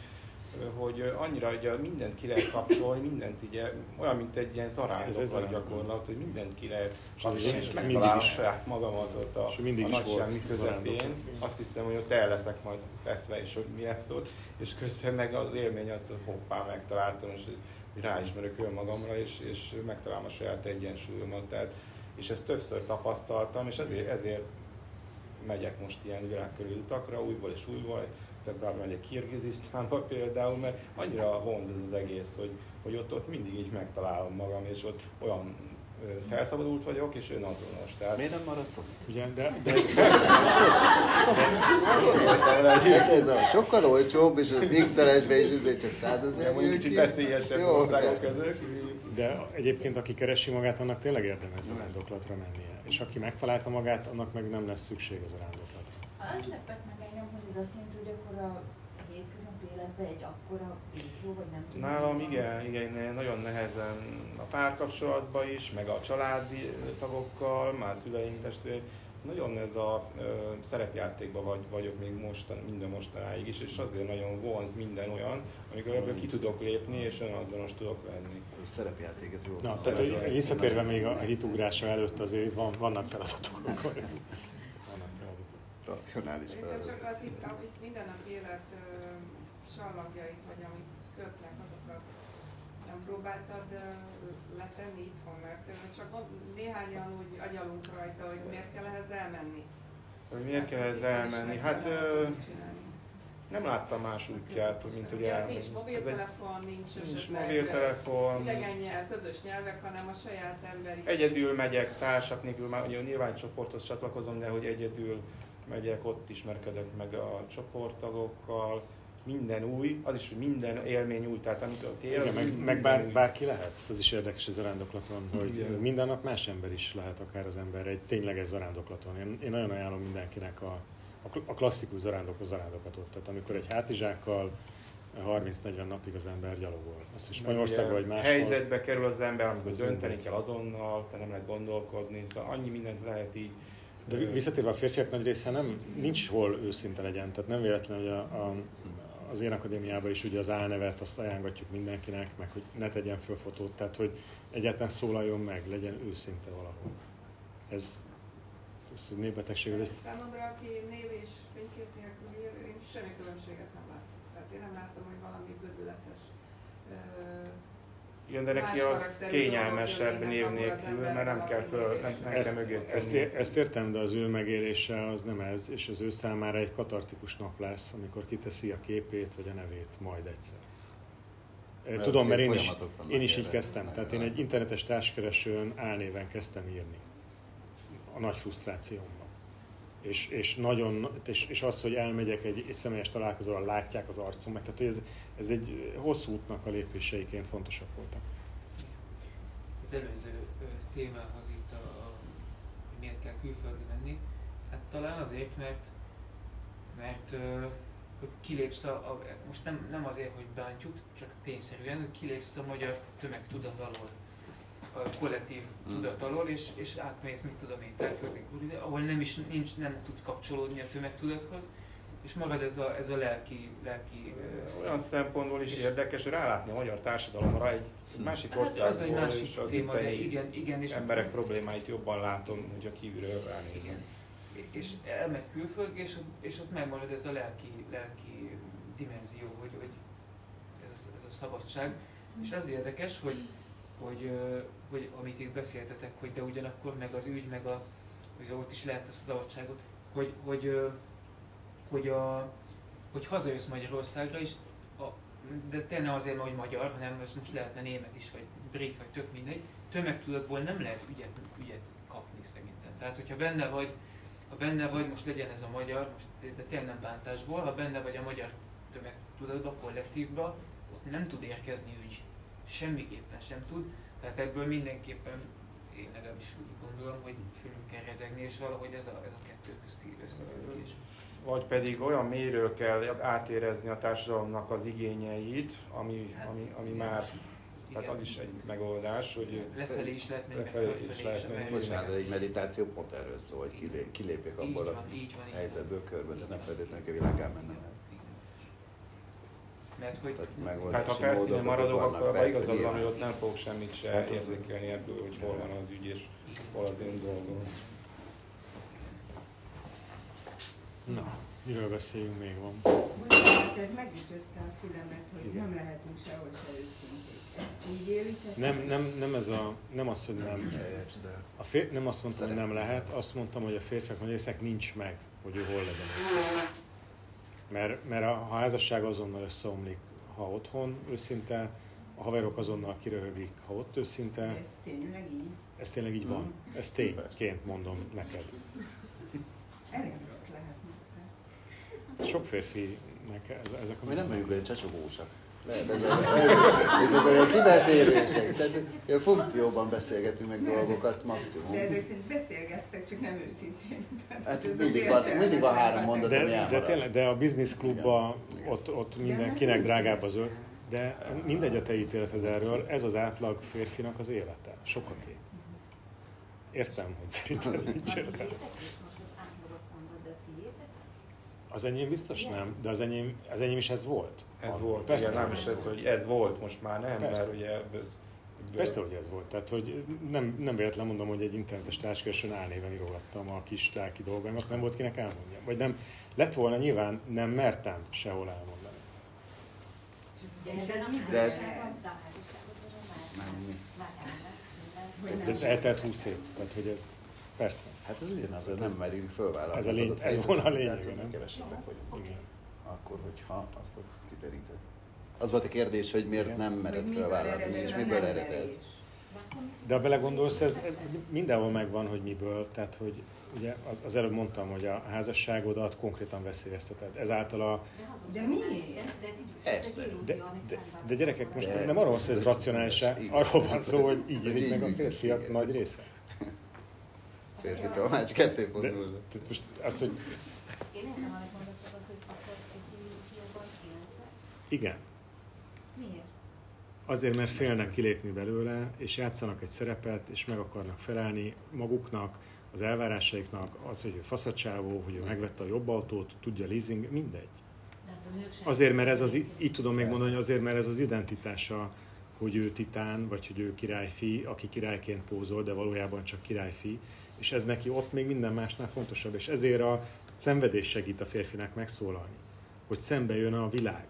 [SPEAKER 4] hogy annyira ugye mindent ki lehet kapcsolni, mindent ugye, olyan, mint egy ilyen zarándoklat
[SPEAKER 1] zarándok.
[SPEAKER 4] gyakorlat, hogy mindent ki lehet
[SPEAKER 1] És az is-
[SPEAKER 4] és
[SPEAKER 1] mindig
[SPEAKER 4] megtalálom saját magamat ott a,
[SPEAKER 1] és mindig
[SPEAKER 4] a
[SPEAKER 1] is
[SPEAKER 4] nagy közepén. Azt hiszem, hogy ott el leszek majd veszve, és hogy mi lesz ott, és közben meg az élmény az, hogy hoppá, megtaláltam, és ráismerek önmagamra, és, és megtalálom a saját egyensúlyomat. Tehát, és ezt többször tapasztaltam, és ezért, ezért megyek most ilyen világkörüli utakra, újból és újból, februárban megyek Kirgizisztánba például, mert annyira vonz ez az egész, hogy, hogy ott, ott mindig így megtalálom magam, és ott olyan felszabadult vagyok, és önazonos. Tehát...
[SPEAKER 3] Miért nem maradsz ott?
[SPEAKER 1] Ugye, de, de
[SPEAKER 3] Hát ez a sokkal olcsóbb, és az XLS-be is ezért csak 100 ezer.
[SPEAKER 4] Mondjuk kicsit veszélyesebb országok között.
[SPEAKER 1] De egyébként aki keresi magát, annak tényleg érdemes zarándoklatra mennie. És aki megtalálta magát, annak meg nem lesz szükség az zarándoklatra.
[SPEAKER 6] Az lepett meg engem, hogy ez hogy akkor a hétköznapi életben egy akkora régió, vagy nem tudom.
[SPEAKER 4] Nálam igen, igen, nagyon nehezen a párkapcsolatban is, meg a családi tagokkal, már szüleim, testvéreim, nagyon ez a ö, szerepjátékban vagy, vagyok még mostan, minden mostanáig is, és azért nagyon vonz minden olyan, amikor ebből ki tudok lépni, és önazonos tudok lenni.
[SPEAKER 3] Ez szerepjáték, ez jó.
[SPEAKER 1] Na, tehát hogy visszatérve még a hitugrása előtt azért itt van, vannak feladatok akkor.
[SPEAKER 3] Racionális feladat.
[SPEAKER 11] csak az itt, amit mindennapi élet ö, sallagjait, vagy amit kötnek, azokat nem próbáltad letenni itthon, mert csak néhányan úgy agyalunk rajta, hogy miért kell ehhez elmenni.
[SPEAKER 4] Hogy miért kell
[SPEAKER 11] Hát,
[SPEAKER 4] ez
[SPEAKER 11] ezt itt is
[SPEAKER 4] elmenni? Hát nem láttam más útját, mint hogy elmenni.
[SPEAKER 11] Nincs
[SPEAKER 4] egy-
[SPEAKER 11] mobiltelefon, nincs,
[SPEAKER 4] Nincs mobiltelefon.
[SPEAKER 11] idegen nyelv, közös nyelvek, hanem a saját emberi.
[SPEAKER 4] Egyedül megyek, társak nélkül, már ugye nyilván csoporthoz csatlakozom, de hogy egyedül megyek, ott ismerkedek meg a csoporttagokkal, minden új, az is, hogy minden élmény új, tehát amit él,
[SPEAKER 1] Igen,
[SPEAKER 4] az
[SPEAKER 1] meg, meg bár,
[SPEAKER 4] új.
[SPEAKER 1] bárki lehet, ez is érdekes ez a zarándoklaton, hogy
[SPEAKER 4] Igen.
[SPEAKER 1] minden nap más ember is lehet akár az ember egy tényleges zarándoklaton. Én, én nagyon ajánlom mindenkinek a, a kl- a klasszikus zarándokos zarándoklatot, tehát amikor egy hátizsákkal 30-40 napig az ember gyalogol. Azt is Spanyolországban vagy máshol.
[SPEAKER 4] Helyzetbe kerül az ember, amikor
[SPEAKER 1] Az
[SPEAKER 4] dönteni kell azonnal, te nem lehet gondolkodni, szóval annyi mindent lehet így.
[SPEAKER 1] De visszatérve a férfiak nagy része nem, nincs hol őszinte legyen, tehát nem véletlen, hogy a, a, az én akadémiában is ugye az álnevet azt ajánlatjuk mindenkinek, meg hogy ne tegyen föl fotót, tehát hogy egyáltalán szólaljon meg, legyen őszinte valahol. Ez, ez népbetegség, ez egy
[SPEAKER 11] Számomra, aki név és fénykép nélkül él, én semmi különbséget nem látok. Tehát én nem látom, hogy valami gödületes. ö,
[SPEAKER 4] Jön, de neki az kényelmesebb név nélkül, mert nem kell, föl, nem, nem kell
[SPEAKER 1] ezt,
[SPEAKER 4] mögé
[SPEAKER 1] ezt, ér- ezt értem, de az ő megélése az nem ez, és az ő számára egy katartikus nap lesz, amikor kiteszi a képét vagy a nevét majd egyszer.
[SPEAKER 3] Mert
[SPEAKER 1] Tudom, mert én is, én is így kezdtem. Tehát én egy internetes társkeresőn álnéven kezdtem írni. A nagy frusztrációmban. És, és, nagyon, és, és az, hogy elmegyek egy, egy személyes találkozóra, látják az arcom, meg, tehát hogy ez, ez egy hosszú útnak a lépéseiként fontosak voltak.
[SPEAKER 7] az előző témához itt, a, a, hogy miért kell külföldre menni, hát talán azért, mert, mert hogy kilépsz a, a, most nem, nem azért, hogy bántjuk, csak tényszerűen, hogy kilépsz a magyar tömegtudat alól, a kollektív
[SPEAKER 3] Mm.
[SPEAKER 7] tudat alól, és, és átmész, mit tudom én, tájföldi ahol nem is nincs, nem tudsz kapcsolódni a tömegtudathoz, és marad ez a, ez a lelki, lelki szint.
[SPEAKER 4] Olyan szempontból is
[SPEAKER 7] És-
[SPEAKER 4] érdekes, hogy rálátni a magyar társadalomra egy másik
[SPEAKER 7] Hát az egy
[SPEAKER 4] országból,
[SPEAKER 7] másik
[SPEAKER 4] és az
[SPEAKER 7] téma, de igen, igen, és
[SPEAKER 4] emberek problémáit jobban látom, hogyha kívülről ránézem.
[SPEAKER 7] Igen. És elmegy külföldre, és, ott- és ott megmarad ez a lelki, lelki dimenzió, hogy, hogy ez, a, ez a szabadság. És az érdekes, hogy, hogy, hogy amit itt beszéltetek, hogy de ugyanakkor meg az ügy, meg a, hogy ott is lehet ezt a szabadságot, hogy, hogy, hogy, a, hogy hazajössz Magyarországra is, a, de te nem azért, hogy magyar, hanem ez most lehetne német is, vagy brit, vagy tök mindegy, tömegtudatból nem lehet ügyet, ügyet kapni szerintem. Tehát, hogyha benne vagy, ha benne vagy, most legyen ez a magyar, most, de- tényleg nem bántásból, ha benne vagy a magyar tömegtudatba, kollektívba, ott nem tud érkezni ügy. Semmiképpen sem tud. Tehát ebből mindenképpen én legalábbis úgy gondolom, hogy fölül kell rezegni, és valahogy ez a, ez a kettő közti összefüggés.
[SPEAKER 4] Vagy pedig olyan mélyről kell átérezni a társadalomnak az igényeit, ami,
[SPEAKER 7] Hát,
[SPEAKER 4] ami, ami már,
[SPEAKER 7] Igen.
[SPEAKER 4] tehát az is egy megoldás, hogy
[SPEAKER 7] Lefelé is lehet menni, meg
[SPEAKER 4] Lefelé is lehet menni.
[SPEAKER 3] Bocsánat, egy meditáció pont erről szól, hogy kilé, kilépjek abból a
[SPEAKER 7] így van,
[SPEAKER 3] helyzetből körbe, de nem feltétlenül kell világá mennem ehhez.
[SPEAKER 7] Mert hogy
[SPEAKER 3] Tehát
[SPEAKER 4] Tehát ha felszínen maradok, akkor abban igazad van, hogy ott nem fogok semmit se
[SPEAKER 3] Hát
[SPEAKER 4] érzékelni ebből, hogy hol van az ügy és hol az én dolgom.
[SPEAKER 1] Na, miről beszéljünk még van?
[SPEAKER 9] Bocsánat, ez megütötte a fülemet, hogy
[SPEAKER 1] Igen.
[SPEAKER 9] nem lehetünk sehol se őszinték. Ezt így élitek?
[SPEAKER 1] Nem, nem, nem, ez a, nem az, hogy nem. A fér, nem azt mondtam, hogy nem lehet, azt mondtam, hogy a férfiak nagy részek nincs meg hogy ő hol legyen őszinte. Mert, mert a, ha a házasság azonnal összeomlik, ha otthon őszinte, a haverok azonnal kiröhögik, ha ott őszinte.
[SPEAKER 9] Ez tényleg így?
[SPEAKER 1] Ez tényleg így van. Ez tényként mondom neked.
[SPEAKER 9] Elég.
[SPEAKER 1] Sok férfinek ez, ezek a...
[SPEAKER 3] Mi nem vagyunk olyan csacsogósak. Lehet, ez, ez, ez, és akkor olyan kibeszélősek. Tehát ilyen funkcióban beszélgetünk meg dolgokat maximum.
[SPEAKER 9] De ezek szerint beszélgettek, csak nem őszintén. Tehát
[SPEAKER 3] Hát
[SPEAKER 9] ez
[SPEAKER 3] mindig van, mindig van három mondat, ami
[SPEAKER 1] De, de
[SPEAKER 3] elmarad.
[SPEAKER 1] tényleg, de a business klubban ott, ott mindenkinek drágább az ő. De mindegy a te ítéleted erről, ez az átlag férfinak az élete. Sokaké. Értem, hogy szerinted nincs értelme.
[SPEAKER 6] Most az átlagot mondod, de tiétek?
[SPEAKER 1] Az enyém biztos nem, de az enyém, az enyém is ez volt.
[SPEAKER 4] Ez
[SPEAKER 1] Van.
[SPEAKER 4] volt,
[SPEAKER 1] Persze,
[SPEAKER 4] igen, nem is ez, hogy ez volt, most már nem,
[SPEAKER 1] Persze.
[SPEAKER 4] mert ugye ez,
[SPEAKER 1] Persze, hogy ez volt. Tehát, hogy nem, nem véletlen mondom, hogy egy internetes társkeresőn álnéven írogattam a kis lelki dolgaimat, nem volt kinek elmondja. Vagy nem, lett volna nyilván, nem mertem sehol elmondani.
[SPEAKER 9] Ez?
[SPEAKER 3] De ez-
[SPEAKER 6] De
[SPEAKER 1] Ez
[SPEAKER 9] nem.
[SPEAKER 1] eltelt 20 év, tehát hogy ez persze.
[SPEAKER 3] Hát ez ugyanaz, hogy nem merjük fölvállalni.
[SPEAKER 1] Ez a lény- ez volna a
[SPEAKER 3] hogy
[SPEAKER 1] nem?
[SPEAKER 3] Kevesebbek vagyunk.
[SPEAKER 1] Igen.
[SPEAKER 3] Akkor, hogyha azt a kiteríted. Az volt a kérdés, hogy miért
[SPEAKER 1] Igen.
[SPEAKER 3] nem mered fölvállalni, és miből ered ez.
[SPEAKER 1] De ha belegondolsz, ez mindenhol megvan, hogy miből. Tehát, hogy ugye az, az előbb mondtam, hogy a házasságodat konkrétan veszélyezteted. Ezáltal a...
[SPEAKER 9] De miért?
[SPEAKER 6] De ez.
[SPEAKER 1] De, de, de gyerekek, most
[SPEAKER 3] De-
[SPEAKER 1] nem arról van szó, hogy ez racionális arról van szó, hogy így élik meg a férfiak nagy része.
[SPEAKER 3] Férfi tolmács 2.0.
[SPEAKER 1] De, tehát most az, hogy
[SPEAKER 6] Én értem, amit mondasz, csak az, hogy akkor egy illúzióban éltek.
[SPEAKER 1] igen,
[SPEAKER 6] Miért?
[SPEAKER 1] Azért, mert félnek kilépni belőle, és játszanak egy szerepet, és meg akarnak felelni maguknak, az elvárásaiknak, az, hogy ő faszacsávó, hogy ő megvette a jobb autót, tudja leasing, mindegy. Azért, mert ez az, így tudom még mondani, hogy azért, mert ez az identitása, hogy ő titán, vagy hogy ő királyfi, aki királyként pózol, de valójában csak királyfi, és ez neki ott még minden másnál fontosabb, és ezért a szenvedés segít a férfinak megszólalni, hogy szembe jön a világ,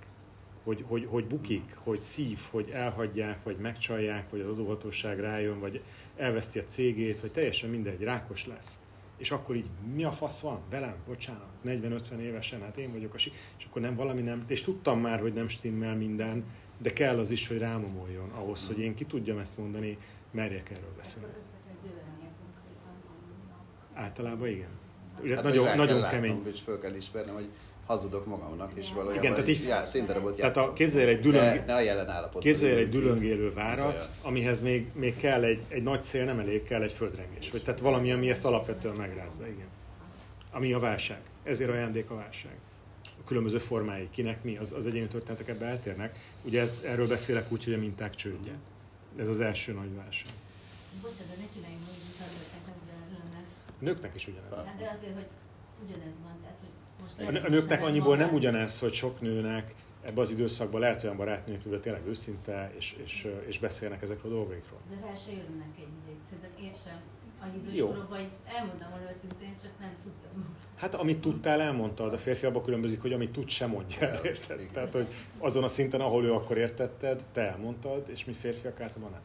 [SPEAKER 1] hogy, hogy, hogy bukik, hogy szív, hogy elhagyják, vagy megcsalják, vagy az adóhatóság rájön, vagy elveszti a cégét, vagy teljesen mindegy, rákos lesz. És akkor így mi a fasz van velem? Bocsánat, 40-50 évesen, hát én vagyok a si- és akkor nem valami nem, és tudtam már, hogy nem stimmel minden, de kell az is, hogy rámomoljon ahhoz, hogy én ki tudjam ezt mondani, merjek erről beszélni.
[SPEAKER 6] Akkor össze kell dőlnie konkrétan annak.
[SPEAKER 1] Általában igen. Ugye
[SPEAKER 3] Hát,
[SPEAKER 1] nagyon, nagyon
[SPEAKER 3] kell
[SPEAKER 1] kemény.
[SPEAKER 3] látnom, és föl kell ismernem, hogy hazudok magamnak, és valójában
[SPEAKER 1] Igen, tehát így-
[SPEAKER 3] já, színdarabot
[SPEAKER 1] Tehát
[SPEAKER 3] játszom.
[SPEAKER 1] a, képzelj el egy dülöng,
[SPEAKER 3] Ne, ne a jelen állapotban.
[SPEAKER 1] Képzelj el egy dülöngélő várat, amihez még, még kell egy, egy nagy szél, nem elég, kell egy földrengés. Vagy tehát valami, ami ezt alapvetően megrázza, igen. Ami a válság. Ezért ajándék a válság. A különböző formái, kinek mi, az, az egyéni történetek ebbe eltérnek. Ugye ez, erről beszélek úgy, hogy a minták csődje. Ez az első nagy válság.
[SPEAKER 6] Bocsánat, de ne csináljunk úgy, mint a nőknek nem ugyanez lenne.
[SPEAKER 1] A nőknek is ugyanez.
[SPEAKER 6] Hát de azért, hogy ugyanez van, tehát hogy most
[SPEAKER 1] A, a nőknek annyiból nem ugyanez, hogy sok nőnek ebbe az időszakban lehet olyan barátnők, akivel tényleg őszinte, és, és, és beszélnek ezekről a dolgokról.
[SPEAKER 6] De rá se jönnek egy ideig. Szerintem én sem annyi idős
[SPEAKER 1] Jó.
[SPEAKER 6] koromban, hogy elmondtam volna őszintén, csak nem tudtam.
[SPEAKER 1] Hát amit tudtál, elmondtad, a férfi abban különbözik, hogy amit tud, sem mondja el, érted? Tehát, hogy azon a szinten, ahol ő akkor értetted, te elmondtad, és mi férfiak általában nem.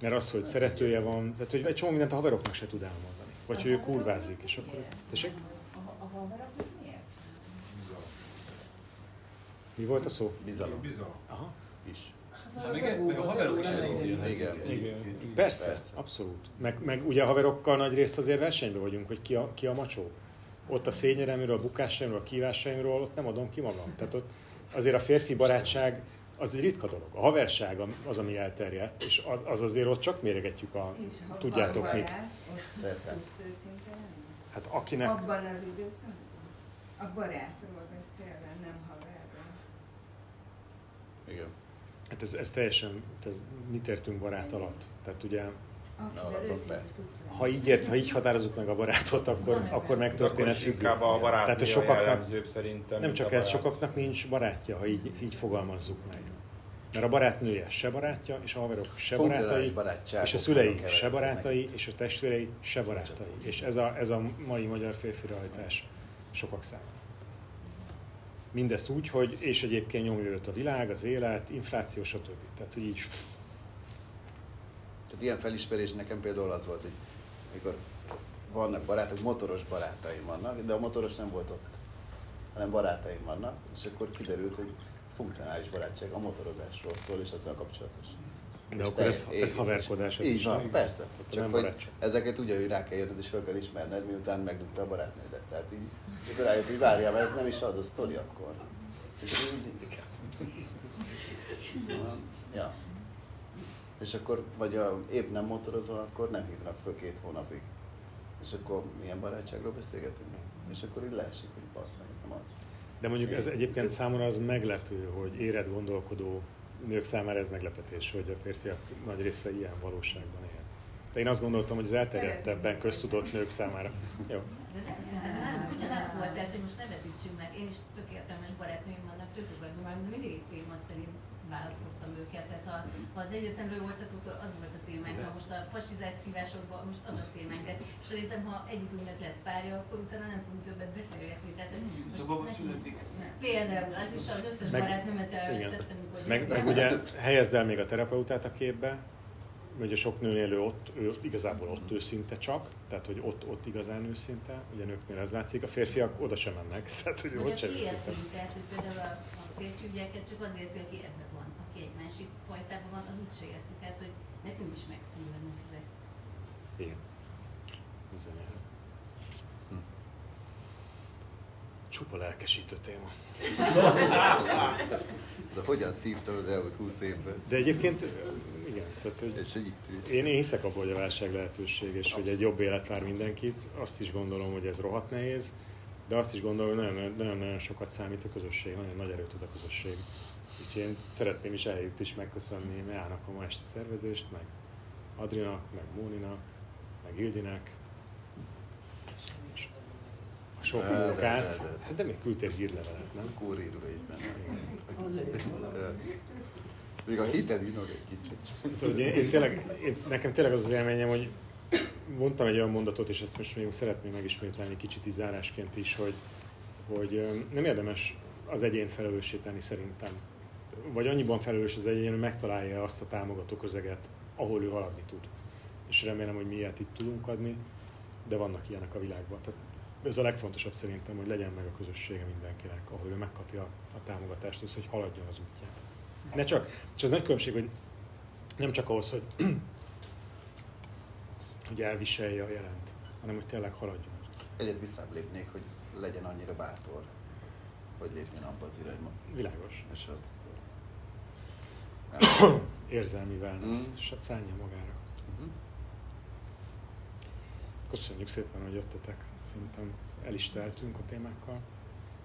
[SPEAKER 1] Mert az, hogy szeretője van, tehát hogy egy csomó mindent a haveroknak se tud elmondani. Vagy hogy ő kurvázik, és akkor ez... Tessék?
[SPEAKER 6] A, a, a haveroknak miért?
[SPEAKER 1] Mi volt a szó?
[SPEAKER 3] Bizalom.
[SPEAKER 8] Bizalom.
[SPEAKER 1] Aha.
[SPEAKER 3] Is.
[SPEAKER 8] Hát meg, meg a haverok is elítélnek.
[SPEAKER 3] Igen.
[SPEAKER 1] Igen. Persze,
[SPEAKER 3] Persze.
[SPEAKER 1] abszolút. Meg, meg ugye a haverokkal nagy részt azért versenyben vagyunk, hogy ki a, ki a macsó. Ott a szényeremről, a bukásaimról, a kívásaimról, ott nem adom ki magam. Tehát ott azért a férfi barátság az egy ritka dolog. A haverság az, ami elterjedt, és az, az azért ott csak méregetjük a...
[SPEAKER 9] És
[SPEAKER 1] Tudjátok mit.
[SPEAKER 9] barát?
[SPEAKER 1] Hát akinek...
[SPEAKER 9] Abban az időszakban? A barátról beszélve, nem haverról.
[SPEAKER 3] Igen.
[SPEAKER 1] Hát ez, ez teljesen... Ez, mit értünk barát alatt? Tehát ugye, Ha így, ért, ha így határozzuk meg a barátot, akkor, akkor
[SPEAKER 4] Akkor
[SPEAKER 1] megtörténet
[SPEAKER 4] is
[SPEAKER 1] függő.
[SPEAKER 4] a barátnő
[SPEAKER 1] Tehát a sokaknak-
[SPEAKER 4] szerintem.
[SPEAKER 1] Nem csak ez,
[SPEAKER 4] barát.
[SPEAKER 1] sokaknak nincs barátja, ha így, így fogalmazzuk meg. Mert a barátnője se barátja, és a haverok se barátai, és a szülei se barátai, és a testvérei se barátai. És ez a, ez a mai magyar férfi realitás sokak számára. Mindezt úgy, hogy és egyébként nyomja őt a világ, az élet, infláció, stb. Tehát, hogy így
[SPEAKER 3] Tehát ilyen felismerés nekem például az volt, hogy mikor vannak barátok, motoros barátaim vannak, de a motoros nem volt ott, hanem barátaim vannak, és akkor kiderült, hogy funkcionális barátság a motorozásról szól, és azzal kapcsolatos.
[SPEAKER 1] De
[SPEAKER 3] És
[SPEAKER 1] akkor ez,
[SPEAKER 3] teljes-
[SPEAKER 1] ez haverkodás. ez
[SPEAKER 3] Így van,
[SPEAKER 1] nem?
[SPEAKER 3] persze.
[SPEAKER 1] Tehát
[SPEAKER 3] Csak
[SPEAKER 1] nem
[SPEAKER 3] hogy
[SPEAKER 1] barátság.
[SPEAKER 3] ezeket ugyanúgy rá kell érned és fel kell ismerned, miután megdugta a barátnődet. Tehát így, mikor rájössz, hogy várjál, ez nem is az a sztori akkor. És így, Szóval, ja. És akkor, vagy a, épp nem motorozol, akkor nem hívnak föl két hónapig. És akkor milyen barátságról beszélgetünk? És akkor így leesik, hogy basz meg, ez nem az.
[SPEAKER 1] De mondjuk ez egyébként számomra az meglepő, hogy éred gondolkodó nők számára ez meglepetés, hogy a férfiak nagy része ilyen valóságban él. De én azt gondoltam, hogy az elterjedtebben köztudott nők számára. Jó.
[SPEAKER 12] De nem, nálunk ugyanaz volt, tehát hogy most ne vetítsünk meg. Én is tök értelmes barátnőim vannak, tök fogadom, már mindig egy téma szerint választottam őket. Tehát ha, ha az egyetemről voltak, akkor az volt a témánk. Ha most a pasizás szívásokban, most az a témánk. De szerintem, ha egyikünknek lesz párja, akkor utána nem fogunk többet beszélgetni. Tehát, hogy most ne
[SPEAKER 7] születik.
[SPEAKER 12] Például, az is az összes
[SPEAKER 1] Meg-
[SPEAKER 12] barátnőmet elvesztettem,
[SPEAKER 1] Meg, meg ugye helyezd el még a terapeutát a képbe, ugye sok nőnél ő ott, ő igazából ott őszinte csak, tehát hogy ott, ott igazán őszinte, ugye nőknél ez látszik, a férfiak oda sem mennek, tehát hogy ott sem őszinte.
[SPEAKER 12] tehát hogy például a, a férfi ügyeket csak azért, aki ebben van, aki egy másik fajtában van, az úgyse érti. Tehát, hogy nekünk is megszűnődnek ezek.
[SPEAKER 1] Igen. Bizonyára.
[SPEAKER 3] Hm.
[SPEAKER 1] Csupa lelkesítő téma.
[SPEAKER 3] De hogyan szívtam az elmúlt 20 évben?
[SPEAKER 1] De egyébként, igen, tehát, hogy
[SPEAKER 3] És
[SPEAKER 1] én, én hiszek abban, hogy a válság lehetőség, és hogy egy jobb élet vár mindenkit. Azt is gondolom, hogy ez rohadt nehéz, de azt is gondolom, hogy nagyon- nagyon-nagyon sokat számít a közösség, nagyon nagy erőt tud a közösség. Úgyhogy én szeretném is eljött is megköszönni Meának a ma esti szervezést, meg Adrinak, meg Móninak, meg Ildinek, a sok
[SPEAKER 3] De, de,
[SPEAKER 1] munkát.
[SPEAKER 3] de, de.
[SPEAKER 1] Hát de még küldtél hírlevelet, nem?
[SPEAKER 3] Kurírva is benne. Még a hited inog egy kicsit.
[SPEAKER 1] Tudod, én, én tényleg, én, nekem tényleg az az élményem, hogy mondtam egy olyan mondatot, és ezt most még szeretném megismételni kicsit így zárásként is, hogy, hogy nem érdemes az egyént felelősíteni szerintem. Vagy annyiban felelős az egyén, hogy megtalálja azt a támogató közeget, ahol ő haladni tud. És remélem, hogy mi ilyet itt tudunk adni, de vannak ilyenek a világban. Tehát ez a legfontosabb szerintem, hogy legyen meg a közössége mindenkinek, ahol ő megkapja a támogatást, az, hogy haladjon az útján. Ne csak, és az nagy különbség, hogy nem csak ahhoz, hogy, hogy elviselje a jelent, hanem hogy tényleg haladjon.
[SPEAKER 3] Egyet visszább lépnék, hogy legyen annyira bátor, hogy lépjen abba az irányba.
[SPEAKER 1] Világos.
[SPEAKER 3] És az...
[SPEAKER 1] Érzelmi wellness,
[SPEAKER 3] Mm.
[SPEAKER 1] mm. szállja magára.
[SPEAKER 3] Mhm.
[SPEAKER 1] Köszönjük szépen, hogy jöttetek. Szerintem el is teltünk a témákkal.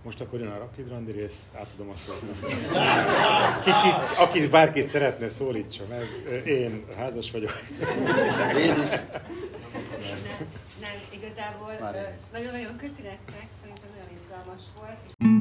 [SPEAKER 1] Most akkor jön a Rapid Randi rész, átadom a szót. Ki, ki, aki bárkit szeretne, szólítsa meg. Én házas vagyok.
[SPEAKER 3] Én is.
[SPEAKER 2] Nem, nem, igazából nagyon-nagyon köszi nektek, szerintem nagyon izgalmas volt. És